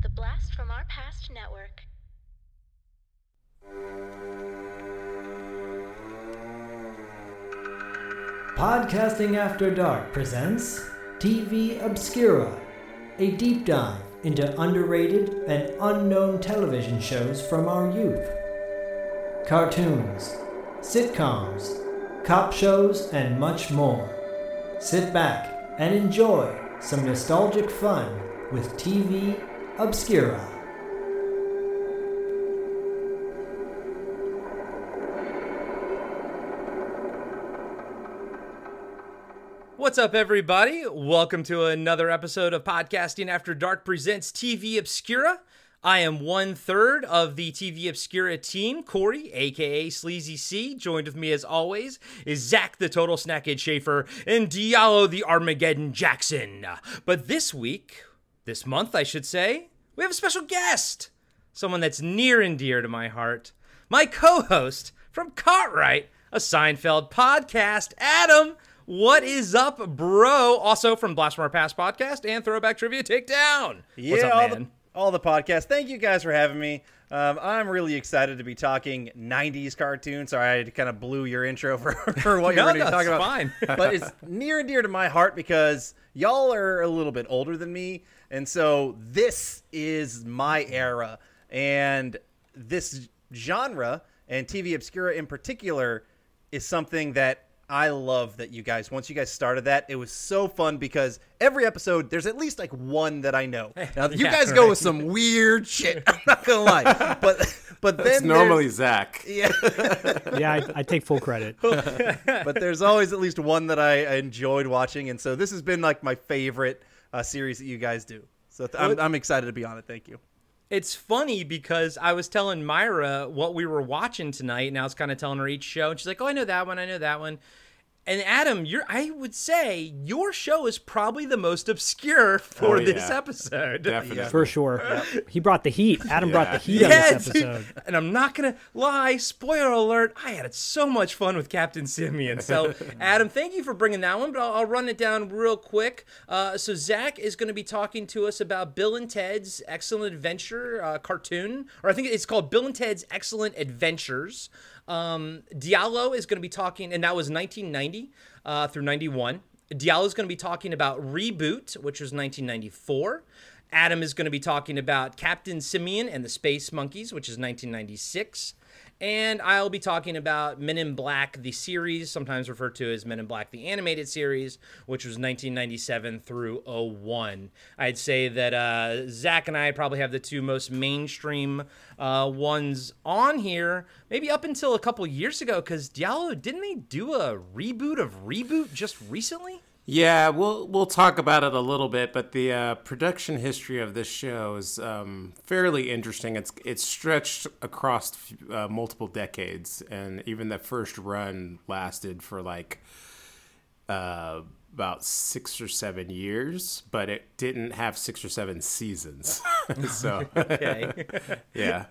The Blast from Our Past Network. Podcasting After Dark presents TV Obscura, a deep dive into underrated and unknown television shows from our youth. Cartoons, sitcoms, cop shows, and much more. Sit back and enjoy some nostalgic fun with TV Obscura. What's up, everybody? Welcome to another episode of Podcasting After Dark presents TV Obscura. I am one third of the TV Obscura team, Corey, aka Sleazy C. Joined with me, as always, is Zach the Total Snackhead Schaefer and Diallo the Armageddon Jackson. But this week, this month, I should say, we have a special guest. Someone that's near and dear to my heart. My co host from Cartwright, a Seinfeld podcast, Adam. What is up, bro? Also from Blast from Our Past podcast and Throwback Trivia Takedown. Yeah, What's up, all man? the all the podcasts. Thank you guys for having me. Um, I'm really excited to be talking '90s cartoons. Sorry, I kind of blew your intro for, for what you're going to talk about. fine. but it's near and dear to my heart because y'all are a little bit older than me, and so this is my era, and this genre and TV Obscura in particular is something that I love that you guys once you guys started that it was so fun because every episode there's at least like one that I know. Now you Yeah, guys go with some weird shit. I'm not gonna lie, but but then It's normally Zach. yeah, yeah, I, I take full credit. but there's always at least one that I enjoyed watching, and so this has been like my favorite uh, series that you guys do. So th- I'm, I'm excited to be on it. Thank you. It's funny because I was telling Myra what we were watching tonight, and I was kind of telling her each show, and she's like, "Oh, I know that one, I know that one." And Adam, you're I would say your show is probably the most obscure for Oh, this yeah. episode. Definitely. For sure. He brought the heat. Adam brought the Yeah. heat on Yeah, this dude. episode. And I'm not gonna lie, spoiler alert, I had so much fun with Captain Simian. So, Adam, thank you for bringing that one, but I'll, I'll run it down real quick. Uh, so, Zach is going to be talking to us about Bill and Ted's Excellent Adventure uh, cartoon, or I think it's called Bill and Ted's Excellent Adventures. Um, Diallo is going to be talking, and that was 1990 uh, through 91. Diallo is going to be talking about Reboot, which was 1994. Adam is going to be talking about Captain Simian and the Space Monkeys, which is 1996. And I'll be talking about Men in Black, the series, sometimes referred to as Men in Black, the animated series, which was 1997 through 01. I'd say that uh, Zach and I probably have the two most mainstream uh, ones on here, maybe up until a couple years ago, because Diallo, didn't they do a reboot of Reboot just recently? Yeah, we'll we'll talk about it a little bit, but the uh, production history of this show is um, fairly interesting. It's it's stretched across uh, multiple decades, and even the first run lasted for like uh, about six or seven years, but it didn't have six or seven seasons. so Okay. yeah,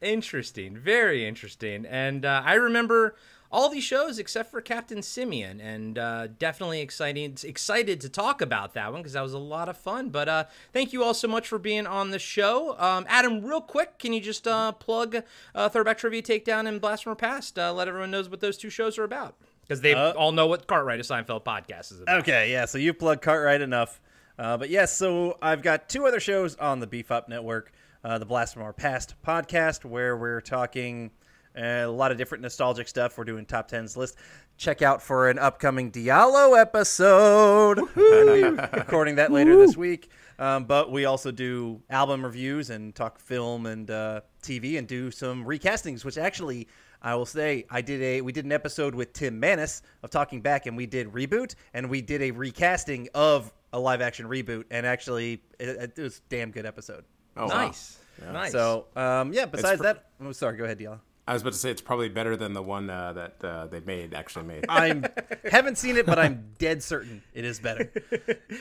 interesting very interesting and uh, i remember all these shows except for captain simian and uh, definitely exciting excited to talk about that one because that was a lot of fun but uh, thank you all so much for being on the show um, adam real quick can you just uh, plug uh, throwback trivia takedown and blast from our past uh, let everyone knows what those two shows are about because they Uh, all know what cartwright a seinfeld podcast is about Okay, yeah. So you plugged Cartwright enough, uh, but yes. So I've got two other shows on the Beef Up Network: uh, the Blast from Our Past podcast, where we're talking uh, a lot of different nostalgic stuff. We're doing top tens list. Check out for an upcoming Diallo episode. We'll recording that later this week. Um, but we also do album reviews and talk film and uh, TV and do some recastings, which actually I will say I did a we did an episode with Tim Manis of Talking Back, and we did reboot, and we did a recasting of a live action reboot, and actually it, it was a damn good episode. oh, wow. nice nice So um, yeah, besides fr- that, oh, sorry, go ahead, Dion. I was about to say it's probably better than the one uh, that uh, they made actually made. I'm haven't seen it, but I'm dead certain it is better.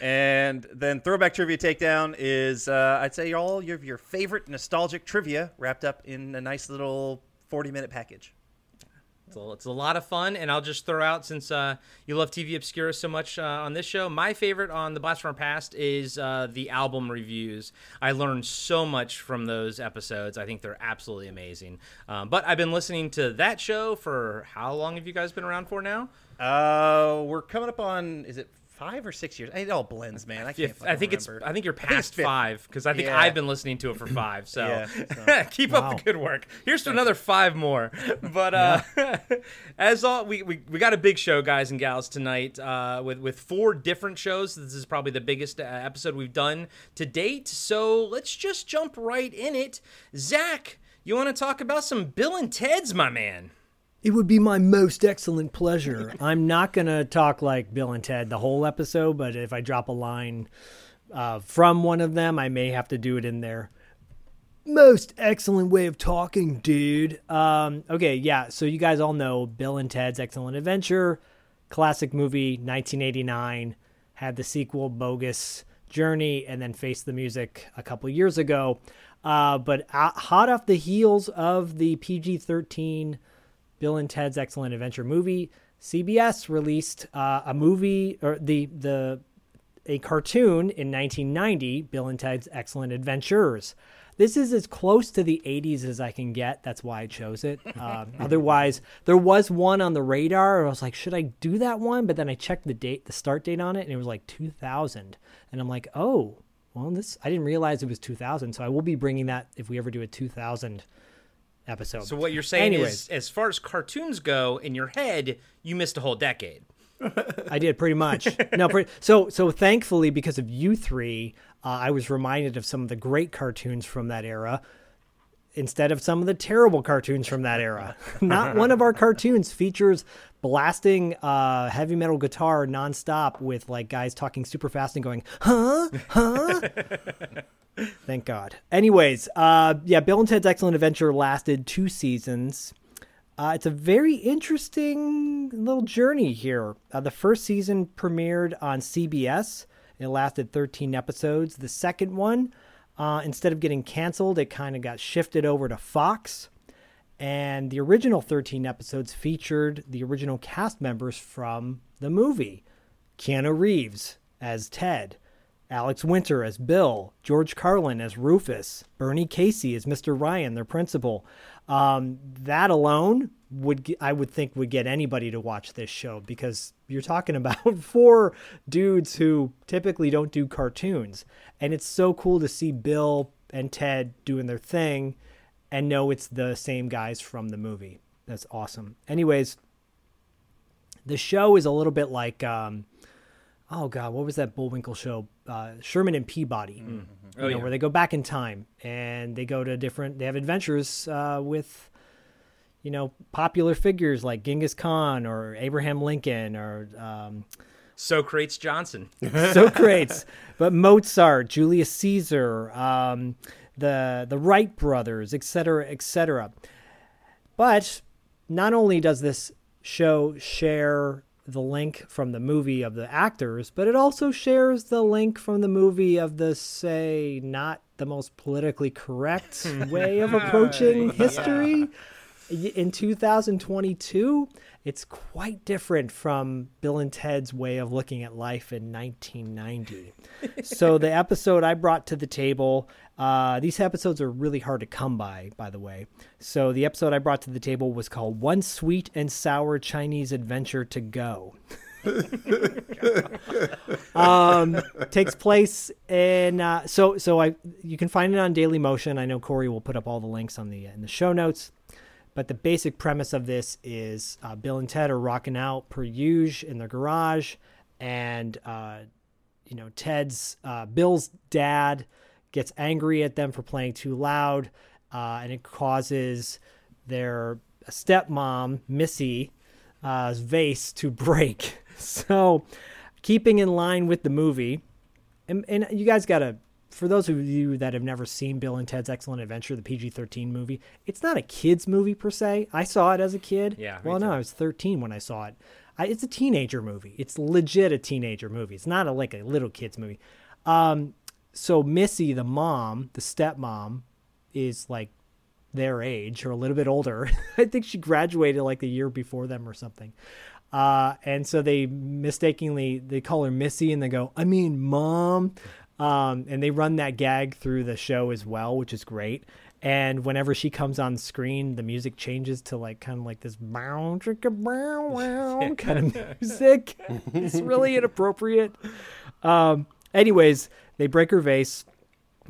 And then throwback trivia takedown is uh, I'd say all your your favorite nostalgic trivia wrapped up in a nice little 40 minute package. It's a, it's a lot of fun, and I'll just throw out since uh, you love TV Obscura so much uh, on this show, my favorite on the Blast from Our Past is uh, the album reviews. I learned so much from those episodes. I think they're absolutely amazing. Um, but I've been listening to that show for how long have you guys been around for now? Uh, we're coming up on is it five or six years? It all blends, man. I can't. If- I think it's. I think you're past fifth. five because I think Yeah. I've been listening to it for five. So, Yeah, keep up the good work. Here's to another five more. But uh, as all we, we we got a big show, guys and gals, tonight uh, with with four different shows. This is probably the biggest uh, episode we've done to date. So let's just jump right in it. Zach, you want to talk about some Bill and Ted's, my man? It would be my most excellent pleasure. I'm not going to talk like Bill and Ted the whole episode, but if I drop a line uh, from one of them, I may have to do it in there. Most excellent way of talking, dude. Um, okay, yeah. So you guys all know Bill and Ted's Excellent Adventure, classic movie, 1989. Had the sequel, Bogus Journey, and then Face the Music a couple years ago. Uh, but uh, hot off the heels of the PG-13 Bill and Ted's Excellent Adventure movie, CBS released uh, a movie or the the a cartoon in 1990, Bill and Ted's Excellent Adventures. This is as close to the 80s as I can get. That's why I chose it. Um, otherwise, there was one on the radar. I was like, should I do that one? But then I checked the date, the start date on it, and it was like 2000. And I'm like, oh, well, this I didn't realize it was 2000. So I will be bringing that if we ever do a 2000 episode. So what you're saying Anyways. is, as far as cartoons go, in your head, you missed a whole decade. I did pretty much. No, pretty, so so thankfully because of you three, uh, I was reminded of some of the great cartoons from that era. Instead of some of the terrible cartoons from that era, not one of our cartoons features blasting uh, heavy metal guitar nonstop with like guys talking super fast and going, "Huh, huh." Thank God. Anyways, uh, yeah, Bill and Ted's Excellent Adventure lasted two seasons. Uh, it's a very interesting little journey here. Uh, the first season premiered on CBS. It lasted 13 episodes. The second one, uh, instead of getting canceled, it kind of got shifted over to Fox. And the original 13 episodes featured the original cast members from the movie Keanu Reeves as Ted, Alex Winter as Bill, George Carlin as Rufus, Bernie Casey as Mr. Ryan, their principal. Um, that alone would I would think would get anybody to watch this show because you're talking about four dudes who typically don't do cartoons, and it's so cool to see Bill and Ted doing their thing, and know it's the same guys from the movie. That's awesome. Anyways, the show is a little bit like um, oh god, what was that Bullwinkle show? Uh, Sherman and Peabody. You Oh, know, yeah. where they go back in time and they go to different. They have adventures uh, with, you know, popular figures like Genghis Khan or Abraham Lincoln or um, Socrates Johnson. Socrates, but Mozart, Julius Caesar, um, the the Wright brothers, etc., etc. But not only does this show share the link from the movie of the actors, but it also shares the link from the movie of the say not the most politically correct way of approaching history. Y- In 2022, it's quite different from Bill and Ted's way of looking at life in 1990. so the episode I brought to the table, uh, these episodes are really hard to come by, by the way. So the episode I brought to the table was called "One Sweet and Sour Chinese Adventure to Go." um, takes place in uh, so so I you can find it on Daily Motion. I know Corey will put up all the links on the in the show notes. But the basic premise of this is uh, Bill and Ted are rocking out per usual in their garage, and uh, you know Ted's uh, Bill's dad gets angry at them for playing too loud, uh, and it causes their stepmom Missy uh, vase to break. So, keeping in line with the movie, and, and you guys gotta for those of you that have never seen bill and ted's excellent adventure the pg-13 movie it's not a kids movie per se i saw it as a kid Yeah, well no too. i was 13 when i saw it I, it's a teenager movie it's legit a teenager movie it's not a, like a little kids movie um, so missy the mom the stepmom is like their age or a little bit older. I think she graduated like the year before them or something. Uh, and so they mistakenly they call her Missy and they go, I mean, mom. Um, and they run that gag through the show as well, which is great. And whenever she comes on screen, the music changes to like kind of like this bow, chicka, bow, wow kind of music. it's really inappropriate. Um, anyways, they break her vase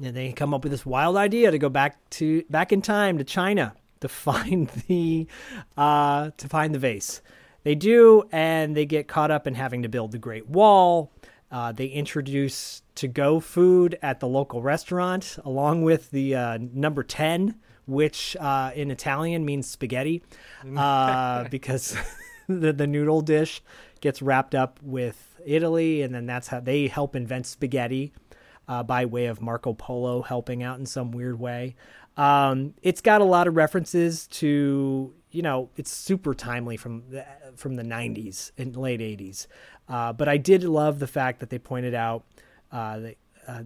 and they come up with this wild idea to go back to back in time to China to find the uh, to find the vase. They do, and they get caught up in having to build the Great Wall. Uh, they introduce to go food at the local restaurant, along with the uh, number 10, which uh, in Italian means spaghetti, uh, because the, the noodle dish gets wrapped up with Italy, and then that's how they help invent spaghetti uh, by way of Marco Polo helping out in some weird way. Um, it's got a lot of references to you know it's super timely from the, from the 90s and late 80s uh, but i did love the fact that they pointed out uh, they, uh,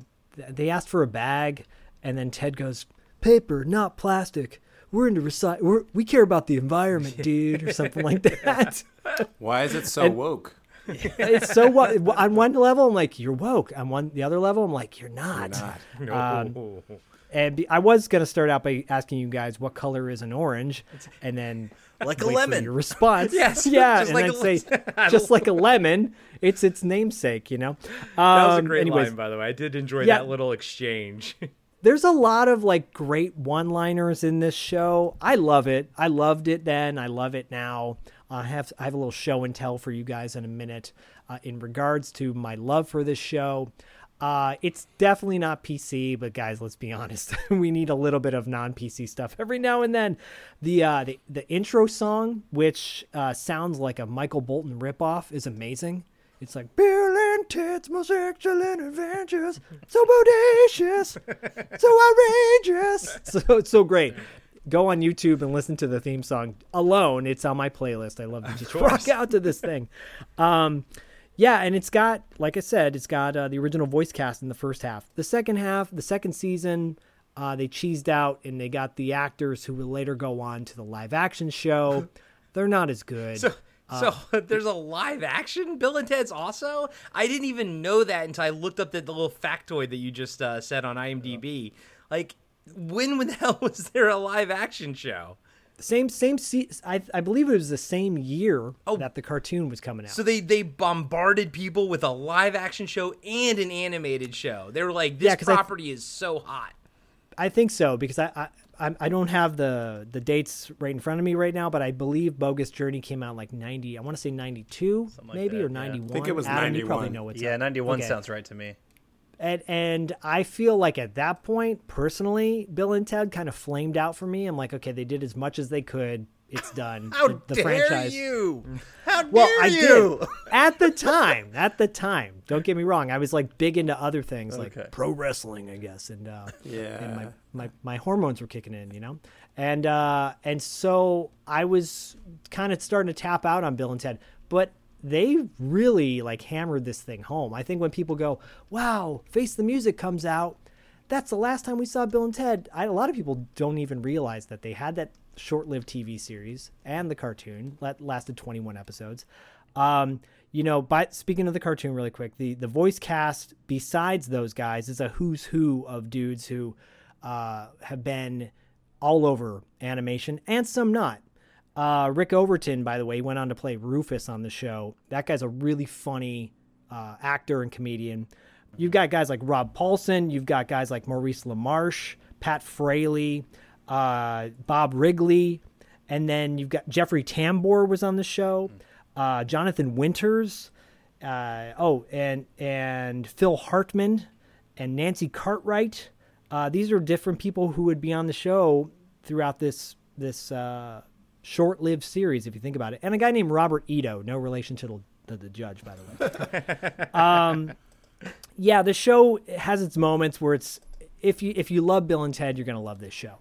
they asked for a bag and then ted goes paper not plastic. We're into recycle we're, we care about the environment dude or something like that. Why is it so And- woke? it's so what on one level i'm like you're woke. On one the other level i'm like you're not, Um, and be, i was going to start out by asking you guys what color is an orange and then Like a lemon. your response Yes, yeah just and like a say just like a lemon it's its namesake you know That was a Um, great anyways, line, by the way. I did enjoy Yeah. that little exchange. there's a lot of like great one-liners in this show. I love it. I loved it then. I love it now. I have I have a little show and tell for you guys in a minute uh, in regards to my love for this show. Uh, it's definitely not PC, but guys, let's be honest. we need a little bit of non-PC stuff every now and then. The uh, the, the intro song, which uh, sounds like a Michael Bolton ripoff, is amazing. It's like Bill and Ted's most excellent adventures, so bodacious, so outrageous. So it's so great. Go on YouTube and listen to the theme song alone. It's on my playlist. I love to just rock out to this thing. Um, yeah, and it's got, like I said, it's got uh, the original voice cast in the first half. The second half, the second season, uh, they cheesed out and they got the actors who will later go on to the live action show. They're not as good. So, Uh, so there's a live action Bill and Ted's also. I didn't even know that until I looked up the, the little factoid that you just uh, said on IMDb. Like, when, when the hell was there a live action show? Same same se- I I believe it was the same year Oh. that the cartoon was coming out. So they they bombarded people with a live action show and an animated show. They were like, this Yeah, 'cause I- property is so hot. I think so because I, I I I don't have the the dates right in front of me right now, but I believe Bogus Journey came out like ninety. I want to say ninety two, like maybe that, or yeah. I ninety one. think it was Adam, You probably 91. know what's yeah, 91 Okay. sounds right to me. And and I feel like at that point, personally, Bill and Ted kind of flamed out for me. I'm like, okay, they did as much as they could. It's done. How the, the dare franchise. you? How Well, dare I you? did at the time. At the time, don't get me wrong. I was like big into other things, like Okay. pro wrestling, I guess, and uh, Yeah. and my, my my hormones were kicking in, you know, and uh, and so I was kind of starting to tap out on Bill and Ted, but they really like hammered this thing home. I think when people go, "Wow, Face the Music comes out," that's the last time we saw Bill and Ted. I, a lot of people don't even realize that they had that short-lived TV series and the cartoon that lasted 21 episodes. Um, you know, by speaking of the cartoon really quick, the the voice cast besides those guys is a who's who of dudes who uh, have been all over animation and some not. Uh, Rick Overton, by the way, went on to play Rufus on the show. That guy's a really funny uh, actor and comedian. You've got guys like Rob Paulsen. You've got guys like Maurice LaMarche, Pat Fraley, uh, Bob Wrigley, and then you've got Jeffrey Tambor was on the show. Uh, Jonathan Winters. Uh, oh, and and Phil Hartman and Nancy Cartwright. Uh, these are different people who would be on the show throughout this this uh, short-lived series, if you think about it. And a guy named Robert Ito, no relation to the, to the judge, by the way. um, yeah, the show has its moments where it's if you if you love Bill and Ted, you're gonna love this show.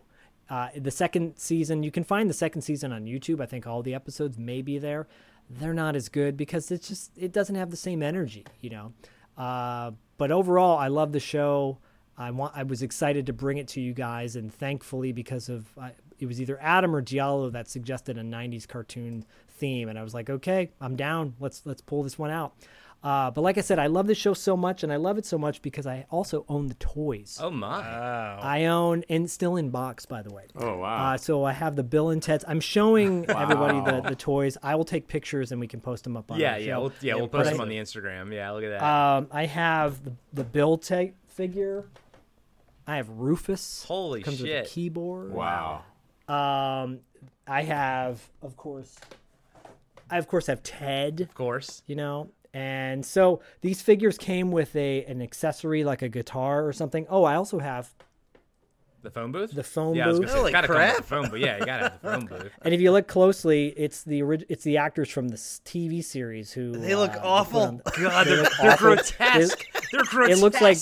Uh, the second season, you can find the second season on YouTube. I think all the episodes may be there. They're not as good because it's just it doesn't have the same energy, you know. Uh, but overall, I love the show. I want I was excited to bring it to you guys, and thankfully because of I, it was either Adam or Diallo that suggested a '90s cartoon theme, and I was like, okay, I'm down. Let's let's pull this one out. Uh, but like I said, I love this show so much, and I love it so much because I also own the toys. Oh my! I own and still in box, by the way. Oh wow. Uh, so I have the Bill and Ted's. I'm showing everybody the, the toys. I will take pictures and we can post them up on yeah, yeah, we'll, yeah, we'll but post I- them on the Instagram. Yeah, look at that. Um, I have the, the Bill Ted figure. I have Rufus. Holy comes with a shit. keyboard. wow. Um, I have, of course, I of course have Ted. of course. You know, and so these figures came with a an accessory like a guitar or something. Oh, I also have The phone booth. the phone yeah, I was booth. gonna say, gotta come with the phone booth. Yeah, you gotta have the phone booth. And if you look closely, it's the orig- it's the actors from the TV series who They look uh, awful. on the- God, they're, look they're awful. grotesque. they're grotesque. It looks like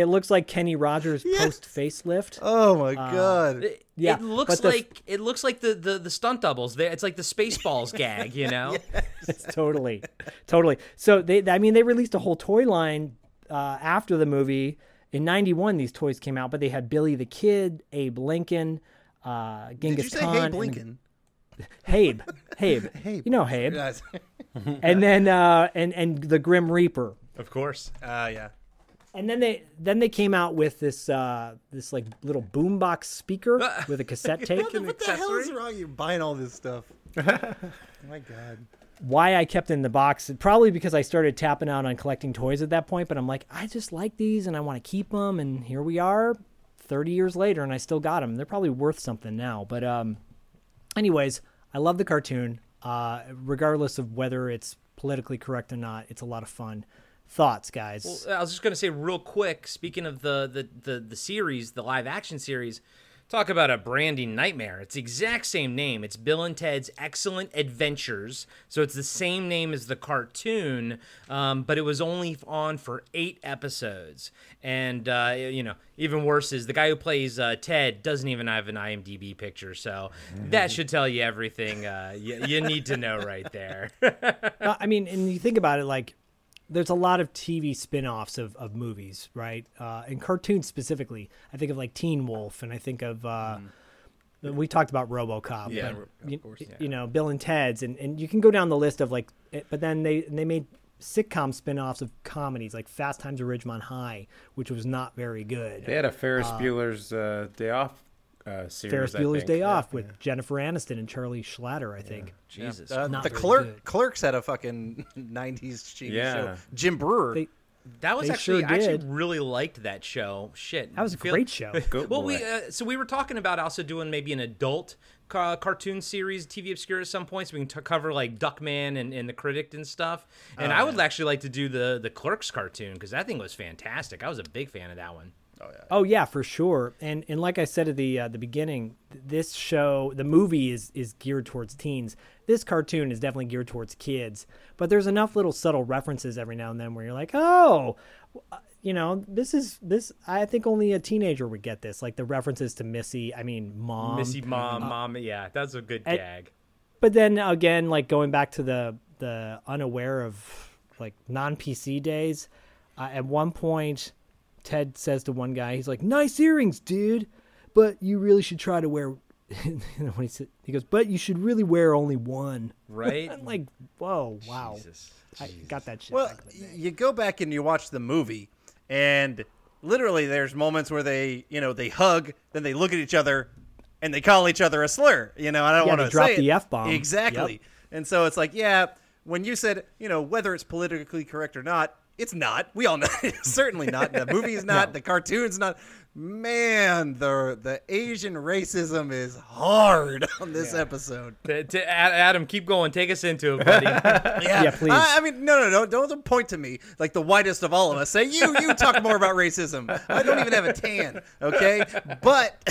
it looks like Kenny Rogers post facelift. Oh my god. It, Yeah, it looks the- like it looks like the, the, the stunt doubles. They- It's like the Spaceballs gag, you know. totally, totally. So they, I mean, they released a whole toy line uh, after the movie. In '91, these toys came out, but they had Billy the Kid, Abe Lincoln, uh, Did Genghis you say Khan, hey and- Blinken? Habe, Habe, Habe. you know Habe, and then uh, and and the Grim Reaper. Of course. Uh, yeah. And then they then they came out with this uh, this like little boombox speaker with a cassette tape. What the hell is wrong? You're buying all this stuff. oh my god. why I kept in the box. Probably because I started tapping out on collecting toys at that point. But I'm like, I just like these and I want to keep them. And here we are, 30 years later, and I still got them. They're probably worth something now. But um, anyways, I love the cartoon. Uh, regardless of whether it's politically correct or not, it's a lot of fun. Thoughts, guys? I was just gonna say real quick. Speaking of the the the, the series, the live action series, talk about a branding nightmare. It's the exact same name. It's Bill and Ted's Excellent Adventures. So it's the same name as the cartoon, um, but it was only on for eight episodes. And uh, you know, even worse is the guy who plays uh, Ted doesn't even have an IMDb picture. So that should tell you everything uh, you, you need to know right there. I mean, and you think about it, like there's a lot of TV spin-offs of, of movies, right? Uh, and cartoons specifically. I think of like Teen Wolf, and I think of uh, we talked about RoboCop. Yeah, but, of you, course, yeah. you know, Bill and Ted's, and, and you can go down the list of like, but then they they made sitcom spin-offs of comedies like Fast Times at Ridgemont High, which was not very good. They had a Ferris Bueller's uh, Day Off uh, series. Ferris Bueller's. Day Yeah. Off with Jennifer Aniston and Charlie Schlatter, I think. Jesus. Uh, Not the clerk good. clerks had a fucking 90s TV Yeah. show. Jim Breuer. They- That was They actually sure I actually really liked that show. Shit, That was a Feel- great show. Well, boy. we uh, so we were talking about also doing maybe an adult ca- cartoon series, TV Obscure at some point, so we can t- cover like Duckman and, and the Critic and stuff. And I would actually like to do the the Clerks cartoon because that thing was fantastic. I was a big fan of that one. Oh yeah, for sure. And and like I said at the uh, the beginning, this show, the movie is is geared towards teens. This cartoon is definitely geared towards kids. But there's enough little subtle references every now and then where you're like, oh, uh, you know, this is this. I think only a teenager would get this. Like the references to Missy. I mean, mom. Missy, mom, mom, yeah, that's a good and- gag. But then again, like going back to the the unaware of like non PC days, uh, at one point, Ted says to one guy, he's like, "Nice earrings, dude, but you really should try to wear." when he said, he goes, "But you should really wear only one." Right? I'm like, "Whoa, wow!" Jesus. I got that shit. Well, back in the day. you go back and you watch the movie, and literally there's moments where they, you know, they hug, then they look at each other, and they call each other a slur. You know, I don't Yeah, want to drop say the. F-bomb. Exactly. Yep. And so it's like, yeah, when you said, you know, whether it's politically correct or not, it's not. We all know certainly not. The movie's not. The cartoon's not. Man, the the Asian racism is hard on this episode. To, to Adam, keep going. Take us into it, buddy. Yeah, Yeah, please. I, I mean, no, no, no, don't, don't point to me like the whitest of all of us. Say you, you talk more about racism. I don't even have a tan, okay? But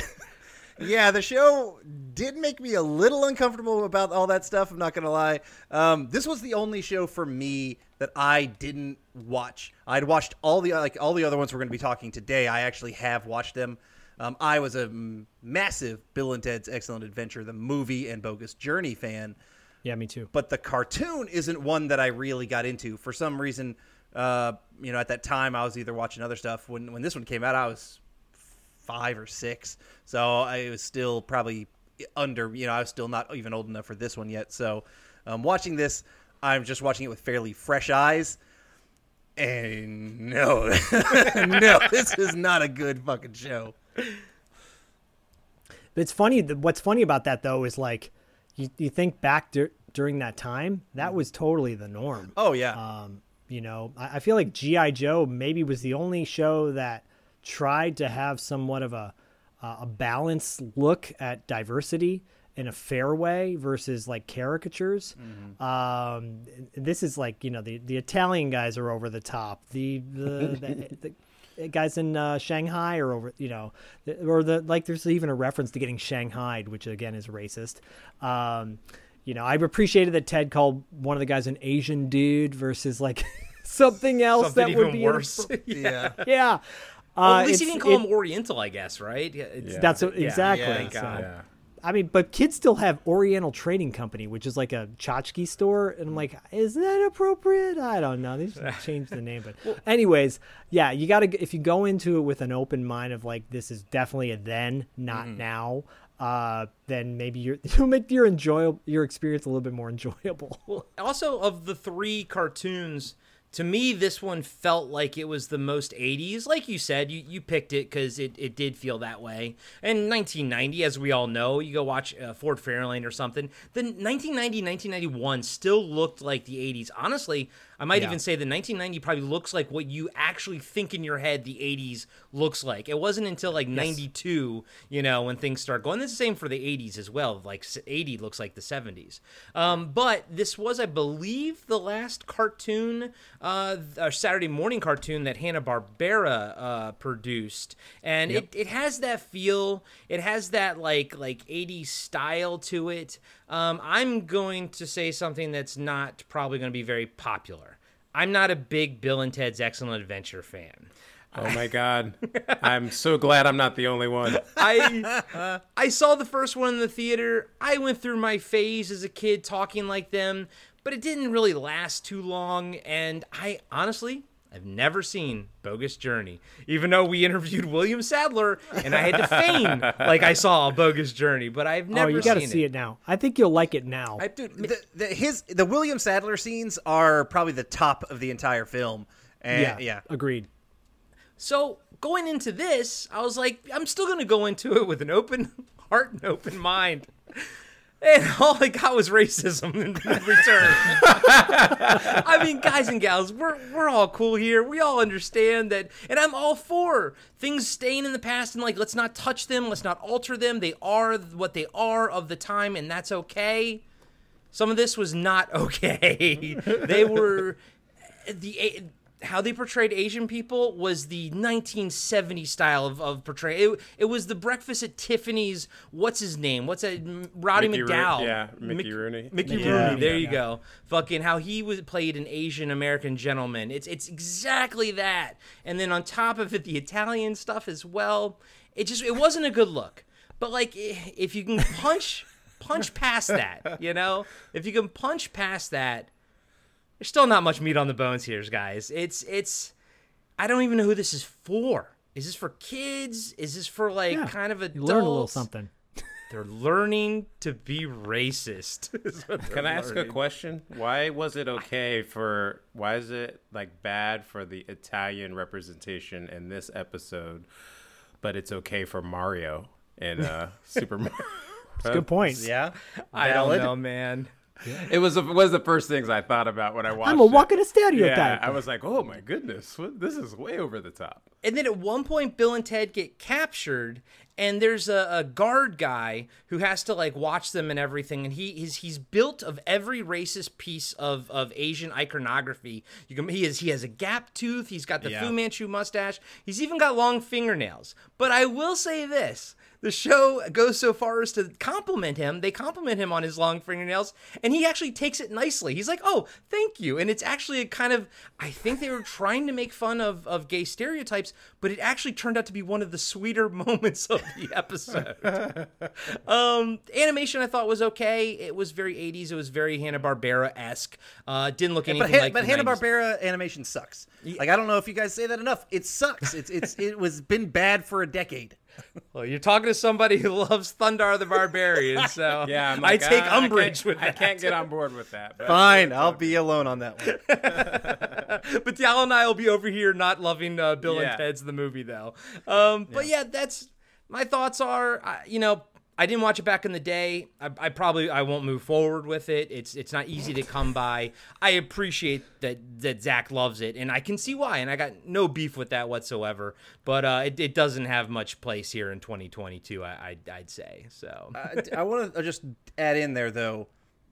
yeah, the show did make me a little uncomfortable about all that stuff. I'm not gonna lie. Um, this was the only show for me that I didn't watch. I'd watched all the like all the other ones we're gonna be talking today. I actually have watched them. Um, I was a m- massive Bill and Ted's Excellent Adventure, the movie, and Bogus Journey fan yeah, me too. but the cartoon isn't one that I really got into for some reason. Uh, you know, at that time, I was either watching other stuff. When when this one came out, I was five or six, so I was still probably under. You know, I was still not even old enough for this one yet. So, um, watching this, I'm just watching it with fairly fresh eyes. And no, no, this is not a good fucking show. But It's funny. What's funny about that though is like, you, you think back dur- during that time, that was totally the norm. Oh yeah, Um, you know, I, I feel like GI Joe maybe was the only show that tried to have somewhat of a uh, a balanced look at diversity in a fair way versus like caricatures. Um, this is like you know the the Italian guys are over the top. The the, the, the guys in uh, Shanghai are over you know or the like. There's even a reference to getting shanghaied, which again is racist. Um, you know, I appreciated that Ted called one of the guys an Asian dude versus like something else Something that would be worse. yeah. yeah. Well, Uh, at least he it's- didn't call it- him Oriental, I guess, right? Yeah, it's- That's what, yeah, exactly. Thank so- Yeah. I mean, but kids still have Oriental Trading Company, which is like a tchotchke store, and I'm like, is that appropriate? I don't know. They should change the name, but anyways, yeah, you got to if you go into it with an open mind of like this is definitely a then, not now. Uh, then maybe you're, you'll make your enjoy your experience a little bit more enjoyable. Well, also of the three cartoons, to me, this one felt like it was the most 80s. Like you said, you, you picked it because it, it did feel that way. And 1990, as we all know, you go watch uh, Ford Fairlane or something, the 1990, 1991 still looked like the 80s. Honestly, I might Yeah. even say the 1990 probably looks like what you actually think in your head the 80s looks like. It wasn't until like 92, you know, when things start going. It's the same for the 80s as well. Like 80 looks like the 70s. Um, but this was, I believe, the last cartoon, uh, a Saturday morning cartoon that Hanna Barbera uh, produced, and it, it has that feel. It has that like like 80s style to it. Um, I'm going to say something that's not probably going to be very popular. I'm not a big Bill and Ted's Excellent Adventure fan. Oh my god. I'm so glad I'm not the only one. I I saw the first one in the theater. I went through my phase as a kid talking like them, but it didn't really last too long. And I honestly, I've never seen Bogus Journey, even though we interviewed William Sadler and I had to feign like I saw a Bogus Journey, but I've oh, never seen it. oh, you got to seen see it. now. I think you'll like it now. I, Dude, the, the, his the William Sadler scenes are probably the top of the entire film. And, yeah, yeah, agreed. So going into this, I was like, I'm still gonna go into it with an open heart and open mind. And all I got was racism in return. I mean, guys and gals, we're we're all cool here. We all understand that, and I'm all for things staying in the past and like let's not touch them, let's not alter them. They are what they are of the time, and that's okay. Some of this was not okay. they were the eh, how they portrayed Asian people was the 1970s style of, of portrayal. It, it was the Breakfast at Tiffany's. What's his name? What's that? Roddy Mickey Roo- McDowell. yeah, Mickey Mick- Rooney. Mickey Yeah. Rooney. There you Yeah. go. Fucking how he was played an Asian American gentleman. It's it's exactly that. And then on top of it, the Italian stuff as well. It just it wasn't a good look. But like if you can punch punch past that, you know, if you can punch past that, there's still not much meat on the bones here, guys. It's it's I don't even know who this is for. Is this for kids? Is this for like Yeah, kind of You adults? learn a little something. They're learning to be racist. is what Can I ask a question? Why was it okay for why is it like bad for the Italian representation in this episode, but it's okay for Mario in uh Super Mario? Good point. yeah. I don't know, man. It was it was the first things I thought about when I watched I'm a it. walking Yeah, stereotype. I was like, oh my goodness, what, this is way over the top. And then at one point, Bill and Ted get captured, and there's a, a guard guy who has to like watch them and everything. And he is he's built of every racist piece of, of Asian iconography. You can he is he has a gap tooth. He's got the Yeah. Fu Manchu mustache. He's even got long fingernails. But I will say this. The show goes so far as to compliment him. They compliment him on his long fingernails, and he actually takes it nicely. He's like, "Oh, thank you." And it's actually a kind of I think they were trying to make fun of of gay stereotypes, but it actually turned out to be one of the sweeter moments of the episode. um, animation I thought was okay. It was very 80s. It was very Hanna Barbera esque. Uh, didn't look anything But, like but Hanna Barbera animation sucks. Like I don't know if you guys say that enough. It sucks. It's it's it was been bad for a decade. Well, you're talking to somebody who loves Thundarr the Barbarian, so Yeah, I'm I take "Ah, umbrage can't- with I can't get on board with that. but- Fine, I'll be alone on that one. but Dal and I will be over here not loving uh, Bill Yeah. and Ted's the movie though. Um, but yeah, that's my thoughts are. Uh, you know, I didn't watch it back in the day. I, I probably I won't move forward with it. It's it's not easy to come by. I appreciate that that Zach loves it, and I can see why. And I got no beef with that whatsoever. But uh, it, it doesn't have much place here in 2022. I, I I'd say so. I, I want to just add in there though,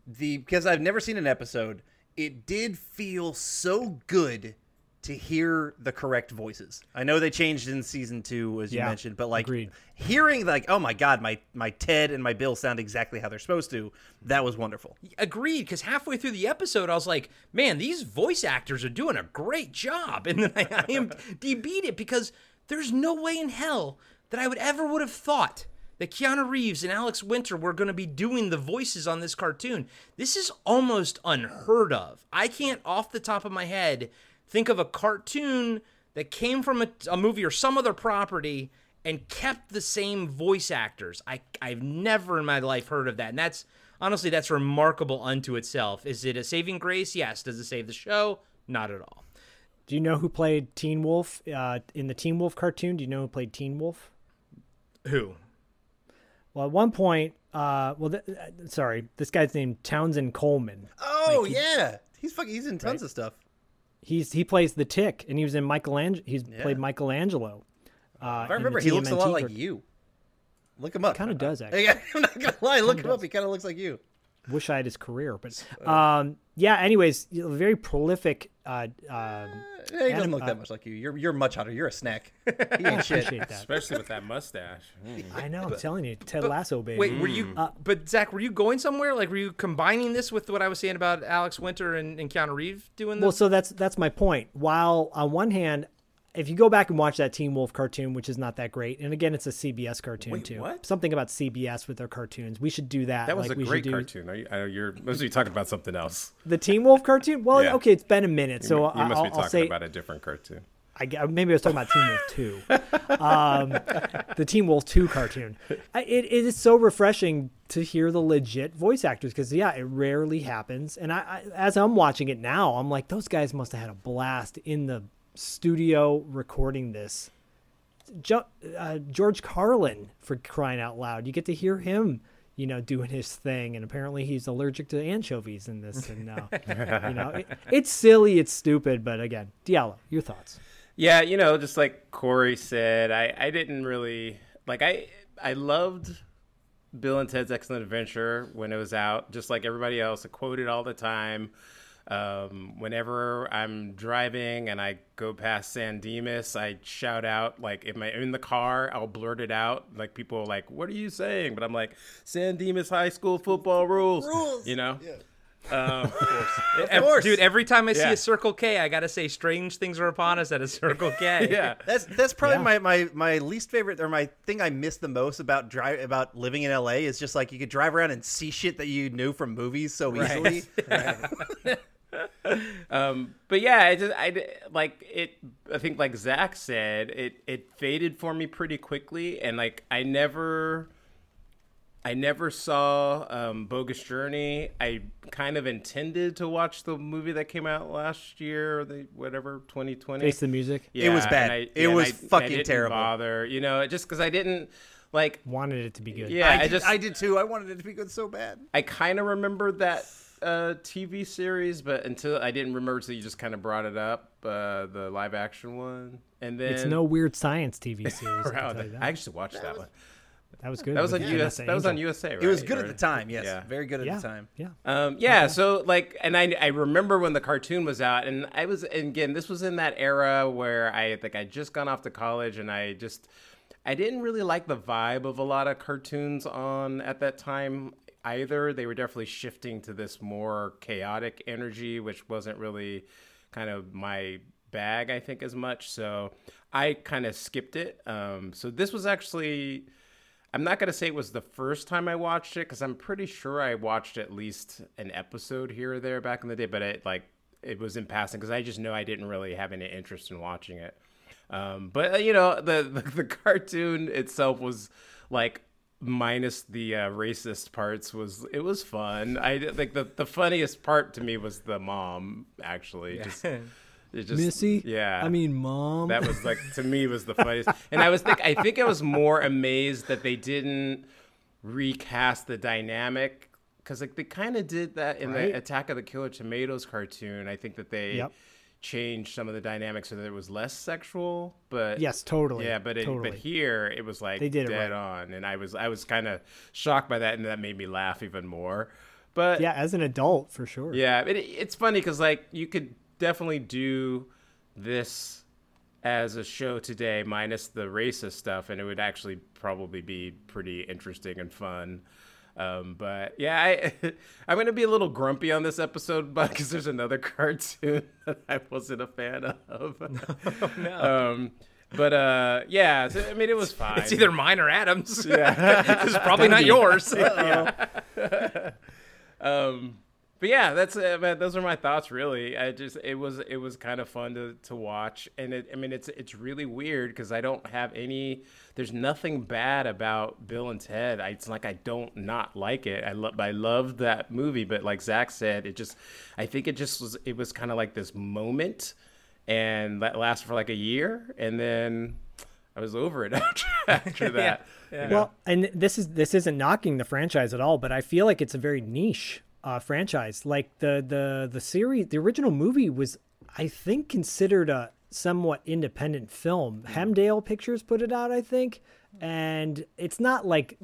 the because I've never seen an episode. It did feel so good to hear the correct voices. I know they changed in season two, as you Yeah, mentioned, but like agreed. hearing like, oh my god, my my Ted and my Bill sound exactly how they're supposed to. That was wonderful. agreed because halfway through the episode i was like man these voice actors are doing a great job and then i, I am beat it because there's no way in hell that i would ever would have thought that keanu reeves and alex winter were going to be doing the voices on this cartoon this is almost unheard of i can't off the top of my head think of a cartoon that came from a, a movie or some other property and kept the same voice actors. I I've never in my life heard of that. And that's honestly that's remarkable unto itself. Is it a saving grace? Yes. Does it save the show? Not at all. Do you know who played Teen Wolf uh, in the Teen Wolf cartoon? Do you know who played Teen Wolf? Who? Well, at one point, uh, well, th- uh, sorry, this guy's named Townsend Coleman. Oh yeah, he's fucking he's in tons of stuff. He's he plays the Tick, and he was in Michelangelo. He's played Michelangelo. Uh, If I remember, he looks a lot like you. Look him up. Kind of does actually. I'm not gonna lie. Look him up. He kind of looks like you. Wish I had his career, but um, yeah. Anyways, you know, very prolific. Uh, um, Yeah, he doesn't Anim- look uh, that much like you. You're you're much hotter. You're a snack. He ain't shit. appreciate that. Especially with that mustache. Mm. I know. I'm telling you, Ted Lasso, baby. Wait, were you? but Zach, were you going somewhere? Like, were you combining this with what I was saying about Alex Winter and, and Keanu Reeves doing this? Well, so that's that's my point. While on one hand, if you go back and watch that Teen Wolf cartoon, which is not that great, and again, it's a CBS cartoon Wait, too. what? Something about CBS with their cartoons. We should do that. That was like a we great should do cartoon. Are you, I know you're mostly talking about something else. The Teen Wolf cartoon. Well, Yeah. okay, it's been a minute, so you I- must I'll, be talking say about a different cartoon. I, maybe I was talking about Teen Wolf Two, um, the Teen Wolf Two cartoon. I, it, it is so refreshing to hear the legit voice actors because yeah, it rarely happens. And I, I, as I'm watching it now, I'm like, those guys must have had a blast in the studio recording this. Jo- uh, George Carlin for crying out loud, you get to hear him. You know, doing his thing, and apparently he's allergic to anchovies in this. And uh, you know, it, it's silly, it's stupid, but again, Diallo, your thoughts? Yeah, you know, just like Corey said, I, I didn't really like I I loved Bill and Ted's Excellent Adventure when it was out, just like everybody else. I quoted all the time. Um, whenever I'm driving and I go past San Dimas, I shout out like if I'm in the car, I'll blurt it out. Like people are like, "What are you saying?" But I'm like, "San Dimas High School football rules." Rules. You know. Um, Ev- course. dude. Every time I see Yeah. a Circle K, I gotta say, "Strange things are upon us" at a Circle K. yeah. That's that's probably Yeah. my, my my least favorite or my thing I miss the most about drive about living in LA is just like you could drive around and see shit that you knew from movies so easily. Um, but yeah, I just I d- like it. I think like Zach said, it it faded for me pretty quickly, and like I never, I never saw um, Bogus Journey. I kind of intended to watch the movie that came out last year, or the whatever twenty twenty. Face the music. It was bad. I- It yeah, was I- and I fucking didn't terrible. Bother, you know, just because I didn't like. Wanted it to be good. Yeah, I, I, did, just I did too. I wanted it to be good so bad. I kind of remember that uh, TV series, but until I didn't remember until you just kind of brought it up, uh, the live action one, and then It's no weird science TV series. I, Wow, tell you I actually watched that one. that was good. That was on with US. Vanessa That was on USA. Right? It was good at the time. Yes, Yeah. very good at Yeah, the time. yeah. Um, yeah. So like, and I I remember when the cartoon was out, and I was and again this was in that era where I think I just gone off to college, and I just I didn't really like the vibe of a lot of cartoons on at that time either. They were definitely shifting to this more chaotic energy, which wasn't really kind of my bag, I think, as much. So I kind of skipped it. Um, so this was actually, I'm not going to say it was the first time I watched it because I'm pretty sure I watched at least an episode here or there back in the day, but it like, it was in passing because I just know I didn't really have any interest in watching it. Um, but uh, you know, the, the the cartoon itself was like minus the uh, racist parts was it was fun. I think the the funniest part to me was the mom actually. Just, it just, Missy. Yeah. I mean, mom. that was like to me was the funniest. And I was think I think I was more amazed that they didn't recast the dynamic because like they kind of did that in Right. the Attack of the Killer Tomatoes cartoon. I think that they Yep. Changed some of the dynamics so that it was less sexual. But yes, totally. yeah, but it, totally. but here it was like They did it dead right. on, and I was I was kind of shocked by that, and that made me laugh even more. But yeah, as an adult for sure. yeah, it, it's funny because like you could definitely do this as a show today, minus the racist stuff, and it would actually probably be pretty interesting and fun. Um, but yeah, I, I'm gonna be a little grumpy on this episode, but because there's another cartoon that I wasn't a fan of. Um, but uh, yeah, so, I mean, it was fine. It's either mine or Adam's. yeah. it's probably not yours. um but yeah that's uh, those are my thoughts really. I just it was it was kind of fun to, to watch. And it, i mean it's it's really weird because i don't have any there's nothing bad about bill and ted. I, it's like i don't not like it. I love i love that movie. But like zach said it just i think it just was it was kind of like this moment and that lasted for like a year and then i was over it after, after that you know? Well, and this is this isn't knocking the franchise at all, but I feel like it's a very niche uh, franchise. Like the the the series, the original movie was, I think, considered a somewhat independent film. Hemdale Pictures put it out, I think, and it's not like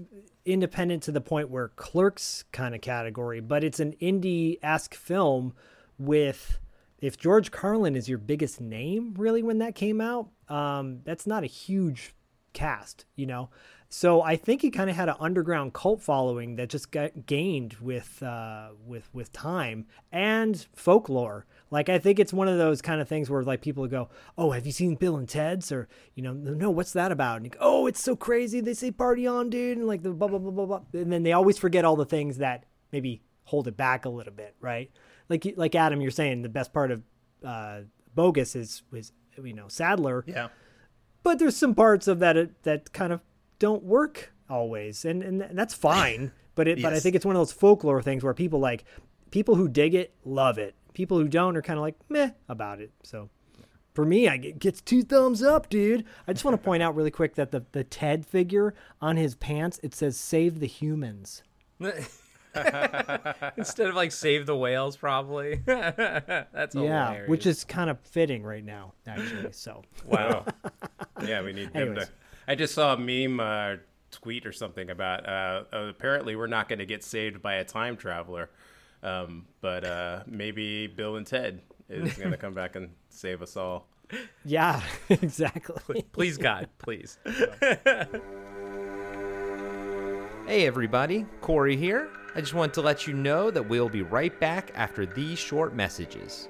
independent to the point where Clerks kind of category, but it's an indie esque film with if George Carlin is your biggest name, really, when that came out, um, that's not a huge cast, you know. So I think he kind of had an underground cult following that just got gained with uh, with with time and folklore. Like I think it's one of those kind of things where like people go, "Oh, have you seen Bill and Ted's?" Or you know, "No, what's that about?" And you go, "Oh, it's so crazy. They say party on, dude," and like the blah blah blah blah blah. And then they always forget all the things that maybe hold it back a little bit, right? Like like Adam, you're saying the best part of uh, Bogus is was you know Sadler Yeah. but there's some parts of that that kind of don't work always and and that's fine but it but i think it's one of those folklore things where people like people who dig it love it people who don't are kind of like meh about it so for me i get gets two thumbs up dude i just want to point out really quick that the the ted figure on his pants it says save the humans Instead of like save the whales, probably. That's yeah hilarious. which is kind of fitting right now actually so Wow. yeah, we need him Anyways. to. I just saw a meme uh, tweet or something about uh, apparently we're not going to get saved by a time traveler, um, but uh, maybe Bill and Ted is going to come back and save us all. yeah exactly Please, God, please. hey, everybody. Corey here. I just want to let you know that we'll be right back after these short messages.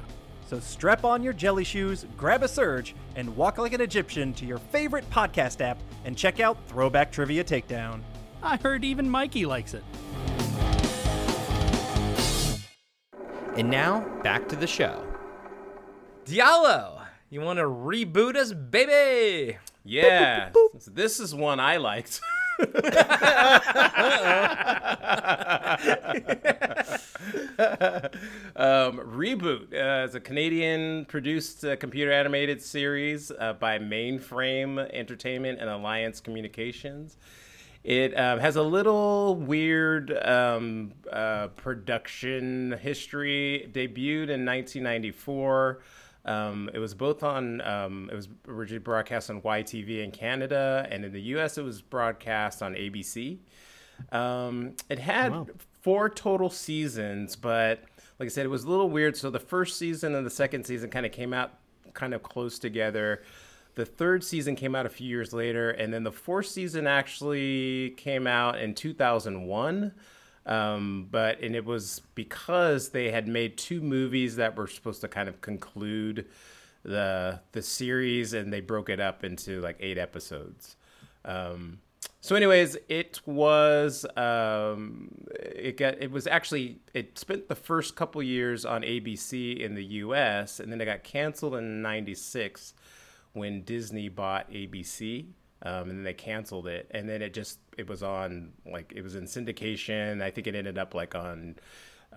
So strap on your jelly shoes, grab a surge, and walk like an Egyptian to your favorite podcast app and check out Throwback Trivia Takedown. I heard even Mikey likes it. And now, back to the show. Diallo, you want to reboot us, baby? Yeah, this is one I liked. um, Reboot uh, is a Canadian produced uh, computer animated series uh, by Mainframe Entertainment and Alliance Communications. It um, has a little weird um, uh, production history. Debuted in 1994. Um, it was both on. Um, it was originally broadcast on YTV in Canada, and in the U.S. it was broadcast on ABC. Um, it had Wow. four total seasons, but like I said, it was a little weird. So the first season and the second season kind of came out kind of close together. The third season came out a few years later, and then the fourth season actually came out in 2001. Um, but and it was because they had made two movies that were supposed to kind of conclude the the series, and they broke it up into like eight episodes. Um, so, anyways, it was um, it got it was actually it spent the first couple years on ABC in the U.S. and then it got canceled in '96 when Disney bought ABC, um, and then they canceled it, and then it just it was on like it was in syndication. I think it ended up like on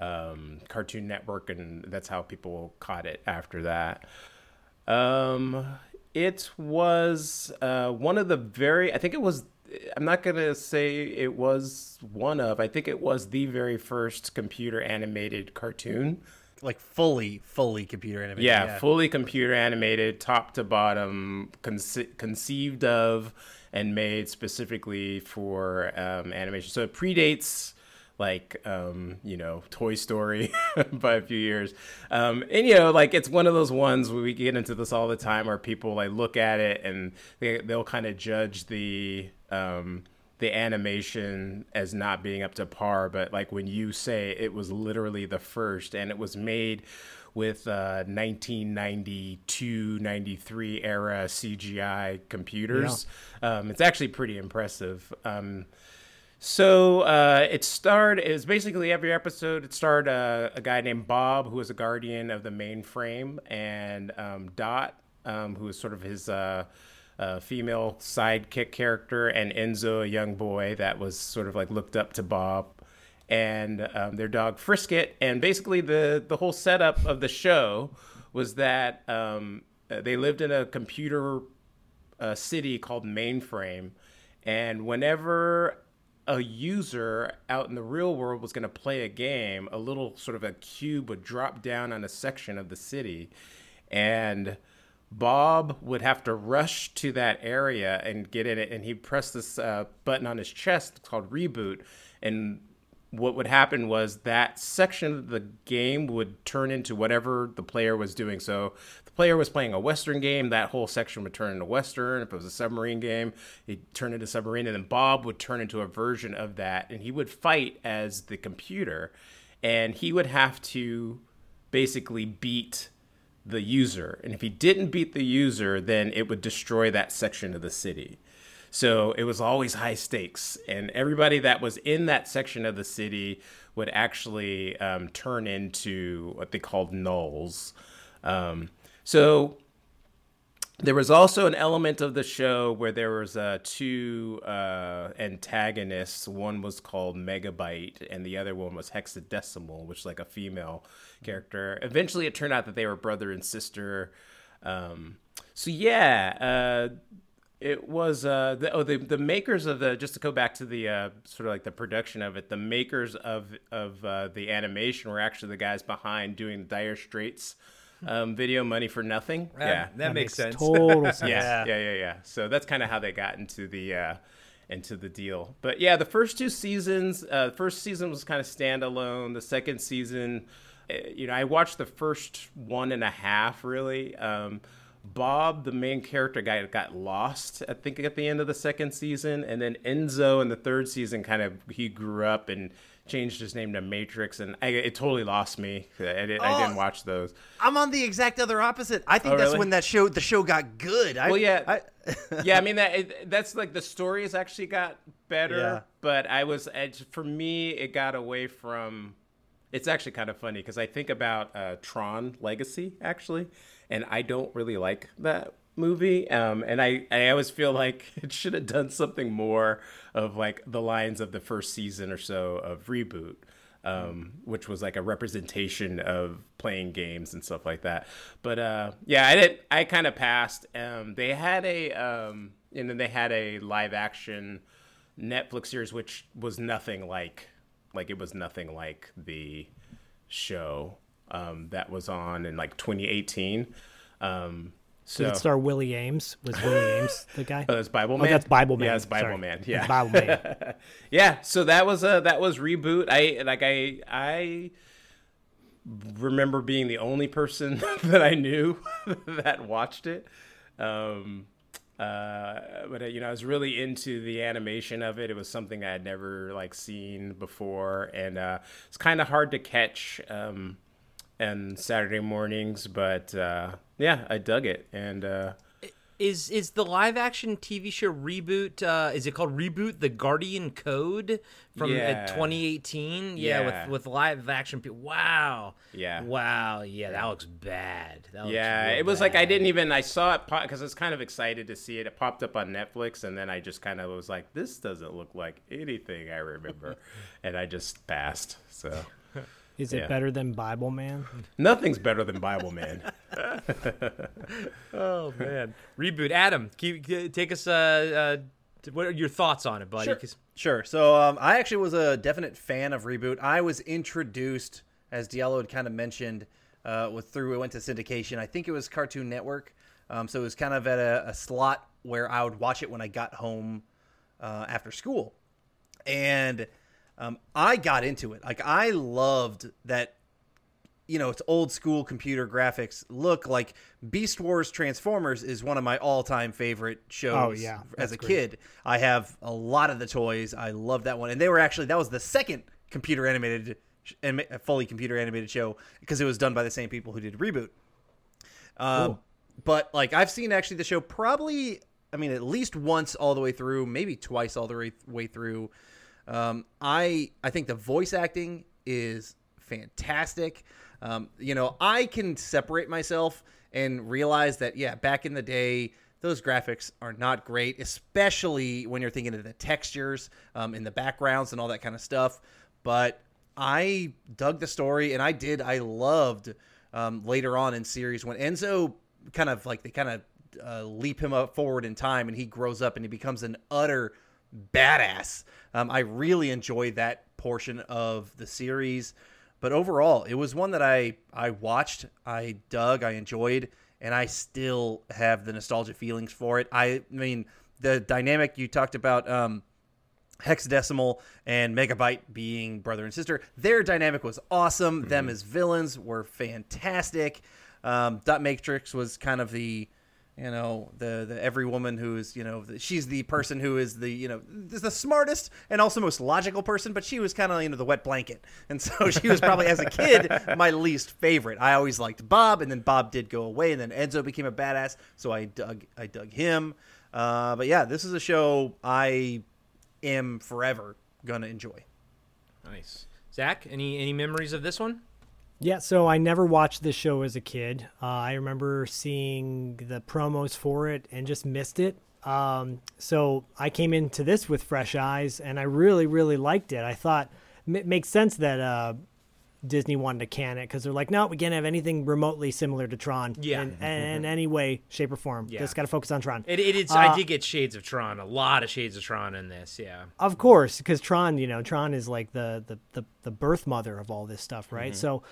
um, Cartoon Network, and that's how people caught it after that. Um, it was uh, one of the very. I think it was. I'm not gonna say it was one of. I think it was the very first computer animated cartoon. Like fully, fully computer animated. Yeah, fully computer animated, top to bottom, conce- conceived of and made specifically for um, animation. So it predates like um, you know Toy Story by a few years. Um, and you know, like it's one of those ones where we get into this all the time, where people like look at it and they they'll kind of judge the um, the animation as not being up to par. But like when you say it was literally the first, and it was made with uh, 1992 93 era CGI computers. Um, it's actually pretty impressive. Um, so uh, it starred. It was basically every episode. It starred uh, a guy named Bob, who was a guardian of the mainframe, and um, Dot, um, who was sort of his uh, female sidekick character, and Enzo, a young boy that was sort of like looked up to Bob, and um, their dog Frisket. And basically, the the whole setup of the show was that um, they lived in a computer uh, city called Mainframe, and whenever a user out in the real world was going to play a game, a little sort of a cube would drop down on a section of the city, and Bob would have to rush to that area and get in it, and he'd press this uh, button on his chest called reboot, and what would happen was that section of the game would turn into whatever the player was doing. So the player was playing a Western game, that whole section would turn into Western. If it was a submarine game, it'd turn into submarine. And then Bob would turn into a version of that. And he would fight as the computer. And he would have to basically beat the user. And if he didn't beat the user, then it would destroy that section of the city. So it was always high stakes, and everybody that was in that section of the city would actually um, turn into what they called nulls. Um, so there was also an element of the show where there was uh, two uh, antagonists. One was called Megabyte, and the other one was Hexadecimal, which is like a female character. Eventually, it turned out that they were brother and sister. Um, so yeah, uh, it was uh, the, oh the the makers of the just to go back to the uh, sort of like the production of it. The makers of of uh, the animation were actually the guys behind doing Dire Straits um, video, Money for Nothing. yeah, that, makes sense. Total sense. yeah, yeah, yeah, yeah. So that's kind of how they got into the uh, into the deal. But yeah, the first two seasons, uh, the first season was kind of standalone. The second season, uh, you know, I watched the first one and a half really. Um, Bob, the main character guy, got lost. I think at the end of the second season, and then Enzo in the third season, kind of he grew up and changed his name to Matrix, and I, it totally lost me. I, did, I didn't Oh. watch those. I'm on the exact other opposite. I think Oh, that's really? when that show the show got good. I, Well, yeah. I, yeah, I mean that it, that's like the stories actually got better, Yeah. but I was for me it got away from. It's actually kind of funny because I think about uh, Tron Legacy actually, and I don't really like that movie. Um, and I I always feel like it should have done something more of like the lines of the first season or so of reboot. Um, which was like a representation of playing games and stuff like that. But uh, yeah, I did. I kind of passed. Um, they had a, um, and then they had a live action Netflix series, which was nothing like, like it was nothing like the show um, that was on in like 2018. Um, so Did it star Willie Ames? Was Willie Ames the guy? Oh, that's Bible Oh, Man. that's Bible Man. Yeah, it's Bible Sorry. Man. Yeah, Bible Man. yeah. So that was a that was reboot. I like I I remember being the only person that I knew that watched it. Um, uh, but uh, you know, I was really into the animation of it. It was something I had never like seen before, and uh, it's kind of hard to catch. Um, and Saturday mornings, but uh, yeah, I dug it, and uh, Is is the live action TV show reboot? Uh, is it called reboot? The Guardian Code from uh, Yeah. 2018. Yeah, Yeah. with with live action. Pe- wow. Yeah. Wow. Yeah, that looks bad. That looks Yeah, it was like I didn't even I saw it because I was kind of excited to see it. It popped up on Netflix, and then I just kind of was like, "This doesn't look like anything I remember," and I just passed. So Is it Yeah. better than Bible Man? nothing's better than Bible Man. Oh man, reboot. Adam, keep, take us. Uh, uh, what are your thoughts on it, buddy? Sure. 'Cause- Sure. So um, I actually was a definite fan of Reboot. I was introduced, as Diallo had kind of mentioned, uh, with through it went to syndication. I think it was Cartoon Network. Um, so it was kind of at a, a slot where I would watch it when I got home uh, after school, and um, I got into it. Like I loved that you know, it's old school computer graphics look like Beast Wars Transformers is one of my all time favorite shows Oh, yeah, as a great. kid. I have a lot of the toys. I love that one. And they were actually, that was the second computer animated, anima- fully computer animated show because it was done by the same people who did Reboot. Um, but like I've seen actually the show probably, I mean, at least once all the way through, maybe twice all the way, way through. Um, I I think the voice acting is fantastic. Um, you know, I can separate myself and realize that yeah, back in the day, those graphics are not great, especially when you're thinking of the textures um, in the backgrounds and all that kind of stuff. But I dug the story, and I did. I loved um, later on in series when Enzo kind of like they kind of uh, leap him up forward in time, and he grows up and he becomes an utter badass. Um, I really enjoyed that portion of the series, but overall, it was one that I I watched, I dug, I enjoyed, and I still have the nostalgia feelings for it. I mean, the dynamic you talked about. Um, Hexadecimal and Megabyte being brother and sister. Their dynamic was awesome. Them as villains were fantastic. Um, Dot Matrix was kind of the, you know, the the every woman who is, you know, the, she's the person who is the, you know, is the smartest and also most logical person, but she was kind of, you know, the wet blanket. And so she was probably as a kid my least favorite. I always liked Bob, and then Bob did go away, and then Enzo became a badass, so I dug I dug him. Uh, but yeah, this is a show I am forever gonna enjoy. Nice. Zach, any any memories of this one? Yeah, so I never watched this show as a kid. Uh, I remember seeing the promos for it and just missed it. Um, so I came into this with fresh eyes, and I really, really liked it. I thought it makes sense that uh, Disney wanted to can it because they're like, no, we can't have anything remotely similar to Tron. Yeah. in, in any way, shape, or form. Yeah. Just got to focus on Tron. It, it is. Uh, I did get shades of Tron. A lot of shades of Tron in this. Yeah. Of course, because Tron, you know, Tron is like the the the, the birth mother of all this stuff, right? Mm-hmm. So,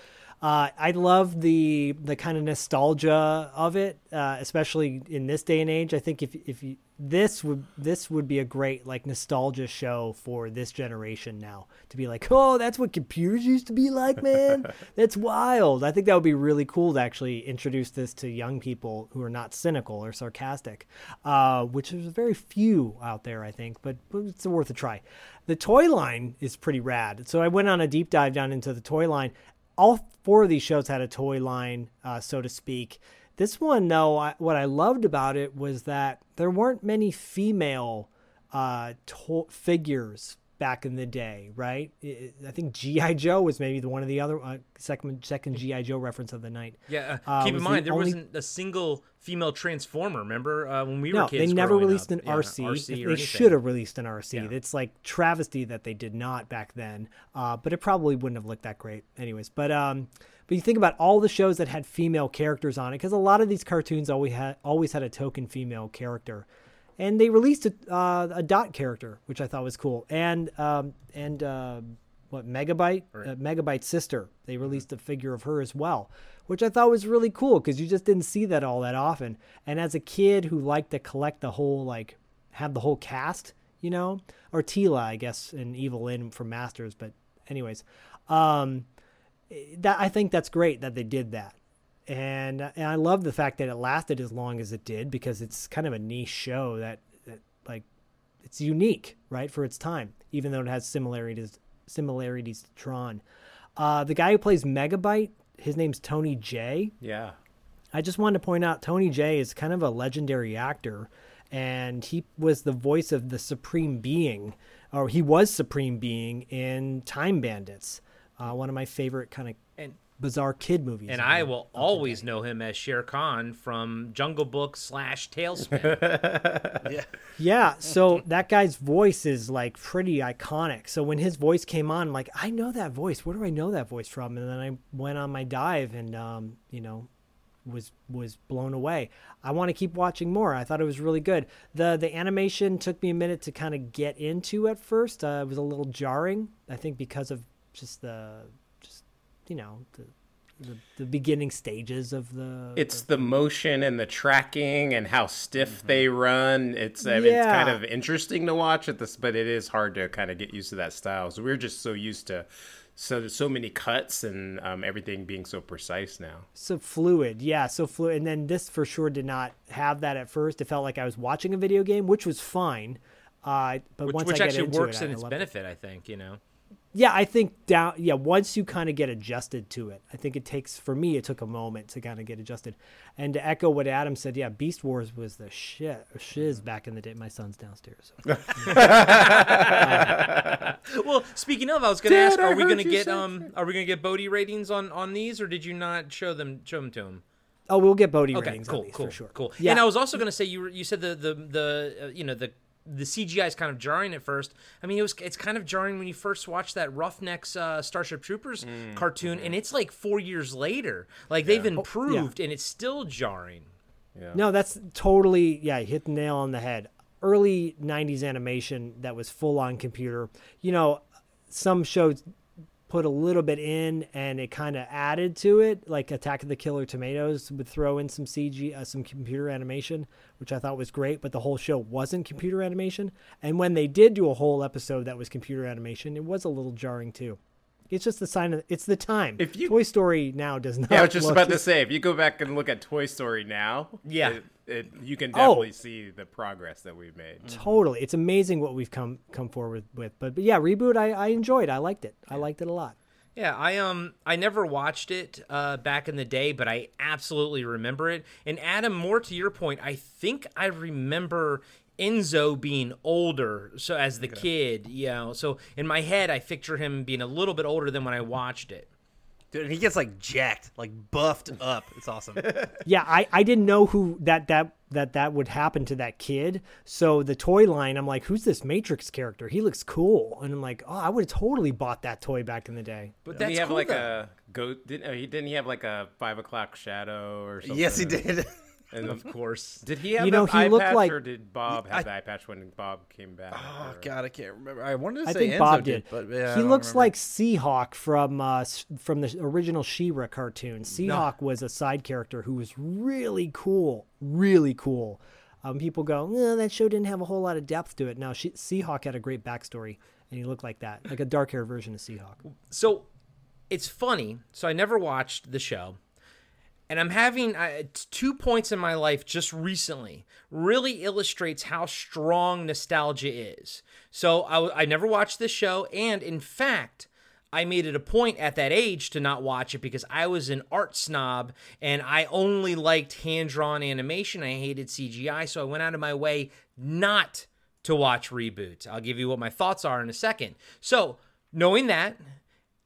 uh, I love the the kind of nostalgia of it, uh, especially in this day and age. I think if if you, this would this would be a great like nostalgia show for this generation now to be like, oh, that's what computers used to be like, man. that's wild. I think that would be really cool to actually introduce this to young people who are not cynical or sarcastic, uh, which is very few out there, I think, but, but it's worth a try. The toy line is pretty rad. So I went on a deep dive down into the toy line. All four of these shows had a toy line, uh, so to speak. This one, though, I, what I loved about it was that there weren't many female uh, to- figures back in the day, right? I I think GI Joe was maybe the one of the other uh, second second GI Joe reference of the night. Yeah. Uh, Uh, keep in was the mind, there only- wasn't a single female Transformer. Remember uh, when we were No, kids? they never released up? an Yeah, Arcee. Arcee they should have released an Arcee. Yeah. It's like travesty that they did not back then. Uh, but it probably wouldn't have looked that great, anyways. But um, but you think about all the shows that had female characters on it, because a lot of these cartoons always had always had a token female character, and they released a, uh, a dot character, which I thought was cool, and um, and uh, what Megabyte, uh, Megabyte's sister. They released a figure of her as well, which I thought was really cool because you just didn't see that all that often. And as a kid who liked to collect the whole like have the whole cast, you know, or Teela, I guess, and Evil-Lyn from Masters. But anyways, um, that I think that's great that they did that. And, and I love the fact that it lasted as long as it did because it's kind of a niche show that, that like it's unique, right, for its time, even though it has similarities similarities to Tron. Uh, the guy who plays Megabyte, his name's Tony Jay. Yeah. I just wanted to point out Tony Jay is kind of a legendary actor, and he was the voice of the Supreme Being, or he was Supreme Being in Time Bandits, uh, one of my favorite kind of And bizarre kid movies. and I will always know him as Shere Khan from Jungle Book slash TaleSpin. Yeah, Yeah. so that guy's voice is like pretty iconic. So when his voice came on, I'm like, I know that voice. Where do I know that voice from? And then I went on my dive and um, you know, was was blown away. I want to keep watching more. I thought it was really good. The the animation took me a minute to kind of get into at first. Uh, it was a little jarring, I think because of just the just you know, the the, the beginning stages of the It's the motion and the tracking and how stiff they run. It's I mean, it's kind of interesting to watch at this, but it is hard to kind of get used to that style. So we're just so used to so so many cuts and um, everything being so precise now. so fluid yeah so fluid and then this for sure did not have that at first it felt like i was watching a video game which was fine uh, but which once which I get actually into works it, in I its loved it. benefit, I think, you know. Yeah i think down yeah once you kind of get adjusted to it i think it takes for me it took a moment to kind of get adjusted and to echo what adam said yeah beast wars was the shit shiz back in the day my son's downstairs so. Well, speaking of, I was going to ask, I are we going to get um, are we going to get Bodhi ratings on on these, or did you not show them show them to him? oh we'll get bodhi Okay, ratings cool, on these cool, for sure cool. yeah And I was also going to say you were, you said the the the uh, you know the the CGI is kind of jarring at first. I mean, it was it's kind of jarring when you first watch that Roughnecks uh, Starship Troopers Mm, cartoon, mm-hmm. and it's like four years later. Like they've Oh, improved, and it's still jarring. Yeah. No, that's totally yeah, hit the nail on the head. Early '90s animation that was full on computer. You know, some shows put a little bit in and it kind of added to it, like Attack of the Killer Tomatoes would throw in some CG, uh, some computer animation, which I thought was great. But the whole show wasn't computer animation. And when they did do a whole episode that was computer animation, it was a little jarring too. It's just the sign of it's the time. If you- Toy Story now does not. Yeah, I was just look about to say, if you go back and look at Toy Story now, Yeah. it, it, you can Oh. definitely see the progress that we've made. Totally, it's amazing what we've come come forward with. But, but yeah, reboot. I, I enjoyed. I liked it. I liked it a lot. Yeah, I um I never watched it uh, back in the day, but I absolutely remember it. And Adam, more to your point, I think I remember Enzo being older, so as the kid, you know. So in my head, I picture him being a little bit older than when I watched it. Dude, and he gets like jacked, like buffed up. It's awesome. Yeah, I, I didn't know who that that that that would happen to that kid. So the toy line, I'm like, who's this Matrix character? He looks cool, and I'm like, oh, I would have totally bought that toy back in the day. But Did that's he have cool, like though. a go? Didn't uh, he? Didn't he have like a five o'clock shadow or something? yes, he did. And of course. Did he have You know, the he eye looked patch, like- or did Bob have I- the eye patch when Bob came back? Oh or- God, I can't remember. I wanted to I say think Enzo Bob did. but yeah, he don't looks remember. like Seahawk from uh, from the original She-Ra cartoon. Seahawk was a side character who was really cool, really cool. Um, people go, no, that show didn't have a whole lot of depth to it. Now, she- Seahawk had a great backstory, and he looked like that, like a dark hair version of Seahawk. So it's funny. So I never watched the show. And I'm having uh, two points in my life just recently really illustrates how strong nostalgia is. So I, I never watched this show. And in fact, I made it a point at that age to not watch it because I was an art snob and I only liked hand drawn animation. I hated CGI. So I went out of my way not to watch Reboot. I'll give you what my thoughts are in a second. So, knowing that,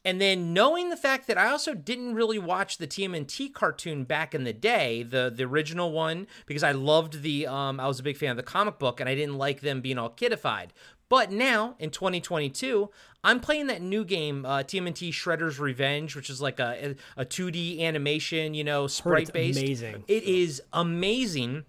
and then knowing the fact that I also didn't really watch the TMNT cartoon back in the day, the the original one, because I loved the um I was a big fan of the comic book and I didn't like them being all kidified. But now in 2022, I'm playing that new game, uh, TMNT Shredder's Revenge, which is like a a 2D animation, you know, sprite based. amazing. It is amazing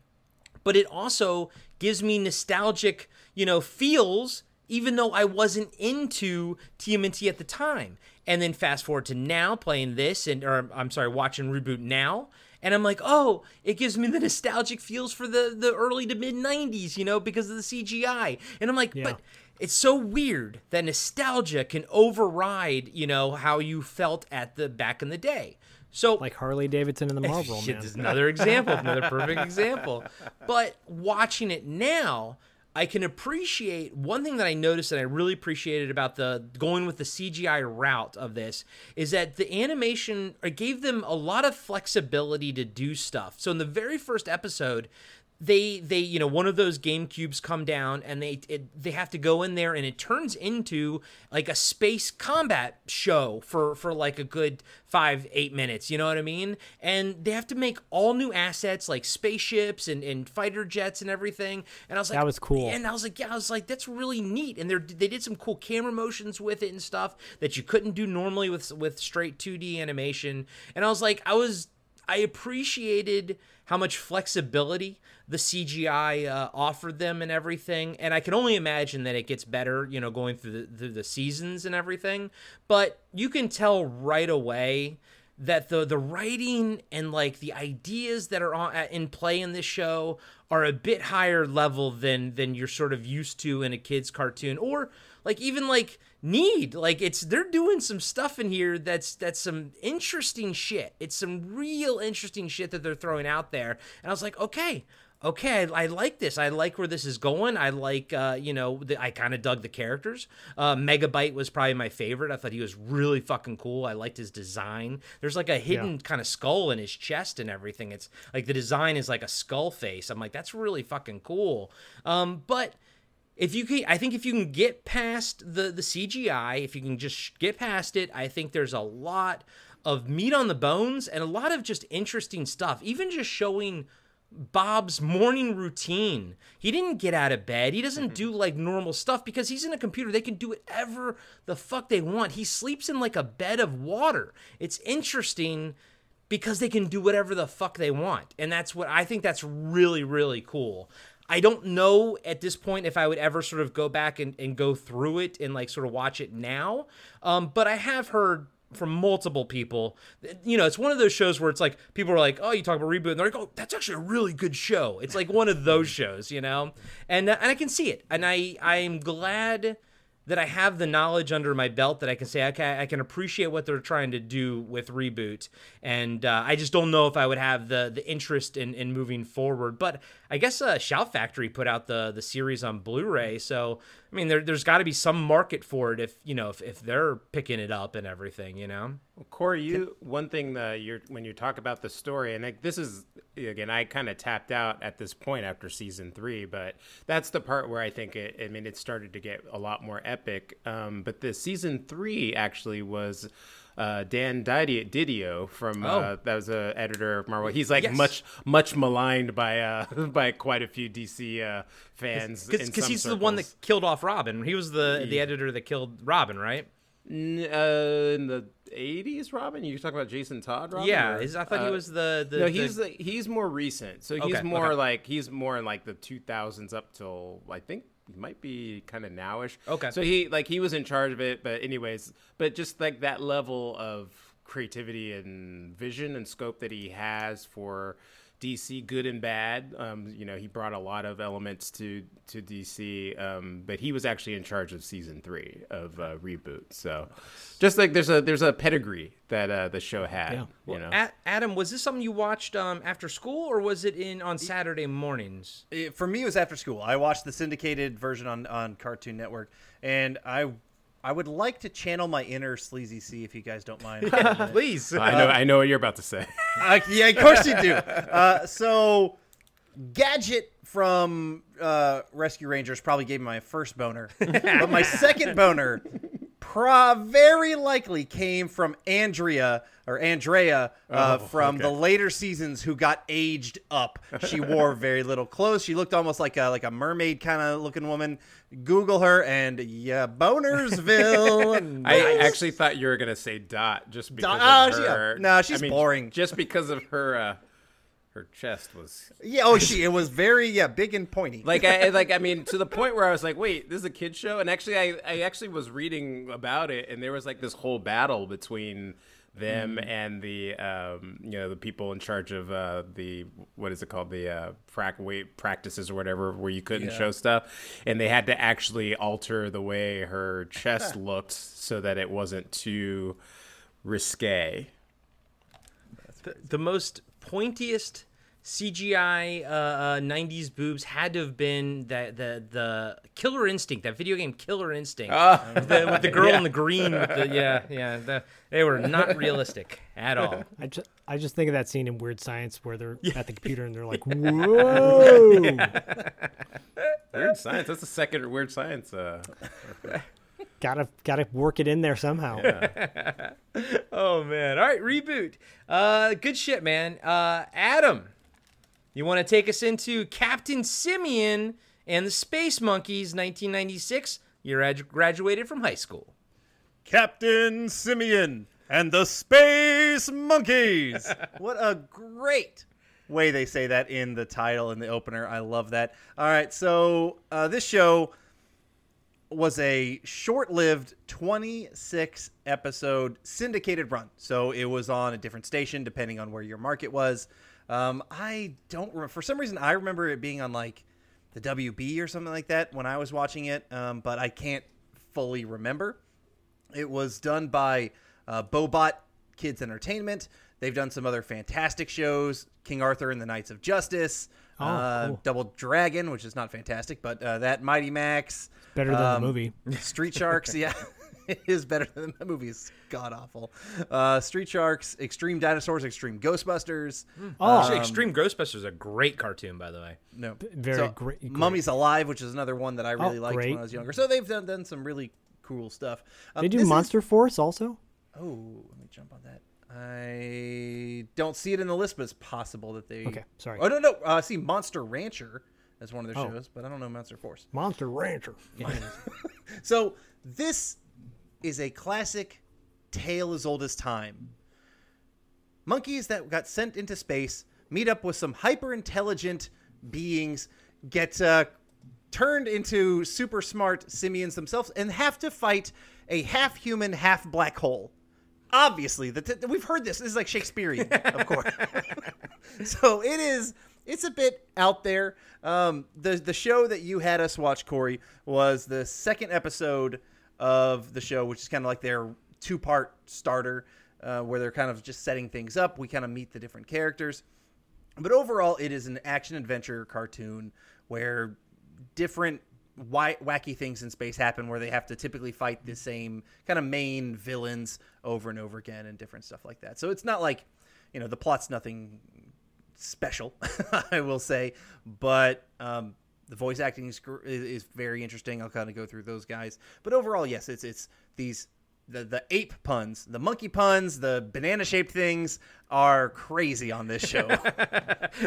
but it also gives me nostalgic, you know, feels even though I wasn't into TMNT at the time. And then fast forward to now playing this and or I'm sorry, watching Reboot now. And I'm like, oh, it gives me the nostalgic feels for the, the early to mid 90s, you know, because of the CGI. And I'm like, Yeah. but it's so weird that nostalgia can override, you know, how you felt at the back in the day. So Like Harley Davidson in the Marlboro Man. another example, another perfect example. But watching it now, I can appreciate one thing that I noticed and I really appreciated about the going with the CGI route of this is that the animation gave them a lot of flexibility to do stuff. So in the very first episode, they they you know one of those game cubes come down and they it, they have to go in there and it turns into like a space combat show for for like a good five eight minutes you know what i mean? And they have to make all new assets like spaceships and, and fighter jets and everything. And i was like That was cool. and i was like yeah i was like that's really neat. And they they did some cool camera motions with it and stuff that you couldn't do normally with with straight 2d animation. And i was like i was I appreciated how much flexibility the CGI uh, offered them and everything, and I can only imagine that it gets better, you know, going through the, through the seasons and everything. But you can tell right away that the the writing and like the ideas that are on, in play in this show are a bit higher level than than you're sort of used to in a kids cartoon. Or like even like need like it's they're doing some stuff in here that's that's some interesting shit. It's some real interesting shit that they're throwing out there. And i was like okay okay i, I like this. I like where this is going. I like uh you know the, i kind of dug the characters. Uh megabyte was probably my favorite. I thought he was really fucking cool. I liked his design. There's like a hidden kind of skull in his chest and everything. It's like the design is like a skull face. I'm like that's really fucking cool. Um but if you can i think if you can get past the the cgi if you can just get past it i think there's a lot of meat on the bones and a lot of just interesting stuff. Even just showing bob's morning routine he didn't get out of bed he doesn't do like normal stuff because he's in a computer they can do whatever the fuck they want he sleeps in like a bed of water it's interesting because they can do whatever the fuck they want. And that's what I think that's really, really cool. I don't know at this point if I would ever sort of go back and, and go through it and like sort of watch it now. Um, but I have heard from multiple people, you know, it's one of those shows where it's like people are like, oh, you talk about reboot, and they're like, oh, that's actually a really good show. It's like one of those shows, you know, and and I can see it, and I I'm glad that I have the knowledge under my belt that I can say, okay, I can appreciate what they're trying to do with reboot, and uh, I just don't know if I would have the the interest in, in moving forward. But I guess uh, Shout Factory put out the the series on Blu-ray, so I mean, there, there's got to be some market for it if you know if, if they're picking it up and everything, you know. Corey, you one thing that you're when you talk about the story, and like, this is again, I kind of tapped out at this point after season three, but that's the part where I think it. I mean, it started to get a lot more epic. Um, but the season three actually was. Uh, Dan DiDio, DiDio from uh, Oh. that was a editor of Marvel. He's like Yes. much much maligned by uh, by quite a few DC uh, fans Because he's the one that killed off Robin. He was the the editor that killed Robin, right? N- uh, in the '80s. Robin, you talking about Jason Todd? Robin, yeah, or- I thought he uh, was the the. no, he's the, he's more recent. So he's Okay, more okay. like he's more in like the 2000s up till I think might be kind of nowish. Okay. So he like he was in charge of it, but anyways, but just like that level of creativity and vision and scope that he has for DC, good and bad. Um, you know, he brought a lot of elements to to DC, um, but he was actually in charge of season three of uh, reboot. So, just like there's a there's a pedigree that uh, the show had. Yeah. You know. A- Adam, was this something you watched um, after school, or was it in on Saturday mornings? It- for me, it was after school. I watched the syndicated version on, on Cartoon Network, and I I would like to channel my inner sleazy C if you guys don't mind. Please, I know I know what you're about to say. Uh, yeah, of course you do. Uh, so, Gadget from uh, Rescue Rangers probably gave me my first boner, but my second boner, pro- very likely came from Andrea or Andrea uh, from the later seasons, who got aged up. She wore very little clothes. She looked almost like a like a mermaid kind of looking woman. Google her and yeah, Bonersville. I actually thought you were gonna say Dot just because Dot- of oh, she- her. no, she's I mean, boring. Just because of her uh, her chest was Yeah, oh, she it was very yeah big and pointy. like I like I mean to the point where I was like, wait, this is a kid show, and actually I I actually was reading about it, and there was like this whole battle between them and the um you know the people in charge of uh the what is it called? The uh prac weight practices or whatever where you couldn't show stuff. And they had to actually alter the way her chest looked so that it wasn't too risque. The, the most pointiest CGI uh, uh, 90s boobs had to have been the, the the Killer Instinct, that video game Killer Instinct, with, the, with the girl in the green. With the, yeah, yeah, the, they were not realistic at all. I just, I just think of that scene in Weird Science where they're at the computer and they're like, "Whoa!" weird science that's the second weird science uh gotta, gotta work it in there somehow. Oh man! All right, reboot. Uh, good shit, man. Uh, Adam, you want to take us into Captain Simian and the Space Monkeys, 1996? You're ad- graduated from high school. Captain Simian and the Space Monkeys. what a great way they say that in the title and the opener. I love that. All right, so uh, this show was a short-lived 26 episode syndicated run. So it was on a different station depending on where your market was. Um, I don't remember. For some reason, I remember it being on like the WB or something like that when I was watching it, um, but I can't fully remember. It was done by uh, Bohbot Kids Entertainment. They've done some other fantastic shows King Arthur and the Knights of Justice, Oh, uh, cool. Double Dragon, which is not fantastic, but uh, that Mighty Max. Better than um, the movie. Street Sharks, yeah. It is better than the movie. It's god awful. Uh, Street Sharks, Extreme Dinosaurs, Extreme Ghostbusters. Oh, Actually, Extreme Ghostbusters is a great cartoon, by the way. No, very So, great- great. Mummies Alive, which is another one that I really Oh, liked great. when I was younger. So they've done, done some really cool stuff. Um, they do this is- Monster Force also. Oh, let me jump on that. I don't see it in the list, but it's possible that they. Okay, sorry. Oh no, no. Uh, I see Monster Rancher as one of their Oh. shows, but I don't know Monster Force. Monster Rancher. So this is a classic tale as old as time. Monkeys that got sent into space meet up with some hyper intelligent beings, get uh, turned into super smart simians themselves, and have to fight a half human, half black hole. Obviously, the t- we've heard this. This is like Shakespearean, of course. so it is. It's a bit out there. Um, the the show that you had us watch, Corey, was the second episode of the show, which is kind of like their two part starter, uh, where they're kind of just setting things up. We kind of meet the different characters. But overall, it is an action adventure cartoon where different wacky things in space happen where they have to typically fight the same kind of main villains over and over again and different stuff like that. So it's not like, you know, the plot's nothing special, I will say, but um, the voice acting is, is, very interesting. I'll kind of go through those guys, but overall, yes, it's it's these the the ape puns, the monkey puns, the banana shaped things are crazy on this show.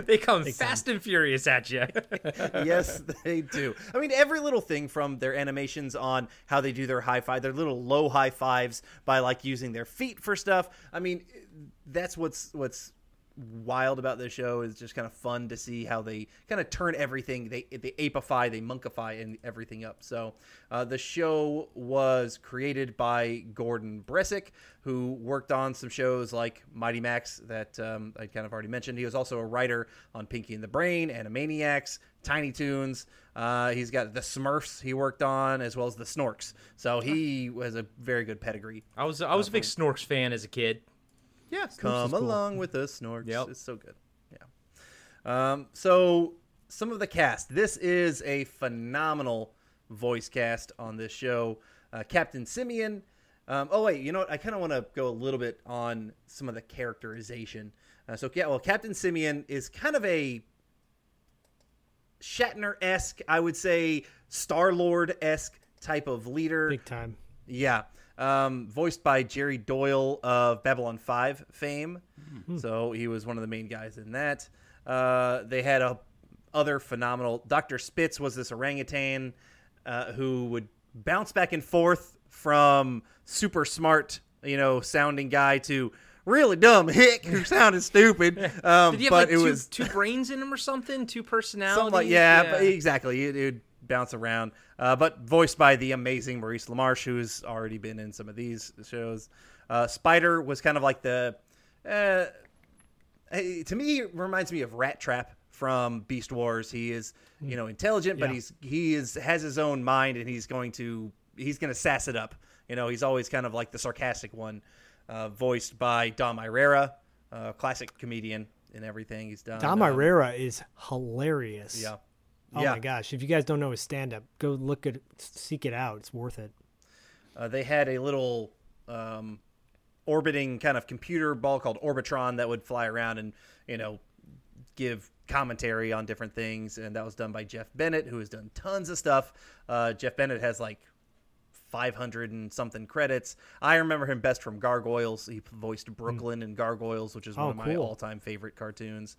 They come fast and furious at you. yes, they do. I mean, every little thing from their animations on how they do their high five, their little low high fives by like using their feet for stuff. I mean, that's what's what's wild about this show is just kind of fun to see how they kind of turn everything they they apify, they monkify, and everything up. So uh, the show was created by Gordon Bressack, who worked on some shows like Mighty Max that um, I kind of already mentioned. He was also a writer on Pinky and the Brain, Animaniacs, Tiny Toons. Uh, he's got the Smurfs he worked on as well as the Snorks. So he has a very good pedigree. I was I was a big Snorks fan as a kid. Yeah, is come cool. along with us, Snorks. Yep. It's so good. Yeah. Um, so some of the cast. This is a phenomenal voice cast on this show. Uh, Captain Simian. Um, oh wait, you know what? I kind of want to go a little bit on some of the characterization. Uh, so yeah, well, Captain Simian is kind of a Shatner esque, I would say, Star Lord esque type of leader. Big time. Yeah. Um, voiced by Jerry Doyle of Babylon 5 fame. So he was one of the main guys in that. Uh, they had a other phenomenal Dr. Spitz was this orangutan uh, who would bounce back and forth from super smart, you know, sounding guy to really dumb hick who sounded stupid. Um, Did he have but like it two, was two brains in him or something? Two personalities? something like yeah, But exactly. It, it would bounce around. Uh, but voiced by the amazing Maurice LaMarche, who's already been in some of these shows. Uh, Spider was kind of like the. Uh, to me, reminds me of Rattrap from Beast Wars. He is, you know, intelligent, but Yeah. he's he is has his own mind, and he's going to he's going to sass it up. You know, he's always kind of like the sarcastic one, uh, voiced by Dom Irrera, uh, classic comedian and everything he's done. Dom Um, Irrera is hilarious. Yeah. Oh yeah. my gosh! If you guys don't know his stand-up, go look at seek it out. It's worth it. Uh, they had a little um, orbiting kind of computer ball called Orbitron that would fly around and you know give commentary on different things, and that was done by Jeff Bennett, who has done tons of stuff. Uh, Jeff Bennett has like 500 and something credits. I remember him best from Gargoyles. He voiced Brooklyn in Gargoyles, which is one Oh, of my all-time favorite cartoons.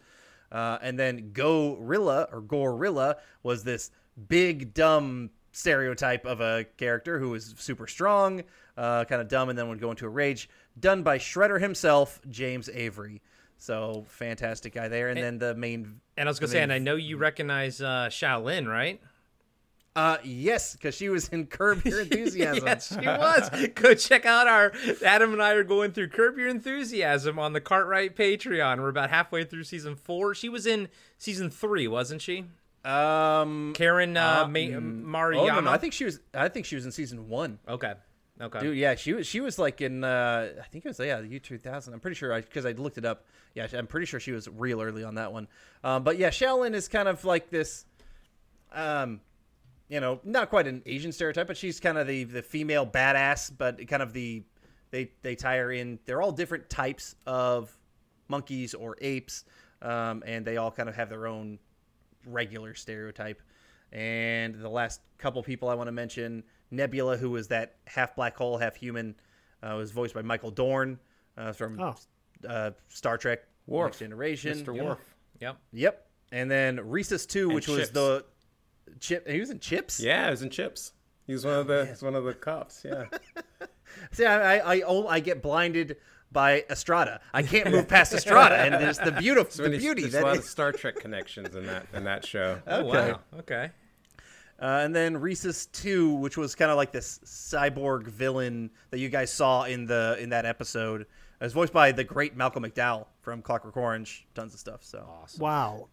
Uh, and then Gorilla or Gorilla was this big dumb stereotype of a character who was super strong, uh, kind of dumb, and then would go into a rage. Done by Shredder himself, James Avery. So fantastic guy there. And, then the main, And I was gonna say, main- and I know you recognize uh, Shaolin, right? Uh, yes, because she was in Curb Your Enthusiasm. yes, she was. Go check out our. Adam and I are going through Curb Your Enthusiasm on the Cartwright Patreon. We're about halfway through season four. She was in season three, wasn't she? Um, Karen uh, Uh, Ma- mm, oh no, no, I think she was. I think she was in season one. Okay. Okay. Dude, yeah, she was. She was like in. Uh, I think it was yeah, the U two thousand. I'm pretty sure because I, looked it up. Yeah, I'm pretty sure she was real early on that one. Um, but yeah, Shaolin is kind of like this. Um, you know, not quite an Asian stereotype, but she's kind of the the female badass, but kind of the they they tie her in. They're all different types of monkeys or apes, um, and they all kind of have their own regular stereotype. And the last couple people I want to mention, Nebula, who was that half black hole, half human, uh, was voiced by Michael Dorn uh, from Oh. uh, Star Trek Worf. Next Generation. Mr. Yep. Worf. Yep. Yep. And then Rhesus 2, which was Chips. the chip. He was in Chips? Yeah, he was in Chips. He was one of the. He's one of the cops. Yeah. See, I, I, I, oh, I get blinded by Estrada. I can't move past Estrada, and there's the beautiful, So the when beauty There's that a lot is. of Star Trek connections in that in that show. Oh wow. Okay. Uh, and then Rhesus Two, which was kind of like this cyborg villain that you guys saw in the in that episode, it was voiced by the great Malcolm McDowell from Clockwork Orange. Tons of stuff. So awesome. Wow.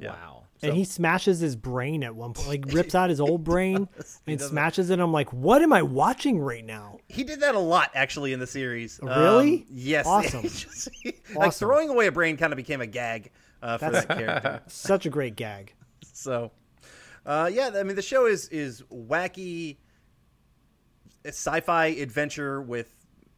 Wow. and he smashes his brain at one point, like rips out his old brain and does smashes it. I'm like, what am I watching right now? he did that a lot actually in the series. Really? Um, yes. Awesome. Just- Like Awesome. throwing away a brain kind of became a gag uh, for That's- that character. Such a great gag. So, uh, yeah, I mean, the show is is wacky sci-fi adventure with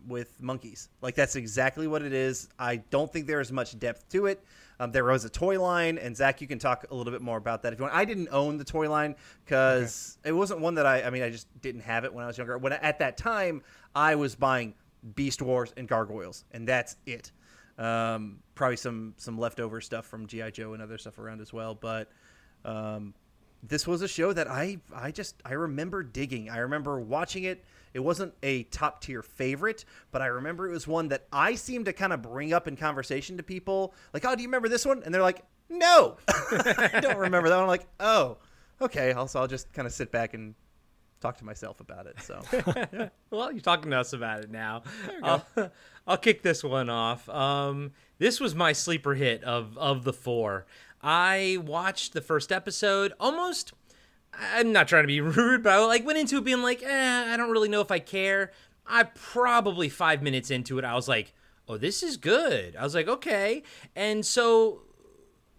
with monkeys. Like that's exactly what it is. I don't think there is much depth to it. Um, there was a toy line, and Zach, you can talk a little bit more about that if you want. I didn't own the toy line because it wasn't one that I. I mean, I just didn't have it when I was younger. When at that time, I was buying Beast Wars and Gargoyles, and that's it. Um, probably some some leftover stuff from GI Joe and other stuff around as well, but um, this was a show that I I just I remember digging. I remember watching it. It wasn't a top tier favorite, but I remember it was one that I seemed to kind of bring up in conversation to people. Like, oh, do you remember this one? And they're like, no, I don't remember that one. I'm like, oh, okay. Also, I'll just kind of sit back and talk to myself about it. So Well, you're talking to us about it now. I'll, I'll kick this one off. Um, this was my sleeper hit of of the four. I watched the first episode almost. I'm not trying to be rude, but I like went into it being like, eh, I don't really know if I care. I probably five minutes into it, I was like, oh, this is good. I was like, okay, and so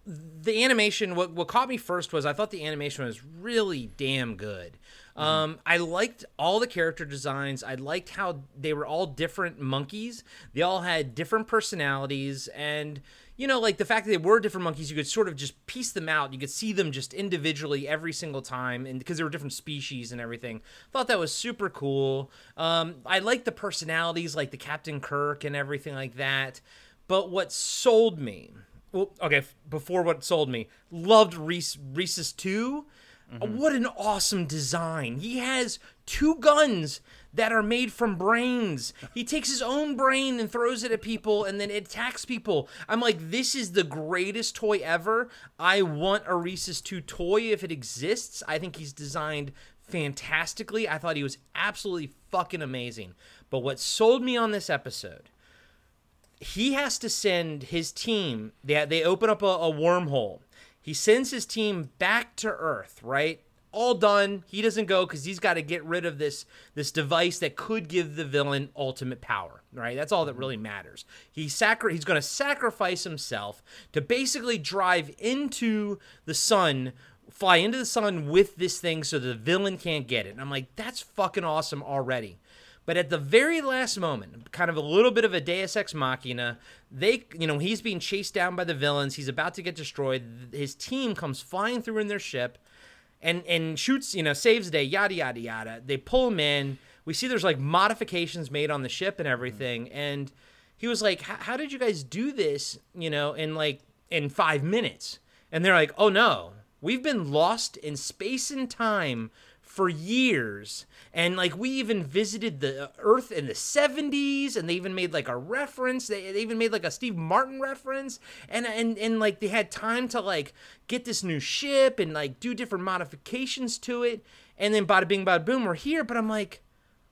the animation what what caught me first was I thought the animation was really damn good. Um, I liked all the character designs. I liked how they were all different monkeys. They all had different personalities, and you know, like the fact that they were different monkeys, you could sort of just piece them out. You could see them just individually every single time, and because they were different species and everything. Thought that was super cool. Um, I liked the personalities, like the Captain Kirk and everything like that. But what sold me well, okay, before what sold me, loved Reese Rhesus 2. What an awesome design. He has two guns that are made from brains. He takes his own brain and throws it at people and then it attacks people. I'm like, this is the greatest toy ever. I want a Rhesus 2 toy if it exists. I think he's designed fantastically. I thought he was absolutely fucking amazing. But what sold me on this episode, he has to send his team, they, they open up a, a wormhole. He sends his team back to Earth, right? All done. He doesn't go because he's got to get rid of this this device that could give the villain ultimate power. Right? That's all that mm-hmm. really matters. He sacri- He's going to sacrifice himself to basically drive into the sun, fly into the sun with this thing, so the villain can't get it. And I'm like, that's fucking awesome already. But at the very last moment, kind of a little bit of a Deus Ex Machina, they, you know, he's being chased down by the villains. He's about to get destroyed. His team comes flying through in their ship and and shoots, you know, saves the day, yada yada yada. They pull him in. We see there's like modifications made on the ship and everything. Mm. And he was like, "How did you guys do this? You know, in like in five minutes?" And they're like, "Oh no, we've been lost in space and time for years. And like we even visited the earth in the 70s and they even made like a reference. They, they even made like a steve martin reference. And and and like they had time to like get this new ship and like do different modifications to it. And then bada bing bada boom we're here. But i'm like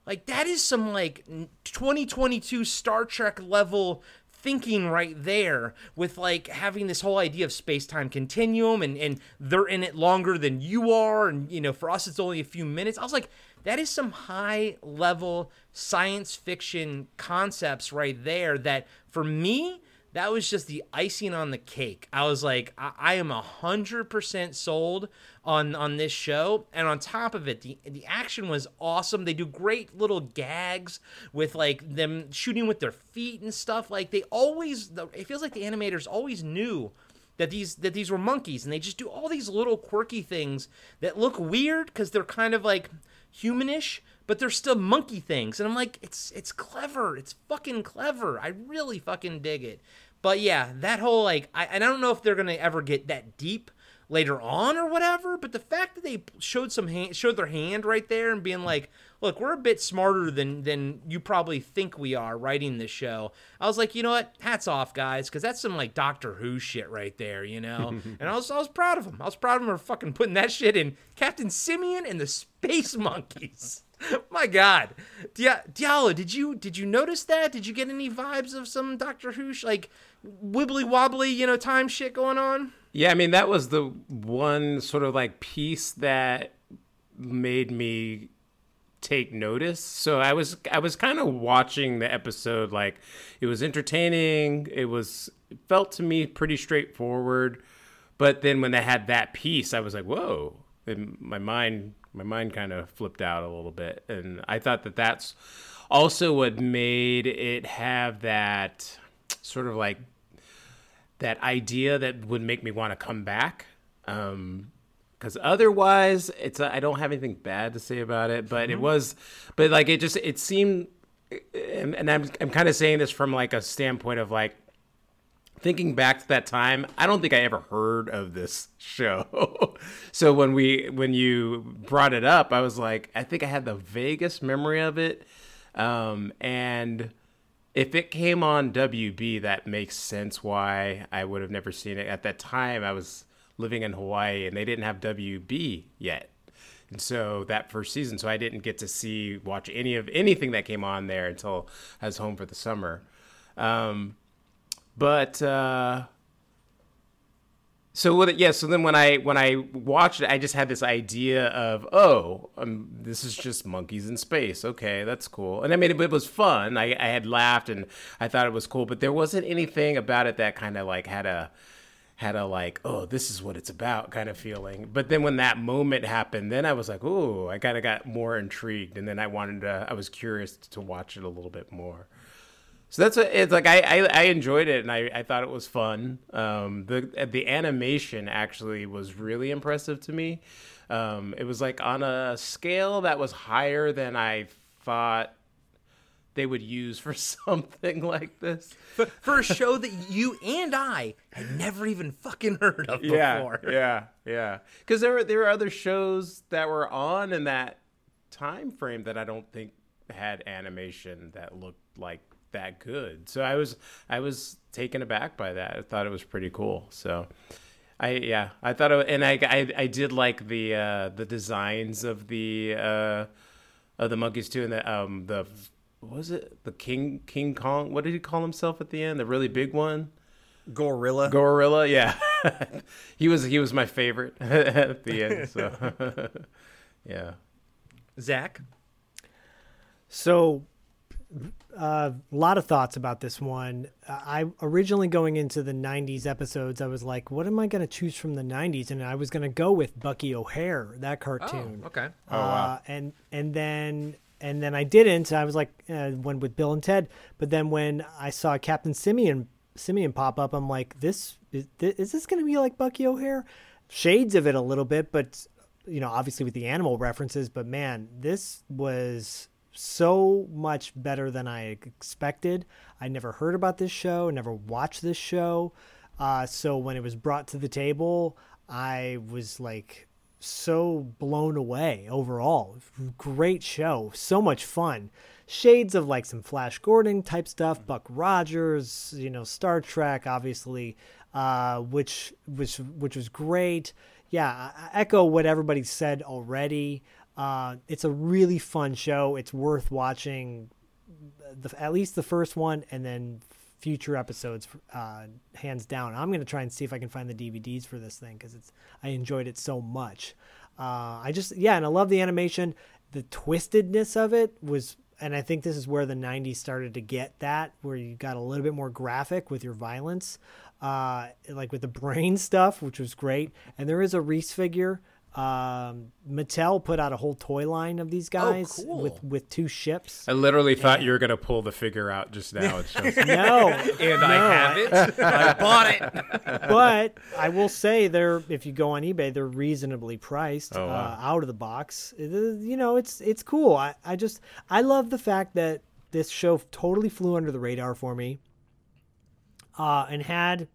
like that is some like 2022 star trek level thinking right there with like having this whole idea of space-time continuum and and they're in it longer than you are and you know for us it's only a few minutes i was like that is some high level science fiction concepts right there that for me that was just the icing on the cake. I was like, I, I am a hundred percent sold on on this show, and on top of it, the the action was awesome. They do great little gags with like them shooting with their feet and stuff. Like they always, it feels like the animators always knew that these that these were monkeys, and they just do all these little quirky things that look weird because they're kind of like humanish, but they're still monkey things. And I'm like, it's it's clever. It's fucking clever. I really fucking dig it. But yeah, that whole like, I, and I don't know if they're gonna ever get that deep later on or whatever. But the fact that they showed some hand, showed their hand right there and being like, "Look, we're a bit smarter than than you probably think we are writing this show." I was like, you know what? Hats off, guys, because that's some like Doctor Who shit right there, you know. and I was I was proud of them. I was proud of them for fucking putting that shit in Captain Simian and the Space Monkeys. My God, Dia- Diallo, did you did you notice that? Did you get any vibes of some Doctor Who sh- like wibbly wobbly, you know, time shit going on? Yeah, I mean that was the one sort of like piece that made me take notice. So I was I was kind of watching the episode like it was entertaining. It was it felt to me pretty straightforward. But then when they had that piece, I was like, "Whoa!" And my mind my mind kind of flipped out a little bit, and I thought that that's also what made it have that sort of like that idea that would make me want to come back. Um, because otherwise, it's I don't have anything bad to say about it. But it was, but like it just it seemed, and, and I'm I'm kind of saying this from like a standpoint of like thinking back to that time, I don't think I ever heard of this show. so when we when you brought it up, I was like, I think I had the vaguest memory of it. Um, and if it came on WB, that makes sense why I would have never seen it. At that time, I was living in Hawaii and they didn't have WB yet. And so that first season, so I didn't get to see watch any of anything that came on there until I was home for the summer. Um, but uh, so what? Yeah. So then when I when I watched it, I just had this idea of oh, um, this is just monkeys in space. Okay, that's cool. And I mean, it, it was fun. I, I had laughed and I thought it was cool, but there wasn't anything about it that kind of like had a had a like oh this is what it's about kind of feeling but then when that moment happened then i was like oh i kind of got more intrigued and then i wanted to i was curious to watch it a little bit more so that's a, it's like I, I, I enjoyed it and I, I thought it was fun. Um, the the animation actually was really impressive to me. Um, it was like on a scale that was higher than I thought they would use for something like this. For, for a show that you and I had never even fucking heard of before. Yeah, yeah, yeah. Because there were there were other shows that were on in that time frame that I don't think had animation that looked like that good. So I was I was taken aback by that. I thought it was pretty cool. So I yeah, I thought it, and I, I I did like the uh the designs of the uh of the monkeys too and the um the what was it? The King King Kong. What did he call himself at the end? The really big one? Gorilla. Gorilla, yeah. he was he was my favorite at the end. So yeah. Zach. So, a uh, lot of thoughts about this one. I originally going into the '90s episodes, I was like, "What am I going to choose from the '90s?" And I was going to go with Bucky O'Hare, that cartoon. Oh, okay. Oh wow. and and then and then I didn't. I was like, uh, went with Bill and Ted. But then when I saw Captain Simian Simian pop up, I'm like, this is, is this going to be like Bucky O'Hare? Shades of it a little bit, but you know, obviously with the animal references. But man, this was so much better than I expected. I never heard about this show, never watched this show. Uh, so when it was brought to the table, I was like so blown away overall. Great show, so much fun. Shades of like some Flash Gordon type stuff, Buck Rogers, you know, Star Trek, obviously, uh, which which which was great. Yeah, I echo what everybody said already. Uh, it's a really fun show. It's worth watching, the, at least the first one, and then future episodes, uh, hands down. I'm gonna try and see if I can find the DVDs for this thing because it's I enjoyed it so much. Uh, I just yeah, and I love the animation. The twistedness of it was, and I think this is where the '90s started to get that, where you got a little bit more graphic with your violence, uh, like with the brain stuff, which was great. And there is a Reese figure um, Mattel put out a whole toy line of these guys cool. with with two ships. I literally thought you were gonna pull the figure out just now. It shows- No, And no, I have it. I bought it. but I will say they're if you go on eBay, they're reasonably priced Oh, wow. uh, out of the box. It is- you know, it's it's cool. I I just I love the fact that this show totally flew under the radar for me. Uh, and had,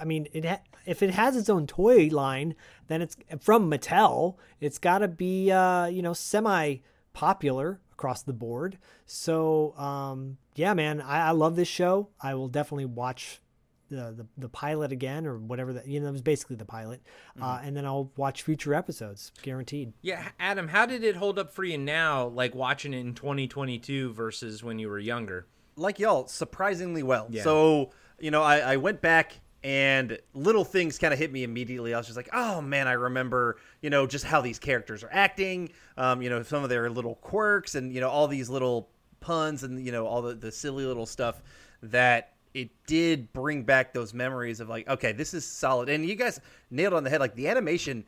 I mean, it ha- if it has its own toy line, then it's from Mattel. It's got to be uh, you know semi popular across the board. So um, yeah, man, I, I love this show. I will definitely watch the, the the pilot again or whatever that you know it was basically the pilot, uh, and then I'll watch future episodes, guaranteed. Yeah, Adam, how did it hold up for you now, like watching it in 2022 versus when you were younger? like y'all, surprisingly well. Yeah. So, you know, I, I went back and little things kind of hit me immediately. I was just like, oh man, I remember, you know, just how these characters are acting, um, you know, some of their little quirks and, you know, all these little puns and, you know, all the, the silly little stuff that it did bring back those memories of like, okay, this is solid. And you guys nailed on the head. Like the animation,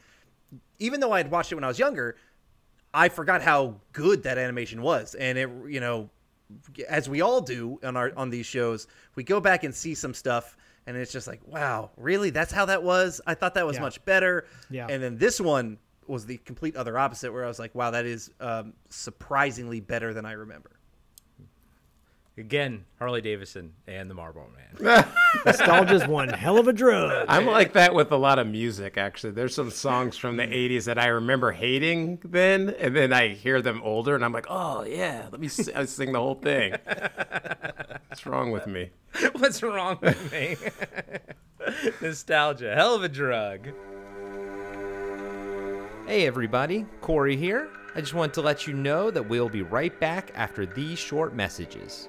even though I had watched it when I was younger, I forgot how good that animation was. And it, you know, as we all do on our on these shows, we go back and see some stuff and it's just like, wow, really? That's how that was? I thought that was Yeah. much better. Yeah. And then this one was the complete other opposite where I was like, wow, that is um, surprisingly better than I remember. Again, Harley Davidson and the Marlboro Man. Nostalgia's one hell of a drug. I'm like that with a lot of music. Actually, there's some songs from the '80s that I remember hating then, and then I hear them older, and I'm like, oh yeah, let me s- I sing the whole thing. What's wrong with me? What's wrong with me? Nostalgia, hell of a drug. Hey everybody, Corey here. I just want to let you know that we'll be right back after these short messages.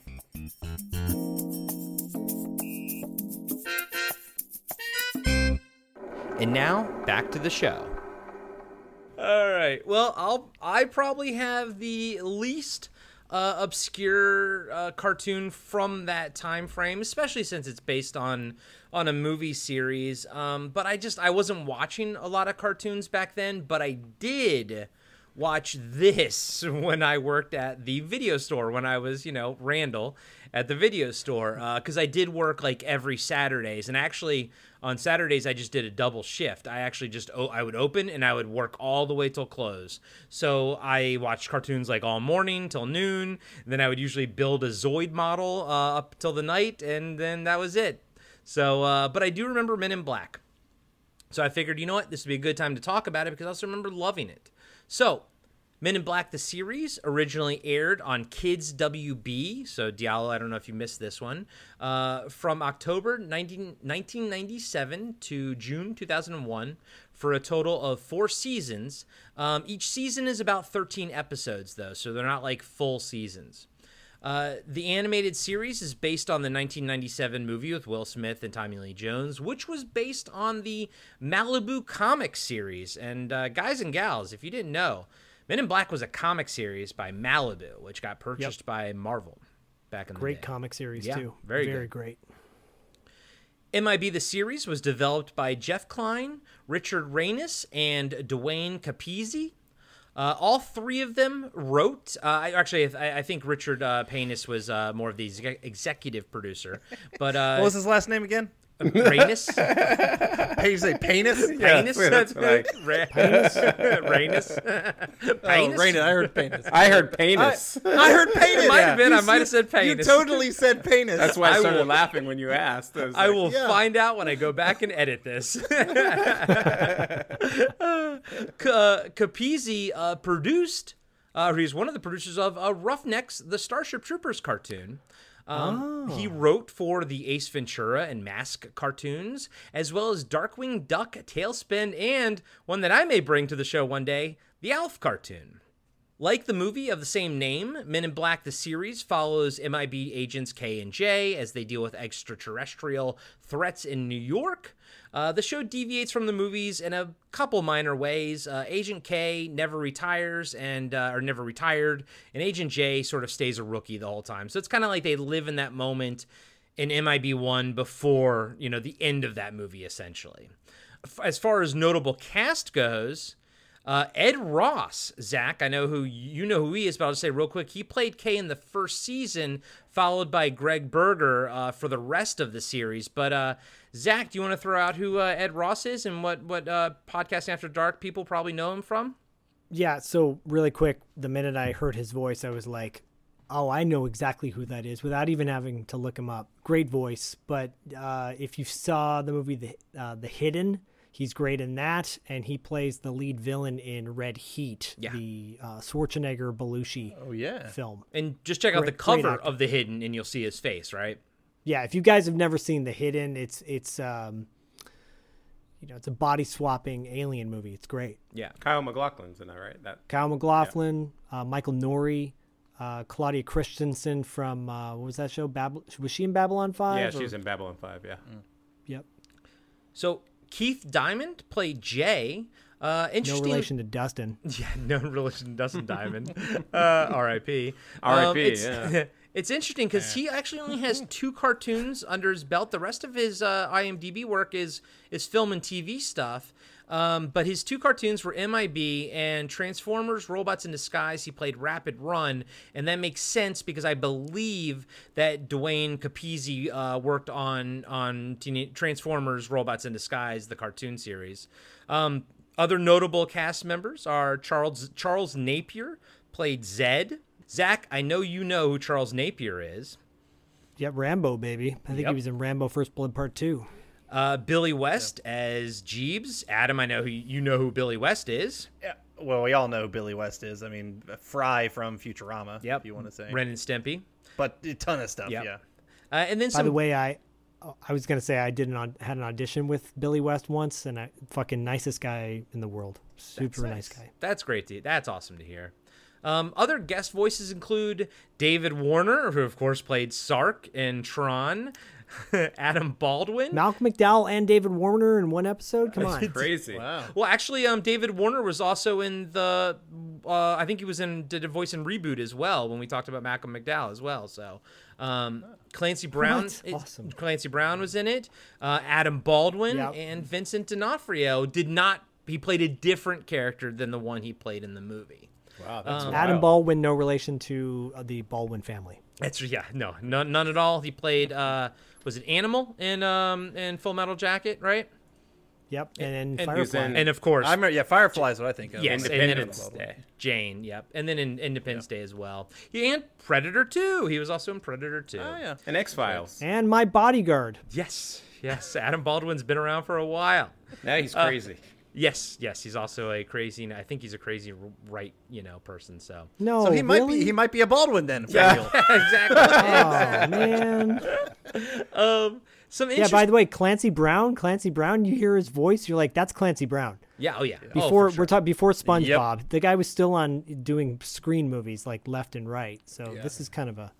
And now, back to the show. All right. Well, I'll I probably have the least uh, obscure uh, cartoon from that time frame, especially since it's based on on a movie series. Um, but I just I wasn't watching a lot of cartoons back then, but I did watch this when I worked at the video store when I was, you know, Randall at the video store because I did work like every Saturdays and actually on Saturdays I just did a double shift. I actually just I would open and I would work all the way till close. So I watched cartoons like all morning till noon. Then I would usually build a Zoid model uh, up till the night, and then that was it. So, uh, but I do remember Men in Black. So I figured, you know what, this would be a good time to talk about it because I also remember loving it. So, Men in Black the series originally aired on Kids WB. So Diallo, I don't know if you missed this one. Uh, from October 19, 1997 to June 2001 for a total of four seasons. Um, each season is about 13 episodes, though, so they're not like full seasons. Uh, the animated series is based on the 1997 movie with Will Smith and Tommy Lee Jones, which was based on the Malibu comic series. And uh, guys and gals, if you didn't know, Men in Black was a comic series by Malibu, which got purchased by Marvel back in the day. Great comic series Yeah, too. very very good. great. MIB the series was developed by Jeff Kline, Richard Raynis, and Duane Capizzi. Uh, all three of them wrote. Uh, I- actually, I, I think Richard uh, Paynes was uh, more of the exec- executive producer, but uh, What was his last name again? Raynis. Hey, you say penis? Paynes. that's what I- Ra- Raynis. Oh, Paynes? I heard penis. I heard penis. I heard penis. It might have been. You I might have said penis. You penis. totally said penis. That's why I I started will- laughing when you asked. I, was I like, will Yeah. find out when I go back and edit this. K- Capizzi uh, produced, uh, he's one of the producers of uh, Roughnecks, the Starship Troopers cartoon. Um, He wrote for the Ace Ventura and Mask cartoons, as well as Darkwing Duck, TaleSpin, and one that I may bring to the show one day, the Alf cartoon. Like the movie of the same name, Men in Black the series follows MIB agents K and J as they deal with extraterrestrial threats in New York. Uh, the show deviates from the movies in a couple minor ways. Uh, Agent K never retires and uh, or never retired, and Agent J sort of stays a rookie the whole time. So it's kind of like they live in that moment in MIB one before you know the end of that movie, essentially. As far as notable cast goes, uh, Ed O'Ross, Zach, I know who you know who he is, but I'll just say real quick, he played K in the first season, followed by Gregg Berger uh, for the rest of the series. But uh, Zach, do you want to throw out who uh, Ed O'Ross is and what what uh, podcast After Dark people probably know him from? Yeah, so really quick, the minute I heard his voice, I was like, "Oh, I know exactly who that is," without even having to look him up. Great voice, but uh, if you saw the movie The uh, The Hidden, he's great in that, and he plays the lead villain in Red Heat, Yeah. the uh, Schwarzenegger Belushi Oh yeah. film. And just check out the Great- great cover of The Hidden, and you'll see his face, right? Yeah, if you guys have never seen The Hidden, it's it's um, you know, it's a body swapping alien movie. It's great. Yeah. Kyle MacLachlan's in that, right? That Kyle MacLachlan, uh, Michael Nouri, uh, Claudia Christensen from uh, what was that show? Bab- was she in Babylon Five? yeah, or- she's in Babylon Five. Yeah. Yep. So Keith Diamond played Jay. Uh, No interesting. relation to Dustin. Yeah, no relation to Dustin Diamond. uh, R.I.P. R.I.P., it's, yeah. it's interesting because he actually only has two cartoons under his belt. The rest of his uh, IMDb work is is film and TV stuff. Um, but his two cartoons were MIB and Transformers: Robots in Disguise. He played Rapid Run, and that makes sense because I believe that Duane Capizzi uh, worked on on Transformers: Robots in Disguise, the cartoon series. Um, other notable cast members are Charles Charles Napier played Zed. Zach, I know you know who Charles Napier is. Yep, Rambo baby. I think Yep. he was in Rambo First Blood Part Two. Uh, Billy West as Jeebs. Adam, I know who you know who Billy West is. Yeah. Well, we all know who Billy West is. I mean, Fry from Futurama. Yep. If you want to say. Ren and Stimpy. But a ton of stuff. Yep. Yeah. Uh, and then By some the way, I I was gonna say I did an had an audition with Billy West once, and I fucking nicest guy in the world. Super nice guy. That's great. To, that's awesome to hear. Um, other guest voices include David Warner, who of course played Sark in Tron. Adam Baldwin. Malcolm McDowell and David Warner in one episode. Come on. Crazy. Wow. Well, actually, um, David Warner was also in the. Uh, I think he was in did a voice in reboot as well when we talked about Malcolm McDowell as well. So, um, Clancy Brown. What? it- Awesome. Clancy Brown was in it. Uh, Adam Baldwin Yep. and Vincent D'Onofrio did not he played a different character than the one he played in the movie. Wow, that's Adam. Baldwin, no relation to uh, the Baldwin family. That's yeah, no, none, none at all. He played uh, was it Animal in um in Full Metal Jacket, right? Yep, and, and- Firefly. And of course, I remember, yeah, Firefly is what I think of. Yes, and then Independence it's Day. Jane. Yep, and then in Independence Day as well. Yeah, and Predator 2. He was also in Predator 2. Oh, yeah. And X Files. and my bodyguard. Yes, yes. Adam Baldwin's been around for a while. Now he's Uh, crazy. Yes, yes. He's also a crazy. I think he's a crazy right, you know, person. So No, So he might be he might be a Baldwin then. yeah, exactly. Oh man. um, some Yeah. By the way, Clancy Brown. Clancy Brown. You hear his voice, you're like, that's Clancy Brown. yeah, oh yeah. Oh, Before for sure. we're talking before SpongeBob, the guy was still on doing screen movies like left and right. So this is kind of a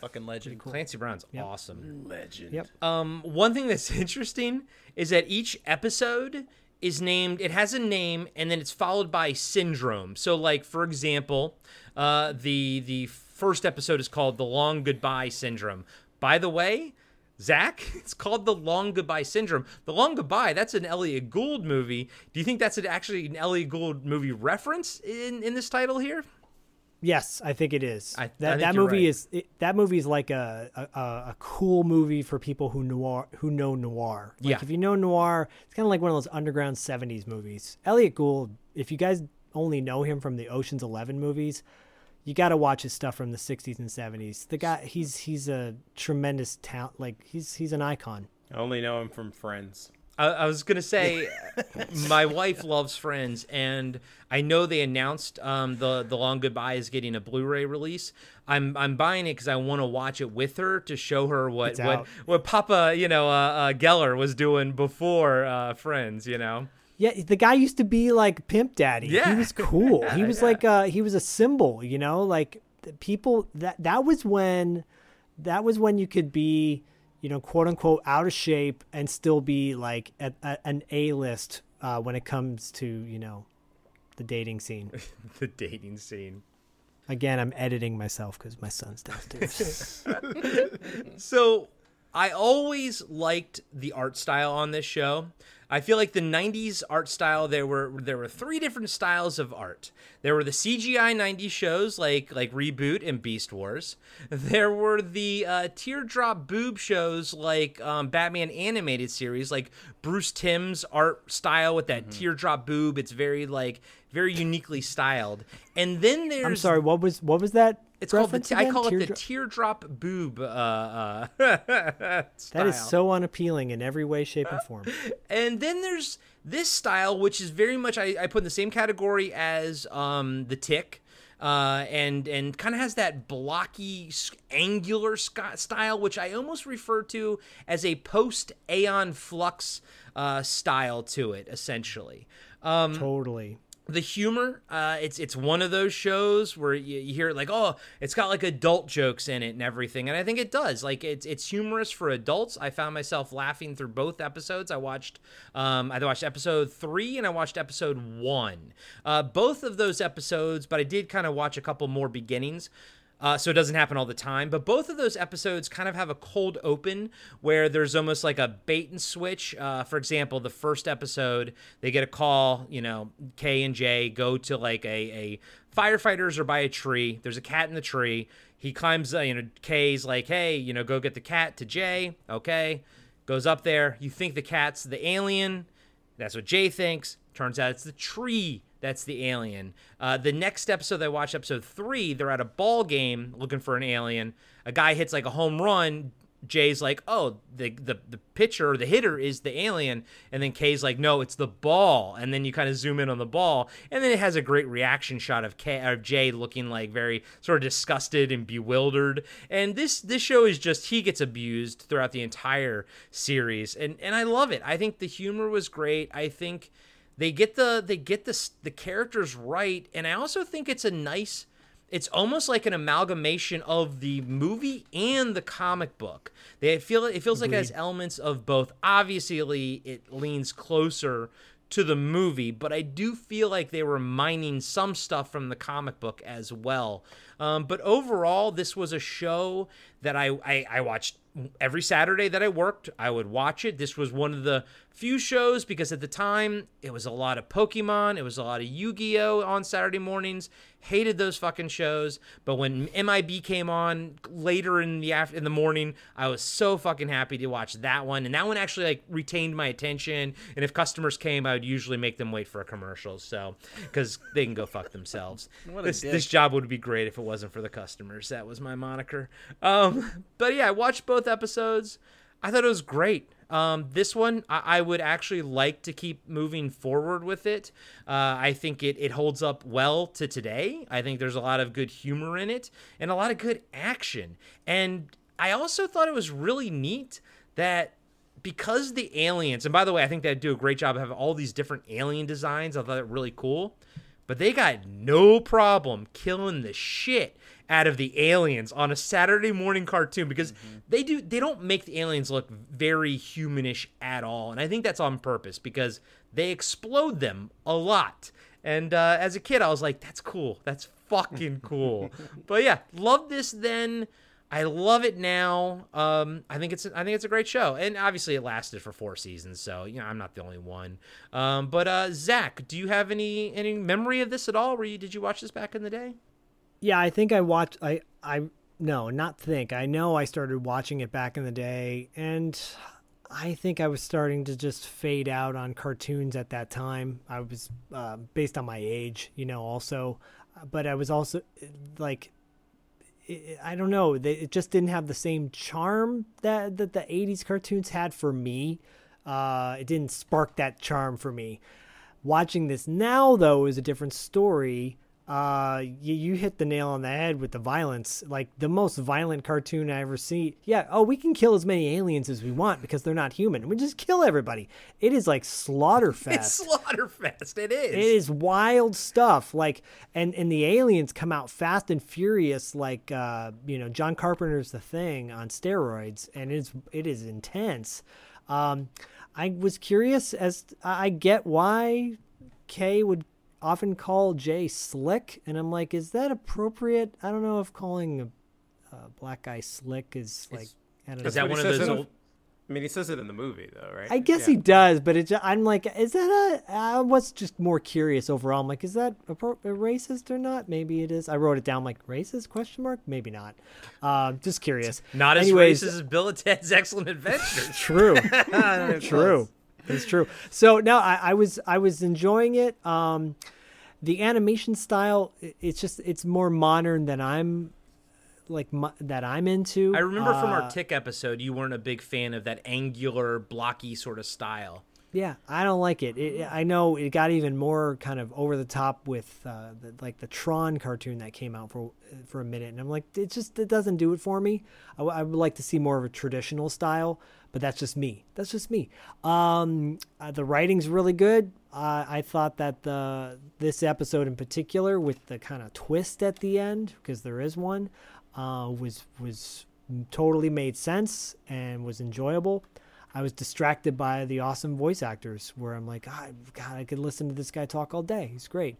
Fucking legend. Clancy Brown's awesome. Legend. Yep. Um, one thing that's interesting is that each episode is named. It has a name, and then it's followed by syndrome. So, like for example, uh, the the first episode is called "The Long Goodbye Syndrome." By the way. Zach, it's called the Long Goodbye Syndrome. The Long Goodbye, that's an Elliott Gould movie. Do you think that's an, actually an Elliott Gould movie reference in, in this title here? Yes, I think it is. I- I that think that you're movie right. is it, that movie is like a, a a cool movie for people who noir who know noir. Like Yeah. if you know noir, it's kind of like one of those underground '70s movies. Elliott Gould, if you guys only know him from the Ocean's Eleven movies, you got to watch his stuff from the '60s and '70s. The guy, he's he's a tremendous talent. Like he's he's an icon. I only know him from Friends. I, I was gonna say, my wife loves Friends, and I know they announced um, the the Long Goodbye is getting a Blu-ray release. I'm I'm buying it because I want to watch it with her to show her what what what Papa you know uh, uh, Geller was doing before uh, Friends. You know. Yeah, the guy used to be like Pimp Daddy. Yeah. He was cool. he was like uh he was a symbol, you know, like people that that was when that was when you could be, you know, quote unquote out of shape and still be like at, at an A-list uh when it comes to, you know, the dating scene. the dating scene. Again, I'm editing myself cuz my son's downstairs. So I always liked the art style on this show. I feel like the '90s art style there were there were three different styles of art. There were the CGI '90s shows like like Reboot and Beast Wars. There were the uh, teardrop boob shows like um, Batman animated series, like Bruce Timm's art style with that teardrop boob. It's very like very uniquely styled. And then there's I'm sorry, what was what was that? It's called the t- I again? call it the Teardrop- teardrop boob. Uh, uh, That is so unappealing in every way, shape, and form. And then there's this style, which is very much I, I put in the same category as um, the Tick, uh, and and kind of has that blocky, angular style, which I almost refer to as a post Aeon Flux uh, style to it, essentially. Um, Totally. The humor uh, it's it's one of those shows where you, you hear like oh it's got like adult jokes in it and everything and i think it does. Like it's it's humorous for adults. I found myself laughing through both episodes. I watched um, i watched episode three and i watched episode one. Uh, both of those episodes but i did kind of watch a couple more beginnings uh, so it doesn't happen all the time. But both of those episodes kind of have a cold open where there's almost like a bait and switch. Uh, for example, the first episode, they get a call, you know, K and J go to like a, a firefighters are by a tree. There's a cat in the tree. He climbs, uh, you know, K's like, hey, you know, go get the cat to Jay. Okay. Goes up there. You think the cat's the alien. That's what Jay thinks. Turns out it's the tree that's the alien. Uh, the next episode I watched, episode three, they're at a ball game looking for an alien. A guy hits like a home run. Jay's like, oh, the the the pitcher or the hitter is the alien, and then Kay's like, no, it's the ball, and then you kind of zoom in on the ball, and then it has a great reaction shot of K of Jay looking like very sort of disgusted and bewildered, and this this show is just he gets abused throughout the entire series, and and I love it. I think the humor was great. I think they get the they get the the characters right, and I also think it's a nice it's almost like an amalgamation of the movie and the comic book. They feel it feels like it has elements of both. Obviously, it leans closer to the movie, but I do feel like they were mining some stuff from the comic book as well. Um, but overall, this was a show that I, I I watched every Saturday that I worked, I would watch it. This was one of the few shows because at the time it was a lot of Pokemon, it was a lot of Yu Gi Oh on Saturday mornings. Hated those fucking shows, but when MIB came on later in the af- in the morning, I was so fucking happy to watch that one, and that one actually like retained my attention. And if customers came, I would usually make them wait for a commercial, so because they can go fuck themselves. This dick. this job would be great if it wasn't for the customers. That was my moniker. Um, but yeah, I watched both episodes. I thought it was great. Um, this one, I, I would actually like to keep moving forward with it. Uh, I think it, it holds up well to today. I think there's a lot of good humor in it and a lot of good action. And I also thought it was really neat that because the aliens, and by the way, I think they do a great job of having all these different alien designs. I thought it really cool. But they got no problem killing the shit out of the aliens on a Saturday morning cartoon because they do they don't make the aliens look very humanish at all. And I think that's on purpose because they explode them a lot. And uh, as a kid, I was like, "That's cool. That's fucking cool." but yeah, love this then. I love it now. Um, I think it's I think it's a great show, and obviously it lasted for four seasons, so you know I'm not the only one. Um, but uh, Zach, do you have any any memory of this at all? Were you did you watch this back in the day? Yeah, I think I watched. I I no, not think. I know I started watching it back in the day, and I think I was starting to just fade out on cartoons at that time. I was uh, based on my age, you know, also, but I was also like. I- don't know. It just didn't have the same charm that that the '80s cartoons had for me. Uh, it didn't spark that charm for me. Watching this now, though, is a different story. Uh, you, you hit the nail on the head with the violence. Like the most violent cartoon I ever see. Yeah. Oh, we can kill as many aliens as we want because they're not human. We just kill everybody. It is like Slaughterfest. It's Slaughterfest. It is. It is wild stuff. Like, and and the aliens come out fast and furious, like uh, you know John Carpenter's The Thing on steroids, and it's it is intense. Um, I was curious as I get why Kay would often call Jay slick, and I'm like, is that appropriate? I don't know if calling a, a black guy slick is like. I don't Is know. that one of those old? I mean, he says it in the movie, though, right? I guess Yeah. he does, but it's I'm like, is that a? I was just more curious overall. I'm like, is that appro- racist or not? Maybe it is. I wrote it down like racist question mark. Maybe not. Um, just curious. Not as Anyways, racist as Bill and Ted's Excellent Adventure. True. true. It's true. So no, I, I was I was enjoying it. Um, the animation style, it's just it's more modern than I'm like mo- that I'm into. I remember from Uh, our Tick episode, you weren't a big fan of that angular, blocky sort of style. Yeah, I don't like it. it. I know it got even more kind of over the top with uh, the, like the Tron cartoon that came out for for a minute, and I'm like, it just it doesn't do it for me. I, w- I would like to see more of a traditional style, but that's just me. That's just me. Um, uh, the writing's really good. Uh, I thought that the this episode in particular, with the kind of twist at the end, because there is one, uh, was was totally made sense and was enjoyable. I was distracted by the awesome voice actors, where I'm like, God, God, I could listen to this guy talk all day. He's great.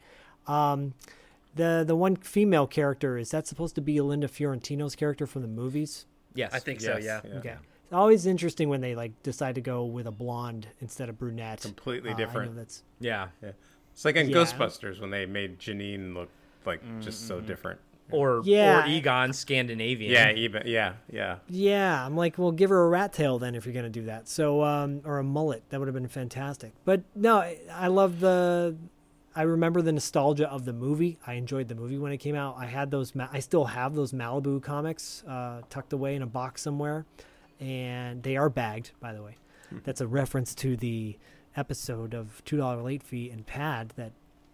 Um, the the one female character is that supposed to be Linda Fiorentino's character from the movies? Yes, I think so. Yes, Yeah. Okay. It's always interesting when they like decide to go with a blonde instead of brunette. Completely Uh, different. that's Yeah. It's like in Yeah. Ghostbusters when they made Janine look like just so different. Or Yeah. or Egon Scandinavian. Yeah, even yeah, yeah. Yeah, I'm like, well, give her a rat tail then if you're gonna do that. So, um, or a mullet, that would have been fantastic. But no, I, I love the. I remember the nostalgia of the movie. I enjoyed the movie when it came out. I had those. Ma- I still have those Malibu comics uh, tucked away in a box somewhere, and they are bagged, by the way. That's a reference to the episode of Two Dollar Late Fee and Pad that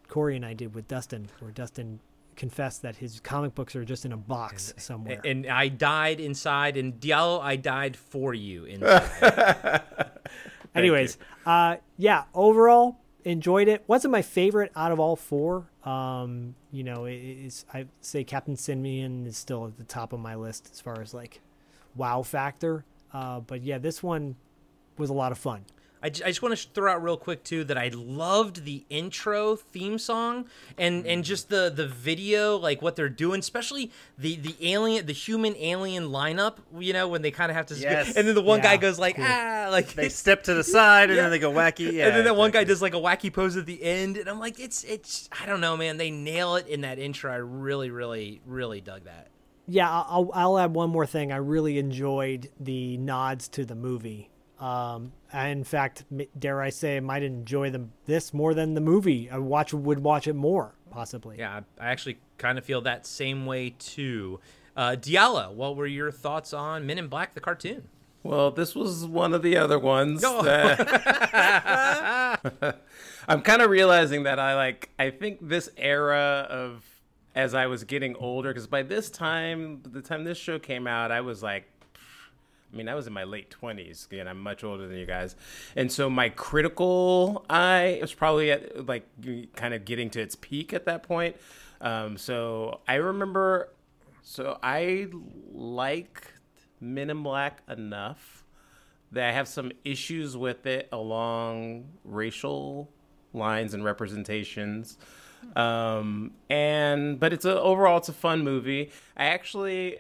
Corey and I did with Dustin, where Dustin confessed that his comic books are just in a box somewhere. And I died inside, and Diallo, I died for you inside. Anyways, uh, yeah, overall enjoyed it. Wasn't my favorite out of all four. Um, you know, it, it's I say Captain Simian is still at the top of my list as far as like wow factor. Uh, but yeah, this one was a lot of fun. I, just want to throw out real quick too that I loved the intro theme song and and just the the video like what they're doing, especially the the alien the human alien lineup. You know when they kind of have to Yes. and then the one guy goes like ah like They step to the side and Yeah. then they go wacky. Yeah, and then that one guy does like a wacky pose at the end, and I'm like, it's it's I don't know, man. They nail it in that intro. I really, really, really dug that. Yeah, I'll, I'll add one more thing. I really enjoyed the nods to the movie. Um, I, in fact, dare I say, I might enjoy them this more than the movie. I watch would watch it more possibly. Yeah, I, I actually kind of feel that same way too. Uh, Diallo, what were your thoughts on Men in Black the cartoon? Well, this was one of the other ones. Go. that- I'm kind of realizing that I like. I think this era of as I was getting older, because by this time, the time this show came out, I was like, I mean, I was in my late 20s. and I'm much older than you guys, and so my critical eye was probably at like kind of getting to its peak at that point. Um, so I remember. So I liked Men in Black enough that I have some issues with it along racial lines and representations. Um, and but it's a overall it's a fun movie. I actually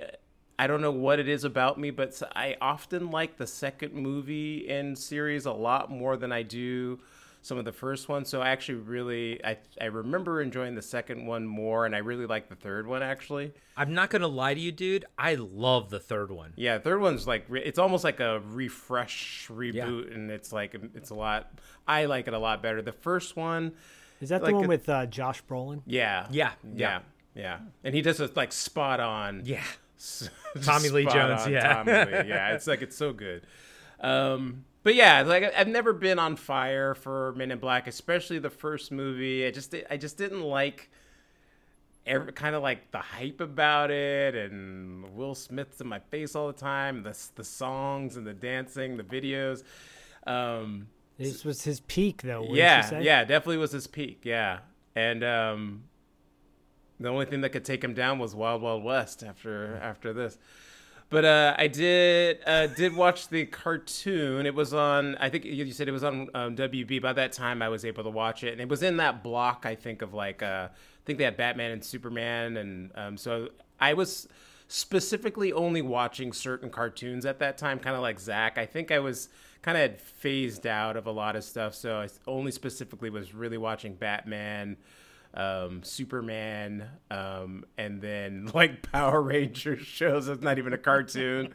I don't know what it is about me, but I often like the second movie in series a lot more than I do some of the first ones. So I actually really I I remember enjoying the second one more, and I really like the third one actually. I'm not gonna lie to you, dude. I love the third one. Yeah, third one's like it's almost like a refresh reboot, and it's like it's a lot. I like it a lot better. The first one, Is that Like the one a- with uh, Josh Brolin? yeah, Yeah, yeah, yeah, and he does it like spot on. Yeah. Tommy Lee Jones, yeah. Tommy Lee. yeah, it's like it's so good. Um, but yeah, like I- I've never been on fire for Men in Black, especially the first movie. I just I just didn't like. Every, kind of like the hype about it, and Will Smith's in my face all the time. The the songs and the dancing, the videos. Um, This was his peak, though. yeah, say? yeah, definitely was his peak. Yeah, and um, the only thing that could take him down was Wild Wild West after after this. But uh, I did uh, did watch the cartoon. It was on. I think you said it was on um, WB. By that time, I was able to watch it, and it was in that block. I think of like uh, I think they had Batman and Superman, and um, so I was specifically only watching certain cartoons at that time, kind of like Zach. I think I was kind of phased out of a lot of stuff, so I only specifically was really watching Batman um, Superman, um, and then like Power Rangers shows. It's not even a cartoon.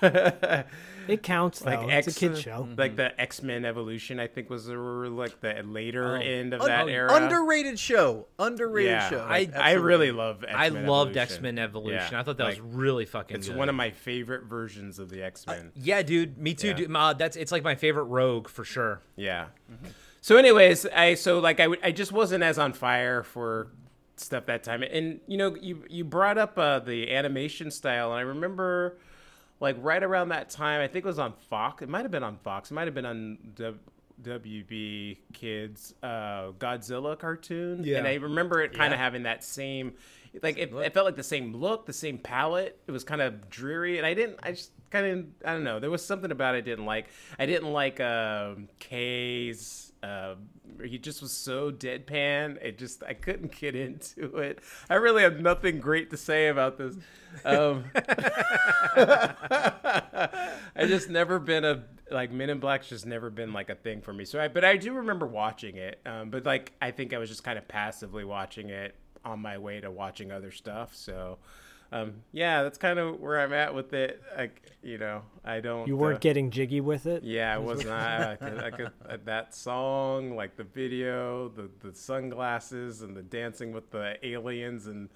It counts, though. like it's a kid show. Like the X Men Evolution, I think was like the later Oh. end of Un- that era. Underrated show. Underrated yeah, show. I, I really love. I X-Men I loved X Men Evolution. Yeah, I thought that like, was really fucking. It's good. one of my favorite versions of the X Men. Yeah, dude. Me too. Yeah. Dude. Uh, that's it's like my favorite Rogue for sure. Yeah. So, anyways, I so like I I just wasn't as on fire for stuff that time, and you know you you brought up uh, the animation style, and I remember like right around that time, I think it was on Fox. It might have been on Fox. It might have been on w- WB Kids uh, Godzilla cartoon. Yeah. And I remember it kind of having that same. Like it, it felt like the same look, the same palette. It was kind of dreary, and I didn't. I just kind of. I don't know. There was something about it I didn't like. I didn't like um, K's. Uh, he just was so deadpan. It just I couldn't get into it. I really have nothing great to say about this. Um, I just never been a like Men in Black's just never been like a thing for me. So I but I do remember watching it. Um, but like I think I was just kind of passively watching it on my way to watching other stuff. So um, yeah, that's kind of where I'm at with it. Like you know, I don't. You weren't uh, getting jiggy with it? yeah, I was not. I could, I could, uh, that song, like the video, the the sunglasses, and the dancing with the aliens, and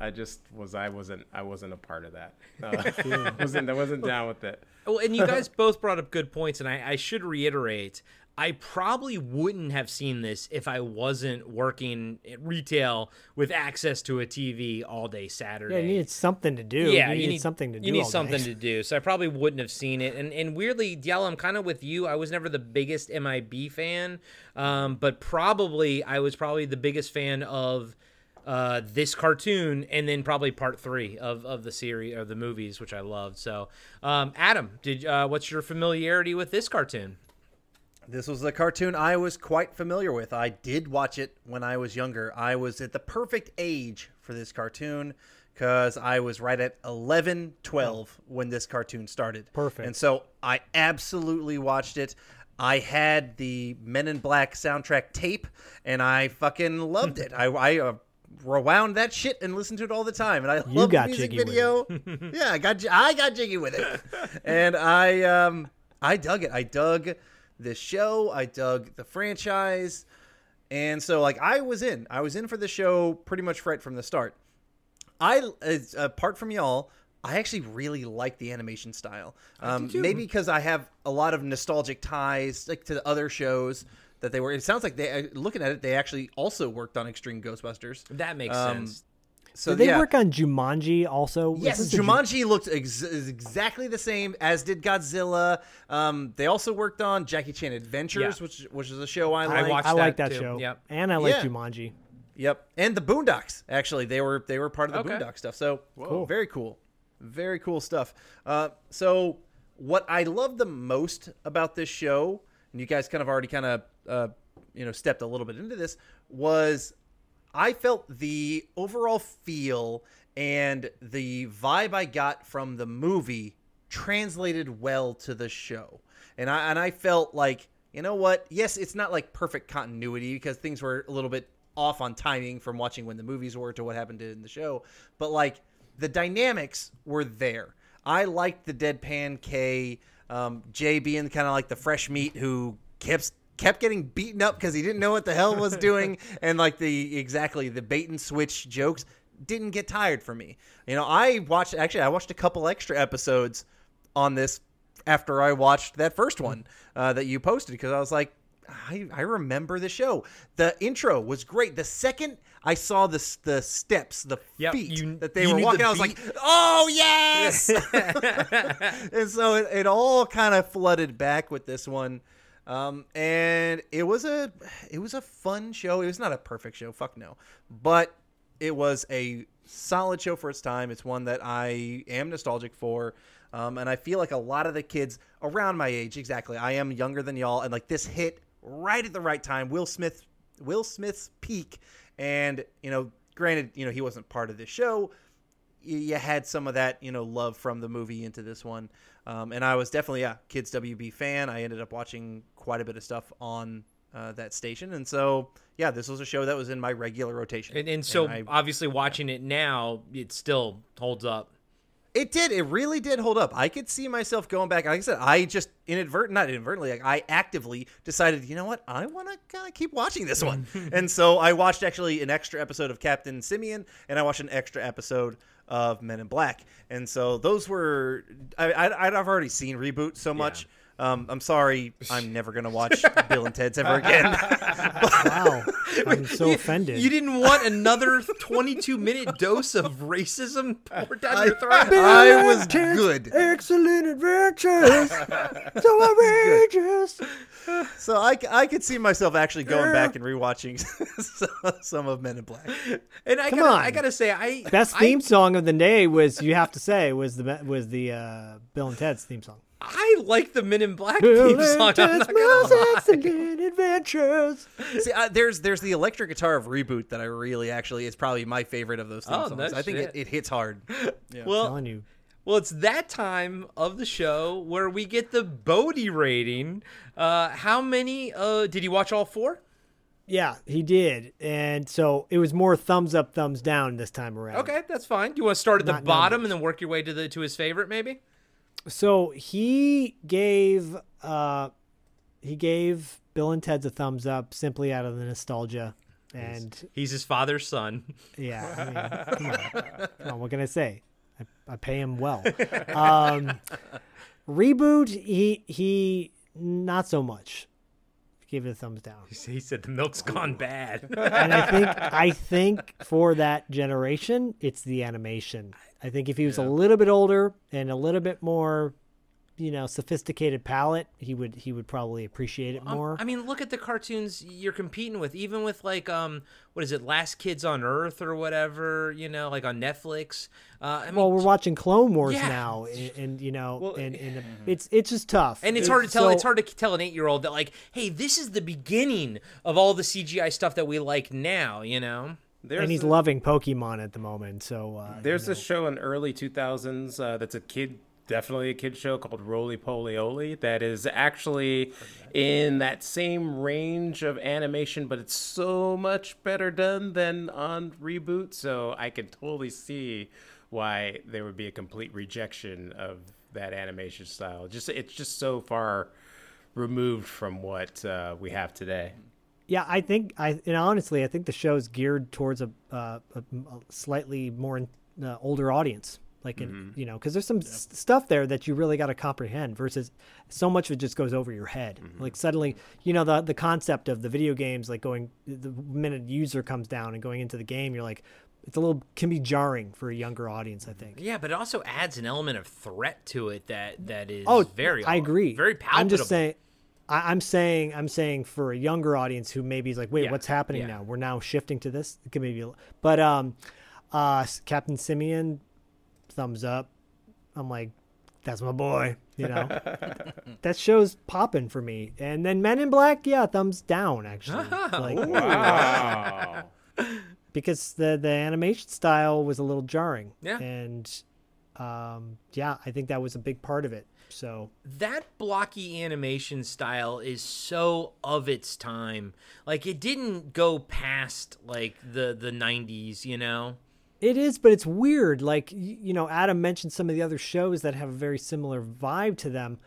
I just was. I wasn't. I wasn't a part of that. Uh, wasn't. I wasn't down with it. Well, and you guys both brought up good points, and I, I should reiterate. I probably wouldn't have seen this if I wasn't working at retail with access to a TV all day Saturday. Yeah, you needed something to do. Yeah, you need something to do. You need all day. something to do. So I probably wouldn't have seen it. And and weirdly, Diallo, I'm kind of with you. I was never the biggest MIB fan, um, but probably I was probably the biggest fan of uh, this cartoon, and then probably part three of, of the series or the movies, which I loved. So, um, Adam, did uh, what's your familiarity with this cartoon? This was a cartoon I was quite familiar with. I did watch it when I was younger. I was at the perfect age for this cartoon because I was right at 11, 12 when this cartoon started. Perfect. And so I absolutely watched it. I had the Men in Black soundtrack tape, and I fucking loved it. I, I uh, rewound that shit and listened to it all the time, and I You love got the music video. yeah, I got I got jiggy with it, and I um I dug it. I dug the show. I dug the franchise, and so like I was in. I was in for the show pretty much right from the start. I as- apart from y'all, I actually really like the animation style. Um, maybe because I have a lot of nostalgic ties like to the other shows that they were. It sounds like they uh, looking at it, they actually also worked on Extreme Ghostbusters. That makes Um, sense. So Did they yeah. work on Jumanji also? Yes, Wasn't Ju- Jumanji looked ex- is exactly the same as did Godzilla. Um, they also worked on Jackie Chan Adventures, Yeah. which which is a show I I like. watched I like that that too. show. Yep. And I like Yeah. Jumanji. Yep, and the Boondocks. Actually, they were they were part of the Okay. Boondock stuff. So very cool, very cool stuff. Uh, so what I love the most about this show, and you guys kind of already kind of uh, you know stepped a little bit into this, was I felt the overall feel and the vibe I got from the movie translated well to the show. And I and I felt like, you know what? Yes, it's not like perfect continuity because things were a little bit off on timing from watching when the movies were to what happened in the show, but like the dynamics were there. I liked the deadpan K, um, Jay being kind of like the fresh meat who kept kept getting beaten up because he didn't know what the hell was doing, and like the exactly the bait and switch jokes didn't get tired for me. You know, I watched actually I watched a couple extra episodes on this after I watched that first one uh, that you posted because I was like. I, I remember the show. The intro was great. The second I saw the the steps, the Yep, feet you- that they were knew the walking, I was like, "Oh yes!" and so it, it all kind of flooded back with this one, um, and it was a it was a fun show. It was not a perfect show, fuck no, but it was a solid show for its time. It's one that I am nostalgic for. Um, and I feel like a lot of the kids around my age, exactly, I am younger than y'all, and like this hit right at the right time. Will Smith, Will Smith's peak, and you know, granted, you know, he wasn't part of this show, you, had some of that you know love from the movie into this one um, and i was definitely a kids wb fan. I ended up watching quite a bit of stuff on uh, that station. And so yeah this was a show that was in my regular rotation. And, and so I- obviously watching it now, it still holds up. it did. It really did hold up. I could see myself going back. Like i said i just inadvertent not inadvertently like i actively decided you know what? I want to kind of keep watching this one. And so i watched actually an extra episode of captain simian and i watched an extra episode of men in black. And so those were i, I i've already seen reboot so much um, I'm sorry. I'm never gonna watch Bill and Ted's ever again. Wow. I'm so offended. You didn't want another 22 minute dose of racism poured down your throat? I was good. Excellent adventures. so outrageous. So I, I could see myself actually going back and rewatching some- some of Men in Black. And I Come gotta, on. I gotta say, I Best I- theme song of the day was you have to say was the was the uh, Bill and Ted's theme song. I like the Men in Black theme song. I'm not gonna lie. excellent adventures. See, uh, there's there's the electric guitar of Reboot that I really actually is probably my favorite of those theme Oh, songs. I think it, shit. it hits hard. Well, telling you. Well, it's that time of the show where we get the Bodie rating. Uh, how many? Uh, did you watch all four? Yeah, he did, and so it was more thumbs up, thumbs down this time around. Okay, that's fine. Do you want to start at the Not bottom numbers. and then work your way to the to his favorite, maybe? So he gave uh he gave Bill and Ted's a thumbs up simply out of the nostalgia. And He's his father's son. yeah, I mean, come on. Come on, what can I say? I, I pay him well. Um reboot he he not so much. Give it a thumbs down. He said the milk's gone bad. And I think I think for that generation, it's the animation. I think if he was a little bit older and a little bit more you know sophisticated palate, he would he would probably appreciate it Um, more. I mean, look at the cartoons you're competing with. Even with like, um, what is it, Last Kids on Earth or whatever, you know, like on Netflix. Uh, I mean, well, we're watching Clone Wars Yeah. now, and, and you know, Well, and, and it's it's just tough. and it's hard to tell. So- it's hard to tell an eight-year-old that, like, hey, this is the beginning of all the CGI stuff that we like now. You know. There's and he's a- loving Pokemon at the moment. So uh, There's a show in early 2000s uh, that's a kid, definitely a kid show called Rolie Polie Olie that is actually in that same range of animation, but it's so much better done than on reboot. So I can totally see why there would be a complete rejection of that animation style. Just it's just so far removed from what uh, we have today. Yeah, I think I and honestly, I think the show is geared towards a, uh, a, slightly more uh, older audience. Like, in, you know, because there's some s- stuff there that you really got to comprehend. Versus, so much of it just goes over your head. Like suddenly, you know, the the concept of the video games, like going the minute user comes down and going into the game, you're like, it's a little can be jarring for a younger audience. I think. Yeah, but it also adds an element of threat to it that that is Oh, very. I agree. Very palpable. I'm just saying. I, I'm saying. I'm saying for a younger audience who maybe is like, wait, Yeah, what's happening yeah. now? We're now shifting to this. It could maybe, but um, uh, Captain Simian, thumbs up. I'm like, that's my boy. You know, that show's popping for me. And then Men in Black, yeah, thumbs down actually. like, Wow. because the the animation style was a little jarring. Yeah. And um, yeah, I think that was a big part of it. So that blocky animation style is so of its time. Like it didn't go past like the the 90s, you know. It is, but it's weird. Like you know, Adam mentioned some of the other shows that have a very similar vibe to them.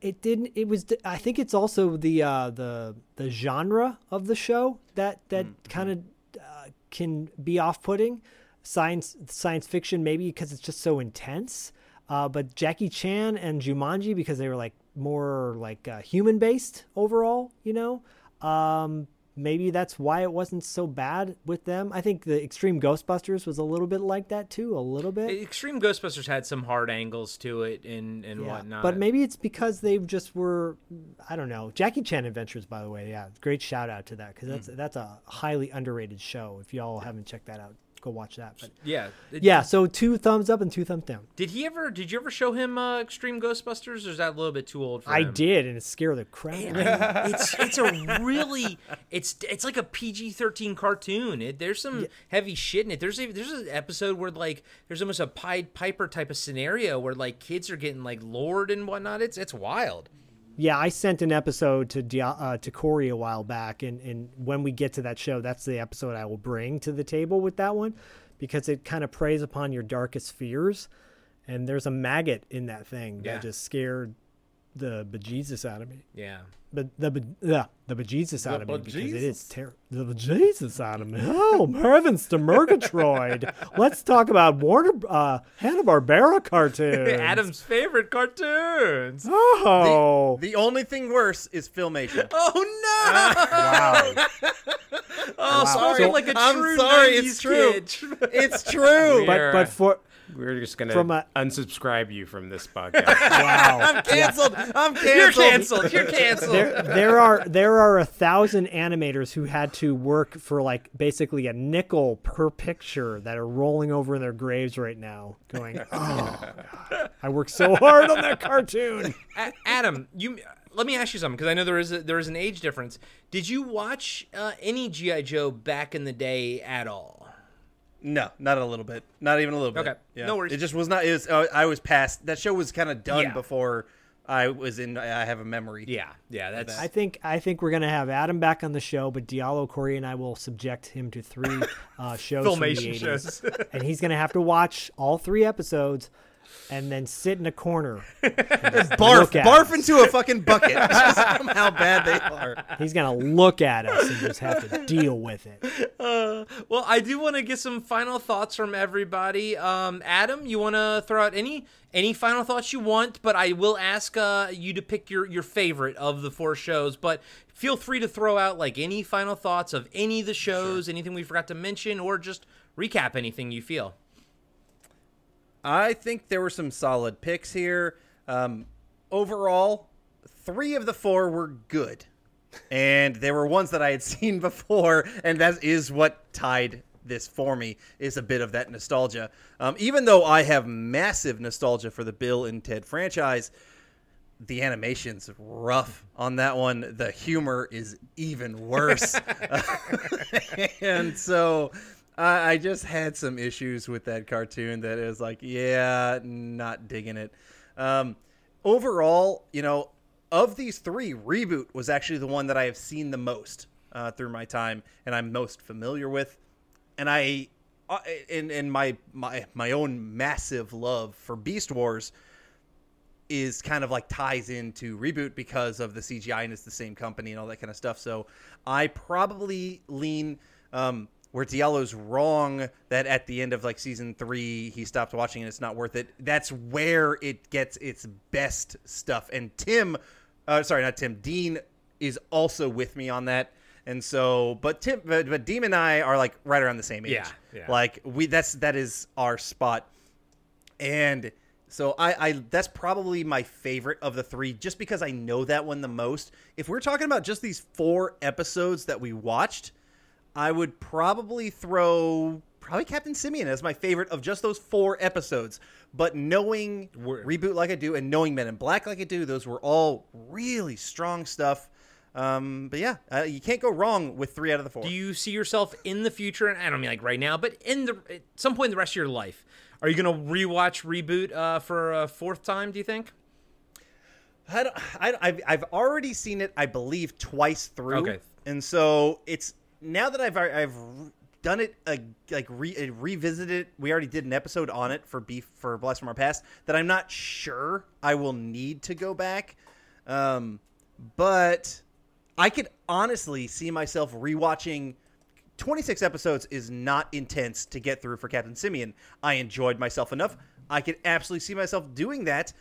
It didn't. It was. I think it's also the uh, the the genre of the show that that kind of uh, can be off-putting. Science science fiction maybe because it's just so intense. Uh, but Jackie Chan and Jumanji because they were like more like uh, human based overall. You know. Um, maybe that's why it wasn't so bad with them. I think the Extreme Ghostbusters was a little bit like that too, a little bit. Extreme Ghostbusters had some hard angles to it and and Yeah, whatnot. But maybe it's because they just were, I don't know. Jackie Chan Adventures, by the way, yeah, great shout out to that because that's mm. that's a highly underrated show. If y'all haven't checked that out, go watch that. But yeah. It- yeah, so two thumbs up and two thumbs down. Did he ever? Did you ever show him uh, Extreme Ghostbusters, or is that a little bit too old for I him? did, and it scared the crap. out of me. it's it's a really it's it's like a PG thirteen cartoon. It, there's some heavy shit in it. There's a, there's an episode where like there's almost a Pied Piper type of scenario where like kids are getting like lured and whatnot. It's it's wild. Yeah, I sent an episode to uh, to Corey a while back, and, and when we get to that show, that's the episode I will bring to the table with that one, because it kind of preys upon your darkest fears, and there's a maggot in that thing Yeah. that just scared the bejesus out of me. Yeah. But the be- yeah, the bejesus out The of me because it is terrible. The bejesus out of me. Oh, heavens to Murgatroyd. Let's talk about Warner uh, Hanna Barbera cartoons. Adam's favorite cartoons. Oh, The only thing worse is filmation. Oh no! wow. Oh, spoken So- like a I'm true sorry, 90s it's true. kid. it's true. but but for We're just gonna From a- unsubscribe you from this podcast. wow. I'm canceled. I'm canceled. You're canceled. You're canceled. there there are there are a thousand animators who had to work for like basically a nickel per picture that are rolling over in their graves right now, going, "Oh, God, I worked so hard on that cartoon." A- Adam, you let me ask you something because I know there is a, there is an age difference. Did you watch uh, any GI Joe back in the day at all? No, not a little bit. Not even a little bit. Okay. Yeah. No worries. It just was not. It was. Uh, I was past. That show was kind of done Yeah. before I was in. I have a memory. Yeah, yeah, that's I think I think we're gonna have Adam back on the show, but Diallo, Corey, and I will subject him to three uh, shows from the Filmation 80s. shows. and he's gonna have to watch all three episodes, and then sit in a corner. Barf, barf us. into a fucking bucket. Just tell 'em how bad they are. He's gonna look at us and just have to deal with it. Uh, well, I do want to get some final thoughts from everybody. Um, Adam, you want to throw out any any final thoughts you want, but I will ask uh, you to pick your your favorite of the four shows. But feel free to throw out like any final thoughts of any of the shows, anything we forgot to mention, or just recap anything you feel. I think there were some solid picks here. Um, overall, three of the four were good, and there were ones that I had seen before, and that is what tied this for me is a bit of that nostalgia. Um, even though I have massive nostalgia for the Bill and Ted franchise, the animation's rough on that one. The humor is even worse. and so I, I just had some issues with that cartoon that is like, yeah, not digging it. Um, overall, you know, of these three, Reboot was actually the one that I have seen the most uh, through my time and I'm most familiar with. And I, uh, in, in my, my, my own massive love for Beast Wars, is kind of like ties into reboot because of the CGI and it's the same company and all that kind of stuff. So I probably lean um, where Diallo's wrong that at the end of like season three he stopped watching and it's not worth it. That's where it gets its best stuff. And Tim, uh, sorry, not Tim, Dean is also with me on that. And so, but Tim, but, but Dean and I are like right around the same age. Yeah, yeah. Like we, that's that is our spot. And so I, I that's probably my favorite of the three, just because I know that one the most. If we're talking about just these four episodes that we watched, I would probably throw probably Captain Simian as my favorite of just those four episodes. But knowing reboot like I do and knowing Men in Black like I do, those were all really strong stuff. Um, but yeah, uh, you can't go wrong with three out of the four. Do you see yourself in the future? And I don't mean like right now, but in the at some point in the rest of your life, are you going to rewatch reboot uh, for a fourth time? Do you think? I don't, I, I've, I've already seen it, I believe, twice through. Okay. And so it's now that I've I've done it uh, like re, revisited it. We already did an episode on it for beef for Blast from Our Past. That I'm not sure I will need to go back. Um, but I could honestly see myself rewatching. 26 episodes is not intense to get through for Captain Simian. I enjoyed myself enough. I could absolutely see myself doing that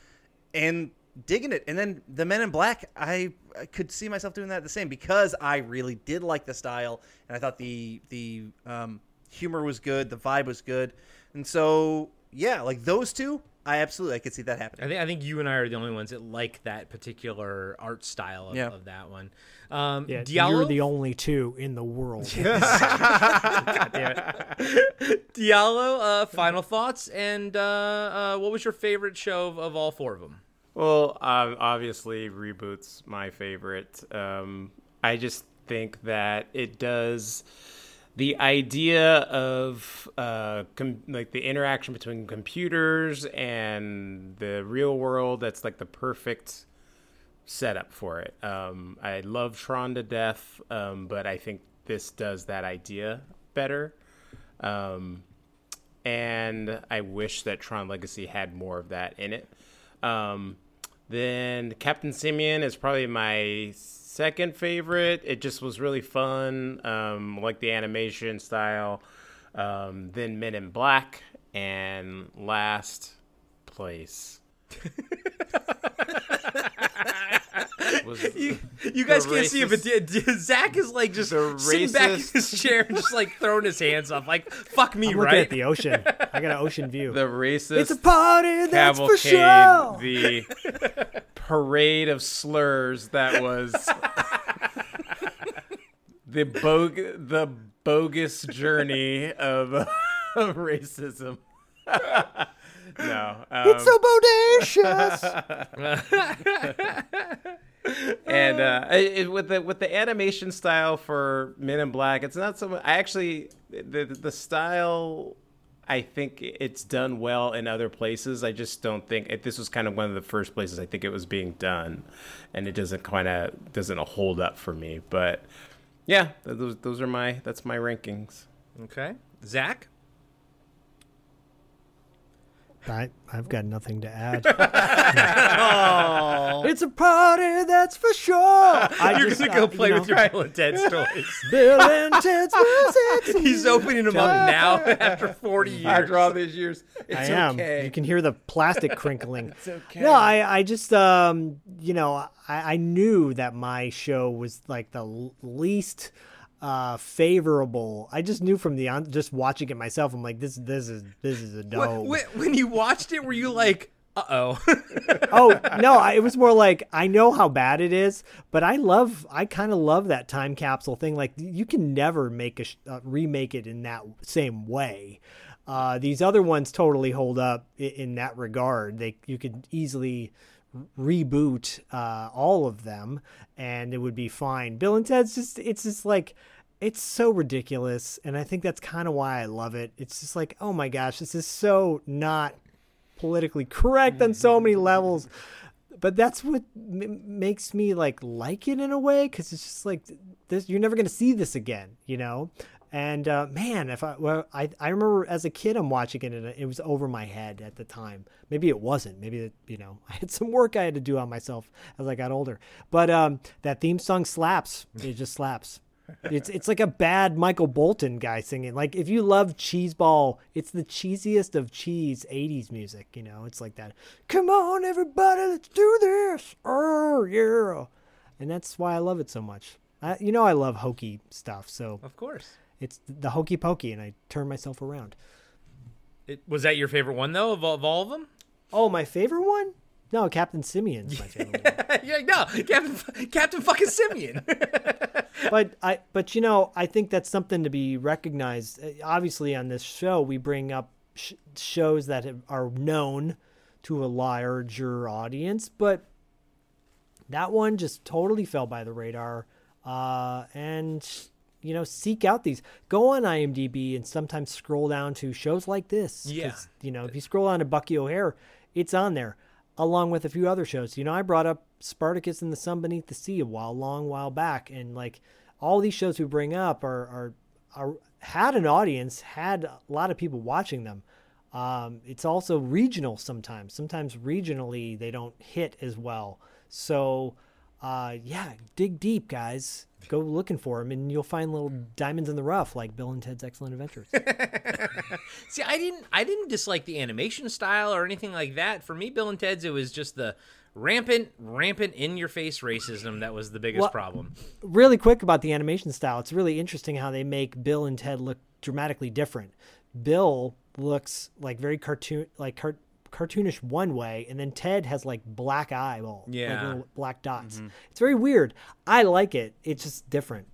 and digging it. And then the Men in Black, I, I could see myself doing that the same because I really did like the style and I thought the the um, humor was good, the vibe was good, and so yeah, like those two, I absolutely I could see that happening. I think I think you and I are the only ones that like that particular art style of, Yeah. of that one. Um, Yeah, Diallo, you're the only two in the world. God damn it, Diallo, uh, final thoughts, and uh, uh, what was your favorite show of, of all four of them? Well, um, obviously, reboot's my favorite. Um, I just think that it does the idea of uh, com- like the interaction between computers and the real world. That's like the perfect setup for it. Um, I love Tron to death, um, but I think this does that idea better. Um, and I wish that Tron Legacy had more of that in it. Then Captain Simian is probably my second favorite. It just was really fun, um, like the animation style. Um, then Men in Black, and last place. was You, you guys can't see it, but D- D- Zach is like just The sitting back in racist- his chair and just like throwing his hands up, like "fuck me," I'm looking right? at the ocean. I got an ocean view. the racist it's a party, that's for cavalcade, sure. the parade of slurs that was the bog- the bogus journey of, of racism. no, um, It's so bodacious. and uh, it, it- with the with the animation style for Men in Black, it's not so much. I actually the the style. I think it's done well in other places. I just don't think it, this was kind of one of the first places I think it was being done, and it doesn't kind of doesn't hold up for me. But yeah, those those are my that's my rankings. Okay, Zach. I, I've got nothing to add. It's a party, that's for sure. I You're gonna go uh, play you with your Bill and Ted stories. Bill and Ted's music. He's opening them up now after 40 years. After all these years, it's I am. okay. You can hear the plastic crinkling. It's okay. No, I, I just, um, you know, I, I knew that my show was like the l- least uh favorable. I just knew from the on, just watching it myself. I'm like, this, this is, this is a dope. when, when you watched it, were you like, Uh oh. oh no, I, it was more like I know how bad it is, but I love, I kind of love that time capsule thing. Like you can never make a sh- uh, remake it in that same way. Uh, these other ones totally hold up in, in that regard. They you could easily reboot uh, all of them, and it would be fine. Bill and Ted's just it's just like it's so ridiculous, and I think that's kind of why I love it. It's just like oh my gosh, this is so not politically correct on so many levels but that's what m- makes me like like it in a way because it's just like this you're never going to see this again you know and uh, man if i well I, I remember as a kid i'm watching it and it was over my head at the time maybe it wasn't maybe it, you know i had some work i had to do on myself as i got older but um, that theme song slaps it just slaps it's it's like a bad Michael Bolton guy singing. Like if you love Cheeseball, it's the cheesiest of cheese '80s music. You know, it's like that. Come on, everybody, let's do this. Oh yeah, and that's why I love it so much. I, you know, I love hokey stuff, so of course. It's the hokey pokey, and I turn myself around. It, was that your favorite one though of all, of all of them? Oh, my favorite one? No, Captain Simian's my favorite one. yeah, no, Captain Captain fucking Simian. but I but you know I think that's something to be recognized. Uh, Obviously, on this show, we bring up sh- shows that have, are known to a larger audience, but that one just totally fell by the radar. Uh, and you know, seek out these. Go on IMDb and sometimes scroll down to shows like this. Yeah. You know, if you scroll on to Bucky O'Hare, it's on there along with a few other shows. You know, I brought up Spartacus and the Sun Beneath the Sea a while, long while back, and like all these shows we bring up are are, are had an audience, had a lot of people watching them. Um, it's also regional sometimes. Sometimes regionally they don't hit as well. So, uh, yeah, dig deep, guys. Go looking for them, and you'll find little diamonds in the rough, like Bill and Ted's Excellent Adventures. See, I didn't I didn't dislike the animation style or anything like that. For me, Bill and Ted's it was just the rampant, rampant in your face racism that was the biggest Well- problem. really quick about the animation style. It's really interesting how they make Bill and Ted look dramatically different. Bill looks like very cartoon, like car- cartoonish one way, and then Ted has like black eyeballs, like Yeah. little black dots. Mm-hmm. It's very weird. I like it. It's just different,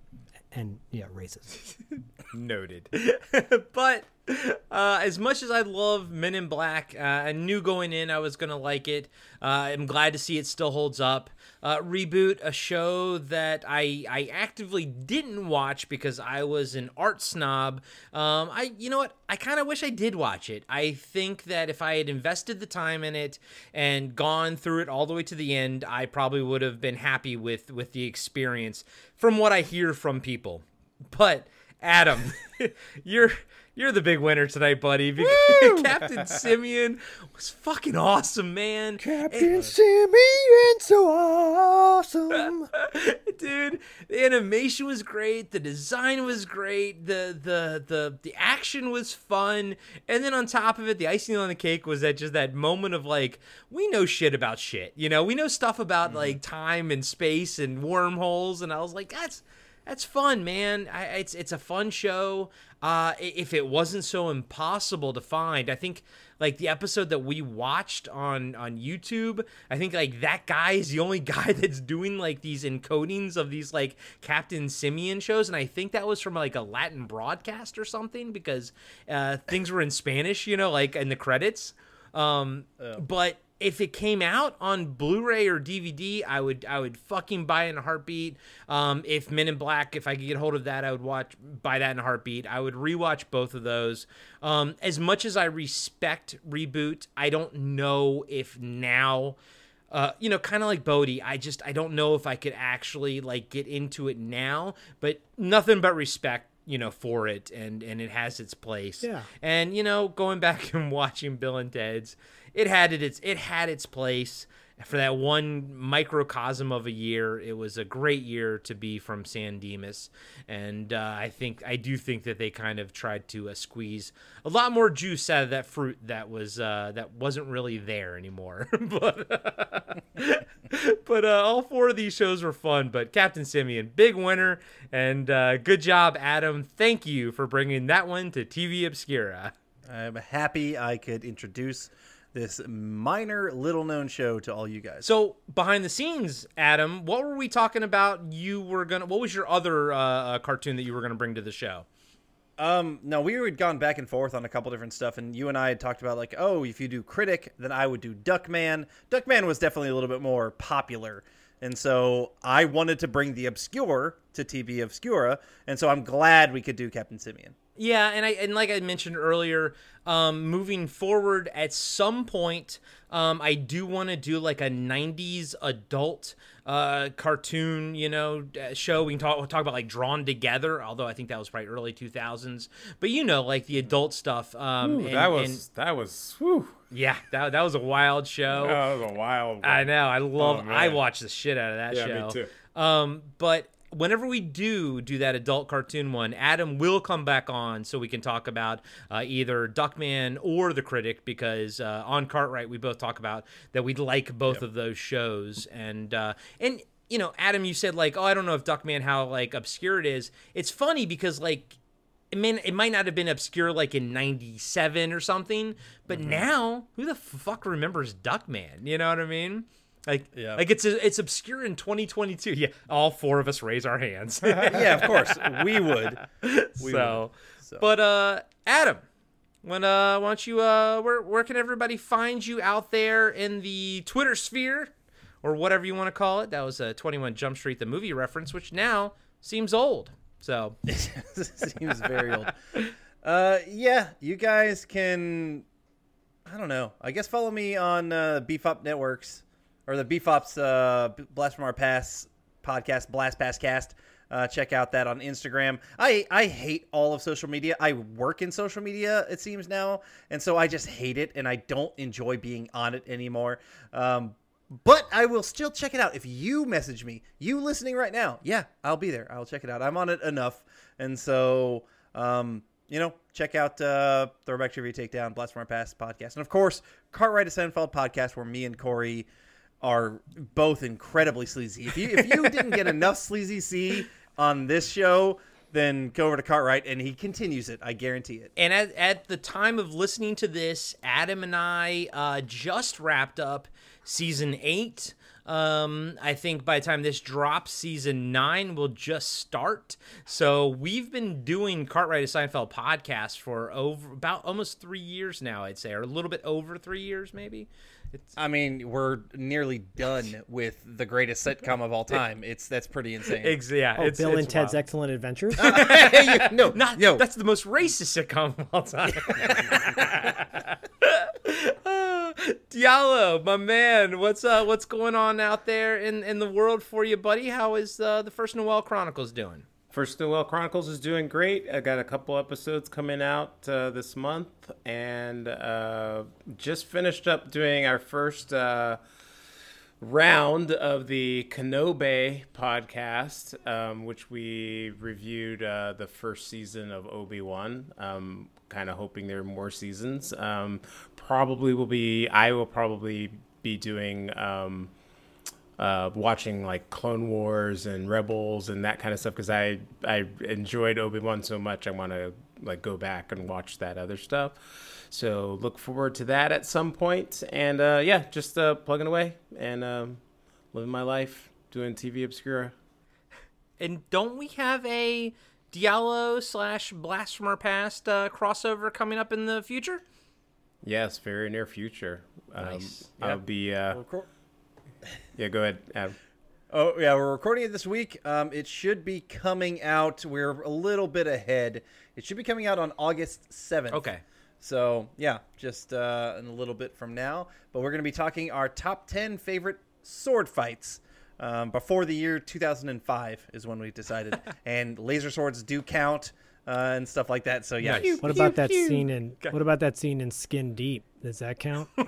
and yeah, racist. Noted. but uh, as much as I love Men in Black, uh, I knew going in I was to like it. Uh, I'm glad to see it still holds up. Uh, reboot a show that I I actively didn't watch because I was an art snob. Um, I you know what I kind of wish I did watch it. I think that if I had invested the time in it and gone through it all the way to the end, I probably would have been happy with with the experience. From what I hear from people, but Adam, you're you're the big winner tonight, buddy. Captain Simian was fucking awesome, man. Captain Simian, so awesome. Dude, the animation was great, the design was great, the the the the action was fun, and then on top of it, the icing on the cake was that just that moment of like, we know shit about shit. You know, we know stuff about mm-hmm. like time and space and wormholes, and I was like, that's that's fun, man. I, it's it's a fun show. Uh, if it wasn't so impossible to find, I think like the episode that we watched on on YouTube, I think like that guy is the only guy that's doing like these encodings of these like Captain Simian shows, and I think that was from like a Latin broadcast or something because uh, things were in Spanish, you know, like in the credits. Um, but if it came out on Blu-ray or DVD, I would I would fucking buy it in a heartbeat. Um, if Men in Black, if I could get hold of that, I would watch buy that in a heartbeat. I would rewatch both of those. Um, as much as I respect reboot, I don't know if now. Uh, you know, kind of like Bodhi, I just I don't know if I could actually like get into it now, but nothing but respect, you know, for it, and and it has its place. Yeah. And you know, going back and watching Bill and Ted's, it had it its it had its place for that one microcosm of a year. It was a great year to be from San Dimas, and uh, I think I do think that they kind of tried to uh, squeeze a lot more juice out of that fruit that was uh, that wasn't really there anymore. but but uh, all four of these shows were fun. But Captain Simian, big winner, and uh, good job, Adam. Thank you for bringing that one to TV Obscura. I'm happy I could introduce this minor, little known show to all you guys. So behind the scenes, Adam, what were we talking about? You were gonna. What was your other uh, uh, cartoon that you were gonna bring to the show? Um, no, we had gone back and forth on a couple different stuff, and you and I had talked about like, oh, if you do Critic, then I would do Duckman. Duckman was definitely a little bit more popular, and so I wanted to bring the obscure to TV Obscura, and so I'm glad we could do Captain Simian. Yeah, and I and like I mentioned earlier, um, moving forward at some point, um, I do want to do like a '90s adult uh, cartoon, you know, show. We can talk we'll talk about like Drawn Together, although I think that was probably early 2000s. But you know, like the adult stuff. Um, Ooh, and- that was and- that was whew, yeah, that that was a wild show. that was a wild. One. I know. I love. Oh. I watched the shit out of that show. Yeah, show. me too. Um, but whenever we do do that adult cartoon one, Adam will come back on so we can talk about uh, either Duckman or The Critic because uh, on Cartwright we both talk about that we'd like both of those shows and uh, and you know Adam you said like oh I don't know if Duckman how like obscure it is. It's funny because like it may it might not have been obscure like in 97 or something but Mm-hmm. now who the fuck remembers duckman you know what i mean like Yeah. like it's it's obscure in 2022 yeah all four of us raise our hands yeah, of course we would. We so, would. So. but uh adam when uh why don't you uh where where can everybody find you out there in the twitter sphere or whatever you want to call it that was a 21 jump street the movie reference which now seems old so Seems very old. Uh, yeah, you guys can. I don't know. I guess follow me on uh, Beef Up Networks or the Beef Ops uh, Blast from Our Pass podcast, Blast Pass Cast. Uh, check out that on Instagram. I I hate all of social media. I work in social media. It seems now, and so I just hate it, and I don't enjoy being on it anymore. Um, but I will still check it out. If you message me, you listening right now, yeah, I'll be there. I'll check it out. I'm on it enough, and so um, you know, check out uh, Throwback Trivia Takedown, Blast from Our Past podcast, and of course, Cartwright to Seinfeld podcast, where me and Corey are both incredibly sleazy. If you if you didn't get enough sleazy C on this show, then go over to Cartwright, and he continues it. I guarantee it. And at, at the time of listening to this, Adam and I uh, just wrapped up season eight. Um, I think by the time this drops, season nine will just start. So we've been doing Cartwright to Seinfeld podcast for over about almost three years now, I'd say, or a little bit over three years, maybe. It's I mean, we're nearly done with the greatest sitcom of all time. It's that's pretty insane. ex- yeah, Oh, it's, Bill it's and Ted's wild. Excellent Adventures. no, Not yo, that's the most racist sitcom of all time. Diallo, my man, what's uh what's going on out there in in the world for you, buddy? How is uh, the first Noel Chronicles doing? First Noel Chronicles is doing great. I got a couple episodes coming out uh, this month, and uh, just finished up doing our first uh, round of the Kenobi podcast, um, which we reviewed uh, the first season of Obi Wan. Um, kind of hoping there are more seasons. Um, probably will be. I will probably be doing. Um, uh, watching like Clone Wars and Rebels and that kind of stuff because I I enjoyed Obi Wan so much I want to like go back and watch that other stuff. So look forward to that at some point. And uh, yeah, just uh, plugging away and um, living my life doing TV Obscura. And don't we have a Diallo slash Blast from Our Past uh, crossover coming up in the future? Yes, very near future. Um, Nice. I'll be. Uh, yeah, go ahead, Adam. Oh yeah, we're recording it this week. Um, it should be coming out. We're a little bit ahead. It should be coming out on August seventh. Okay. So yeah, just uh, in a little bit from now. But we're going to be talking our top ten favorite sword fights. Um, before the year 2005 is when we decided, and laser swords do count uh, and stuff like that. So yeah, Nice. What about that scene in What about that scene in Skin Deep? Does that count?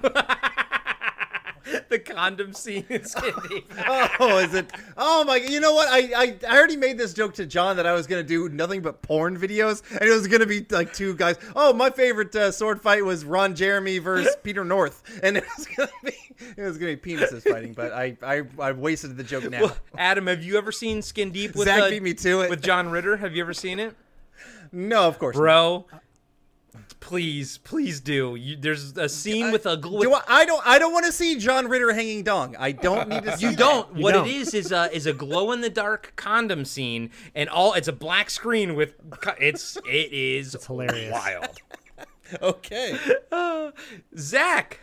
the condom scene is Skinny. oh, is it? Oh my! You know what? I, I I already made this joke to John that I was gonna do nothing but porn videos, and it was gonna be like two guys. Oh, my favorite uh, sword fight was Ron Jeremy versus Peter North, and it was gonna be it was gonna be penises fighting. But I I I wasted the joke now. Well, Adam, have you ever seen Skin Deep with Zach uh, beat me to it. with John Ritter? Have you ever seen it, no, of course, not. Bro? Please, please do. You, there's a scene with a gl- Do I, I don't. I don't want to see John Ritter hanging dong. I don't need to see. You don't. what don't. it is is a is a glow in the dark condom scene, and all it's a black screen with it's it is It's hilarious. wild. Okay. Zach,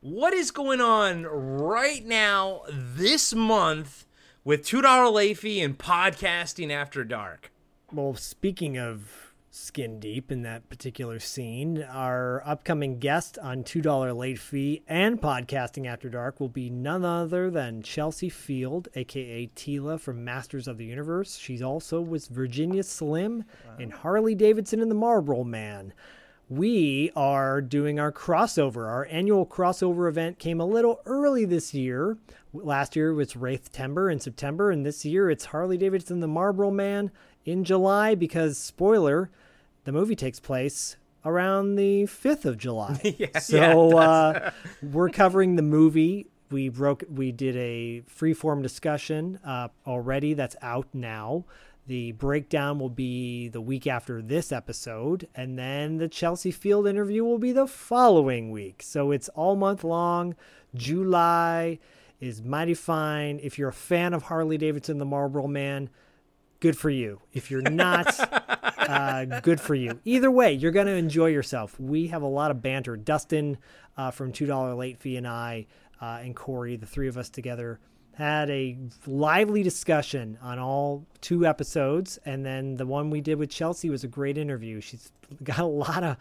what is going on right now this month with two dollar late fee and podcasting after dark? Well, speaking of skin deep in that particular scene, our upcoming guest on $2 late fee and podcasting after dark will be none other than Chelsea Field, aka Teela from Masters of the Universe. She's also with Virginia Slim and Harley Davidson in the Marlboro Man. We are doing our crossover. Our annual crossover event came a little early this year. Last year was Wraith Timber in September, and this year it's Harley Davidson the Marlboro Man in July because, spoiler, the movie takes place around the 5th of July. so uh, we're covering the movie. We broke. We did a freeform discussion uh, already. That's out now. The breakdown will be the week after this episode, and then the Chelsea Field interview will be the following week. So it's all month long. July is mighty fine. If you're a fan of Harley Davidson, the Marlboro Man, good for you. If you're not, uh, good for you. Either way, you're going to enjoy yourself. We have a lot of banter. Dustin uh, from $2 Late Fee and I uh, and Corey, the three of us together, had a lively discussion on all two episodes. And then the one we did with Chelsea was a great interview. She's got a lot of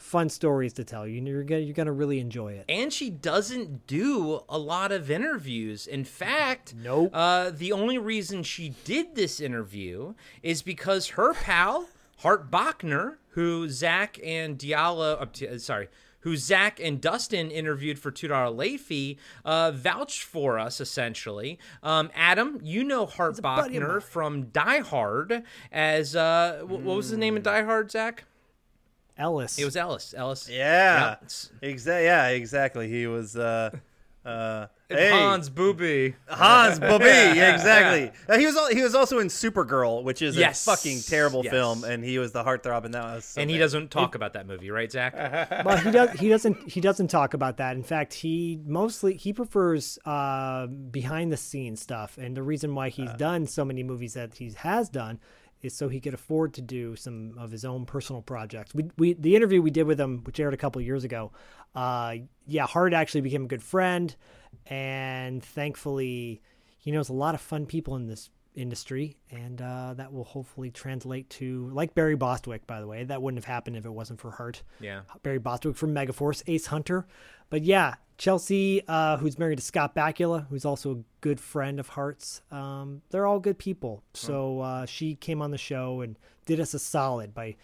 fun stories to tell you. You're gonna, you're going to really enjoy it. and she doesn't do a lot of interviews. In fact, Nope. Uh, the only reason she did this interview is because her pal Hart Bochner, who Zach and Diallo, uh, uh, sorry, who Zach and Dustin interviewed for two dollar late fee, uh, vouched for us essentially. Um, Adam, you know Hart Bochner from Die Hard as uh, wh- what was the name of Die Hard, Zach? Ellis. It was Ellis. Ellis. Yeah. Yep. Exactly. Yeah. Exactly. He was. Uh, uh, hey, Hans Booby. Hans Bobby. Yeah, exactly. Uh, he was. al- He was also in Supergirl, which is Yes. a fucking terrible Yes. film, and he was the heartthrob in that. Was so and he doesn't talk about that movie, right, Zach? well, he does. He doesn't. He doesn't talk about that. In fact, he mostly he prefers uh, behind the scenes stuff. And the reason why he's done so many movies that he has done is so he could afford to do some of his own personal projects. We, we the interview we did with him, which aired a couple years ago. Uh, yeah, Hart actually became a good friend, and thankfully, he knows a lot of fun people in this industry, and uh, that will hopefully translate to like Barry Bostwick. By the way, that wouldn't have happened if it wasn't for Hart. Yeah. Barry Bostwick from Megaforce, Ace Hunter. But yeah, Chelsea, uh, who's married to Scott Bakula, who's also a good friend of Hart's. Um, they're all good people. So uh, she came on the show and did us a solid by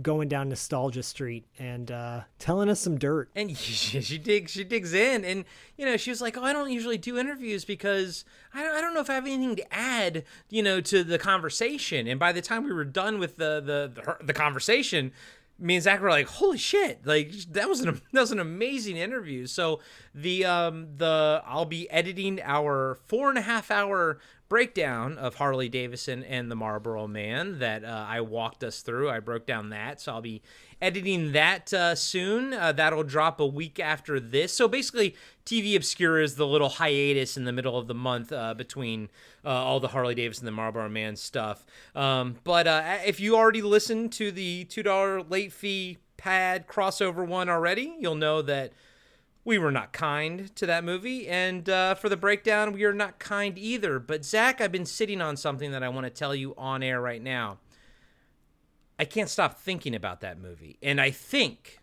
going down nostalgia street and uh, telling us some dirt. and she, she digs she digs in and you know she was like oh i don't usually do interviews because I don't, I don't know if i have anything to add you know to the conversation and by the time we were done with the the the, her- the conversation me and Zach were like, "Holy shit! Like that was an that was an amazing interview." So the um the I'll be editing our four and a half hour breakdown of Harley Davidson and the Marlboro Man that uh, I walked us through. I broke down that, so I'll be editing that uh, soon. Uh, that'll drop a week after this. So basically, TV Obscura is the little hiatus in the middle of the month uh, between uh, all the Harley Davidson and the Marlboro Man stuff. Um, but uh, if you already listened to the two dollar late fee pad crossover one already, you'll know that we were not kind to that movie. And uh, for the breakdown, we are not kind either. But Zach, I've been sitting on something that I want to tell you on air right now. I can't stop thinking about that movie. And I think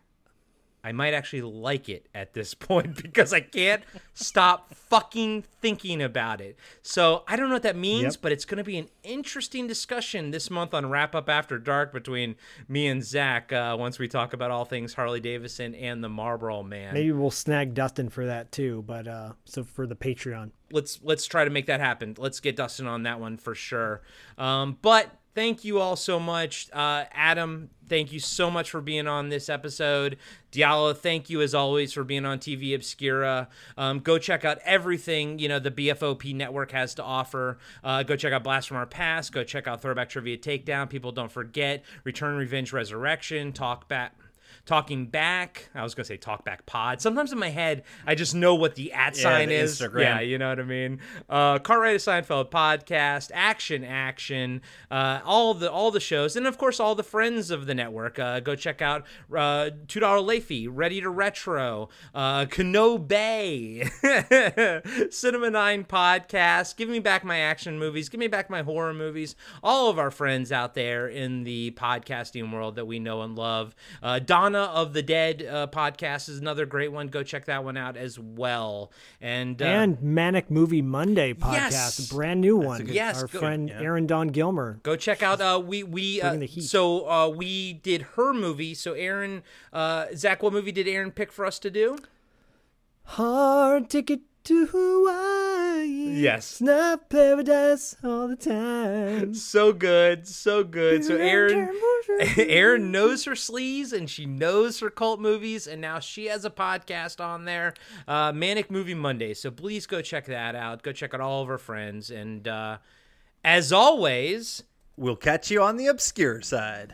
I might actually like it at this point because I can't stop fucking thinking about it. So I don't know what that means, Yep. but it's going to be an interesting discussion this month on Wrap Up After Dark between me and Zach uh, once we talk about all things Harley Davidson and the Marlboro Man. Maybe we'll snag Dustin for that too. But uh, so for the Patreon. let's let's try to make that happen. Let's get Dustin on that one for sure. Um, but thank you all so much, uh, Adam. Thank you so much for being on this episode. Diallo, thank you as always for being on TV Obscura. Um, go check out everything you know the BFOP network has to offer. Uh, go check out Blast from Our Past. Go check out Throwback Trivia Takedown. People don't forget Return, Revenge, Resurrection. Talk back. Talking Back. I was gonna say Talk Back Pod. Sometimes in my head, I just know what the at sign the is. Instagram. Yeah, you know what I mean. Uh, Cartwright to Seinfeld podcast, Action Action, uh, all the all the shows, and of course all the friends of the network. Uh, go check out uh, Two Dollar Fee, Ready to Retro, uh, Kano Bay, Cinema Nine podcast. Give me back my action movies. Give me back my horror movies. All of our friends out there in the podcasting world that we know and love. Uh, Donna of the Dead uh, podcast is another great one. Go check that one out as well. And uh, and Manic Movie Monday podcast, Yes. a brand new one. Yes, our good. friend Aaron Don Gilmer. Go check out. Uh, we we uh, Bringing the heat. so uh, we did her movie. So Aaron, uh, Zach, what movie did Aaron pick for us to do? Hard ticket to Hawaii. Yes. It's not paradise all the time. So good, so good. So Aaron, Aaron knows her sleaze and she knows her cult movies, and now she has a podcast on there, uh, Manic Movie Monday. So please go check that out. Go check out all of her friends, and uh, as always, We'll catch you on the obscure side.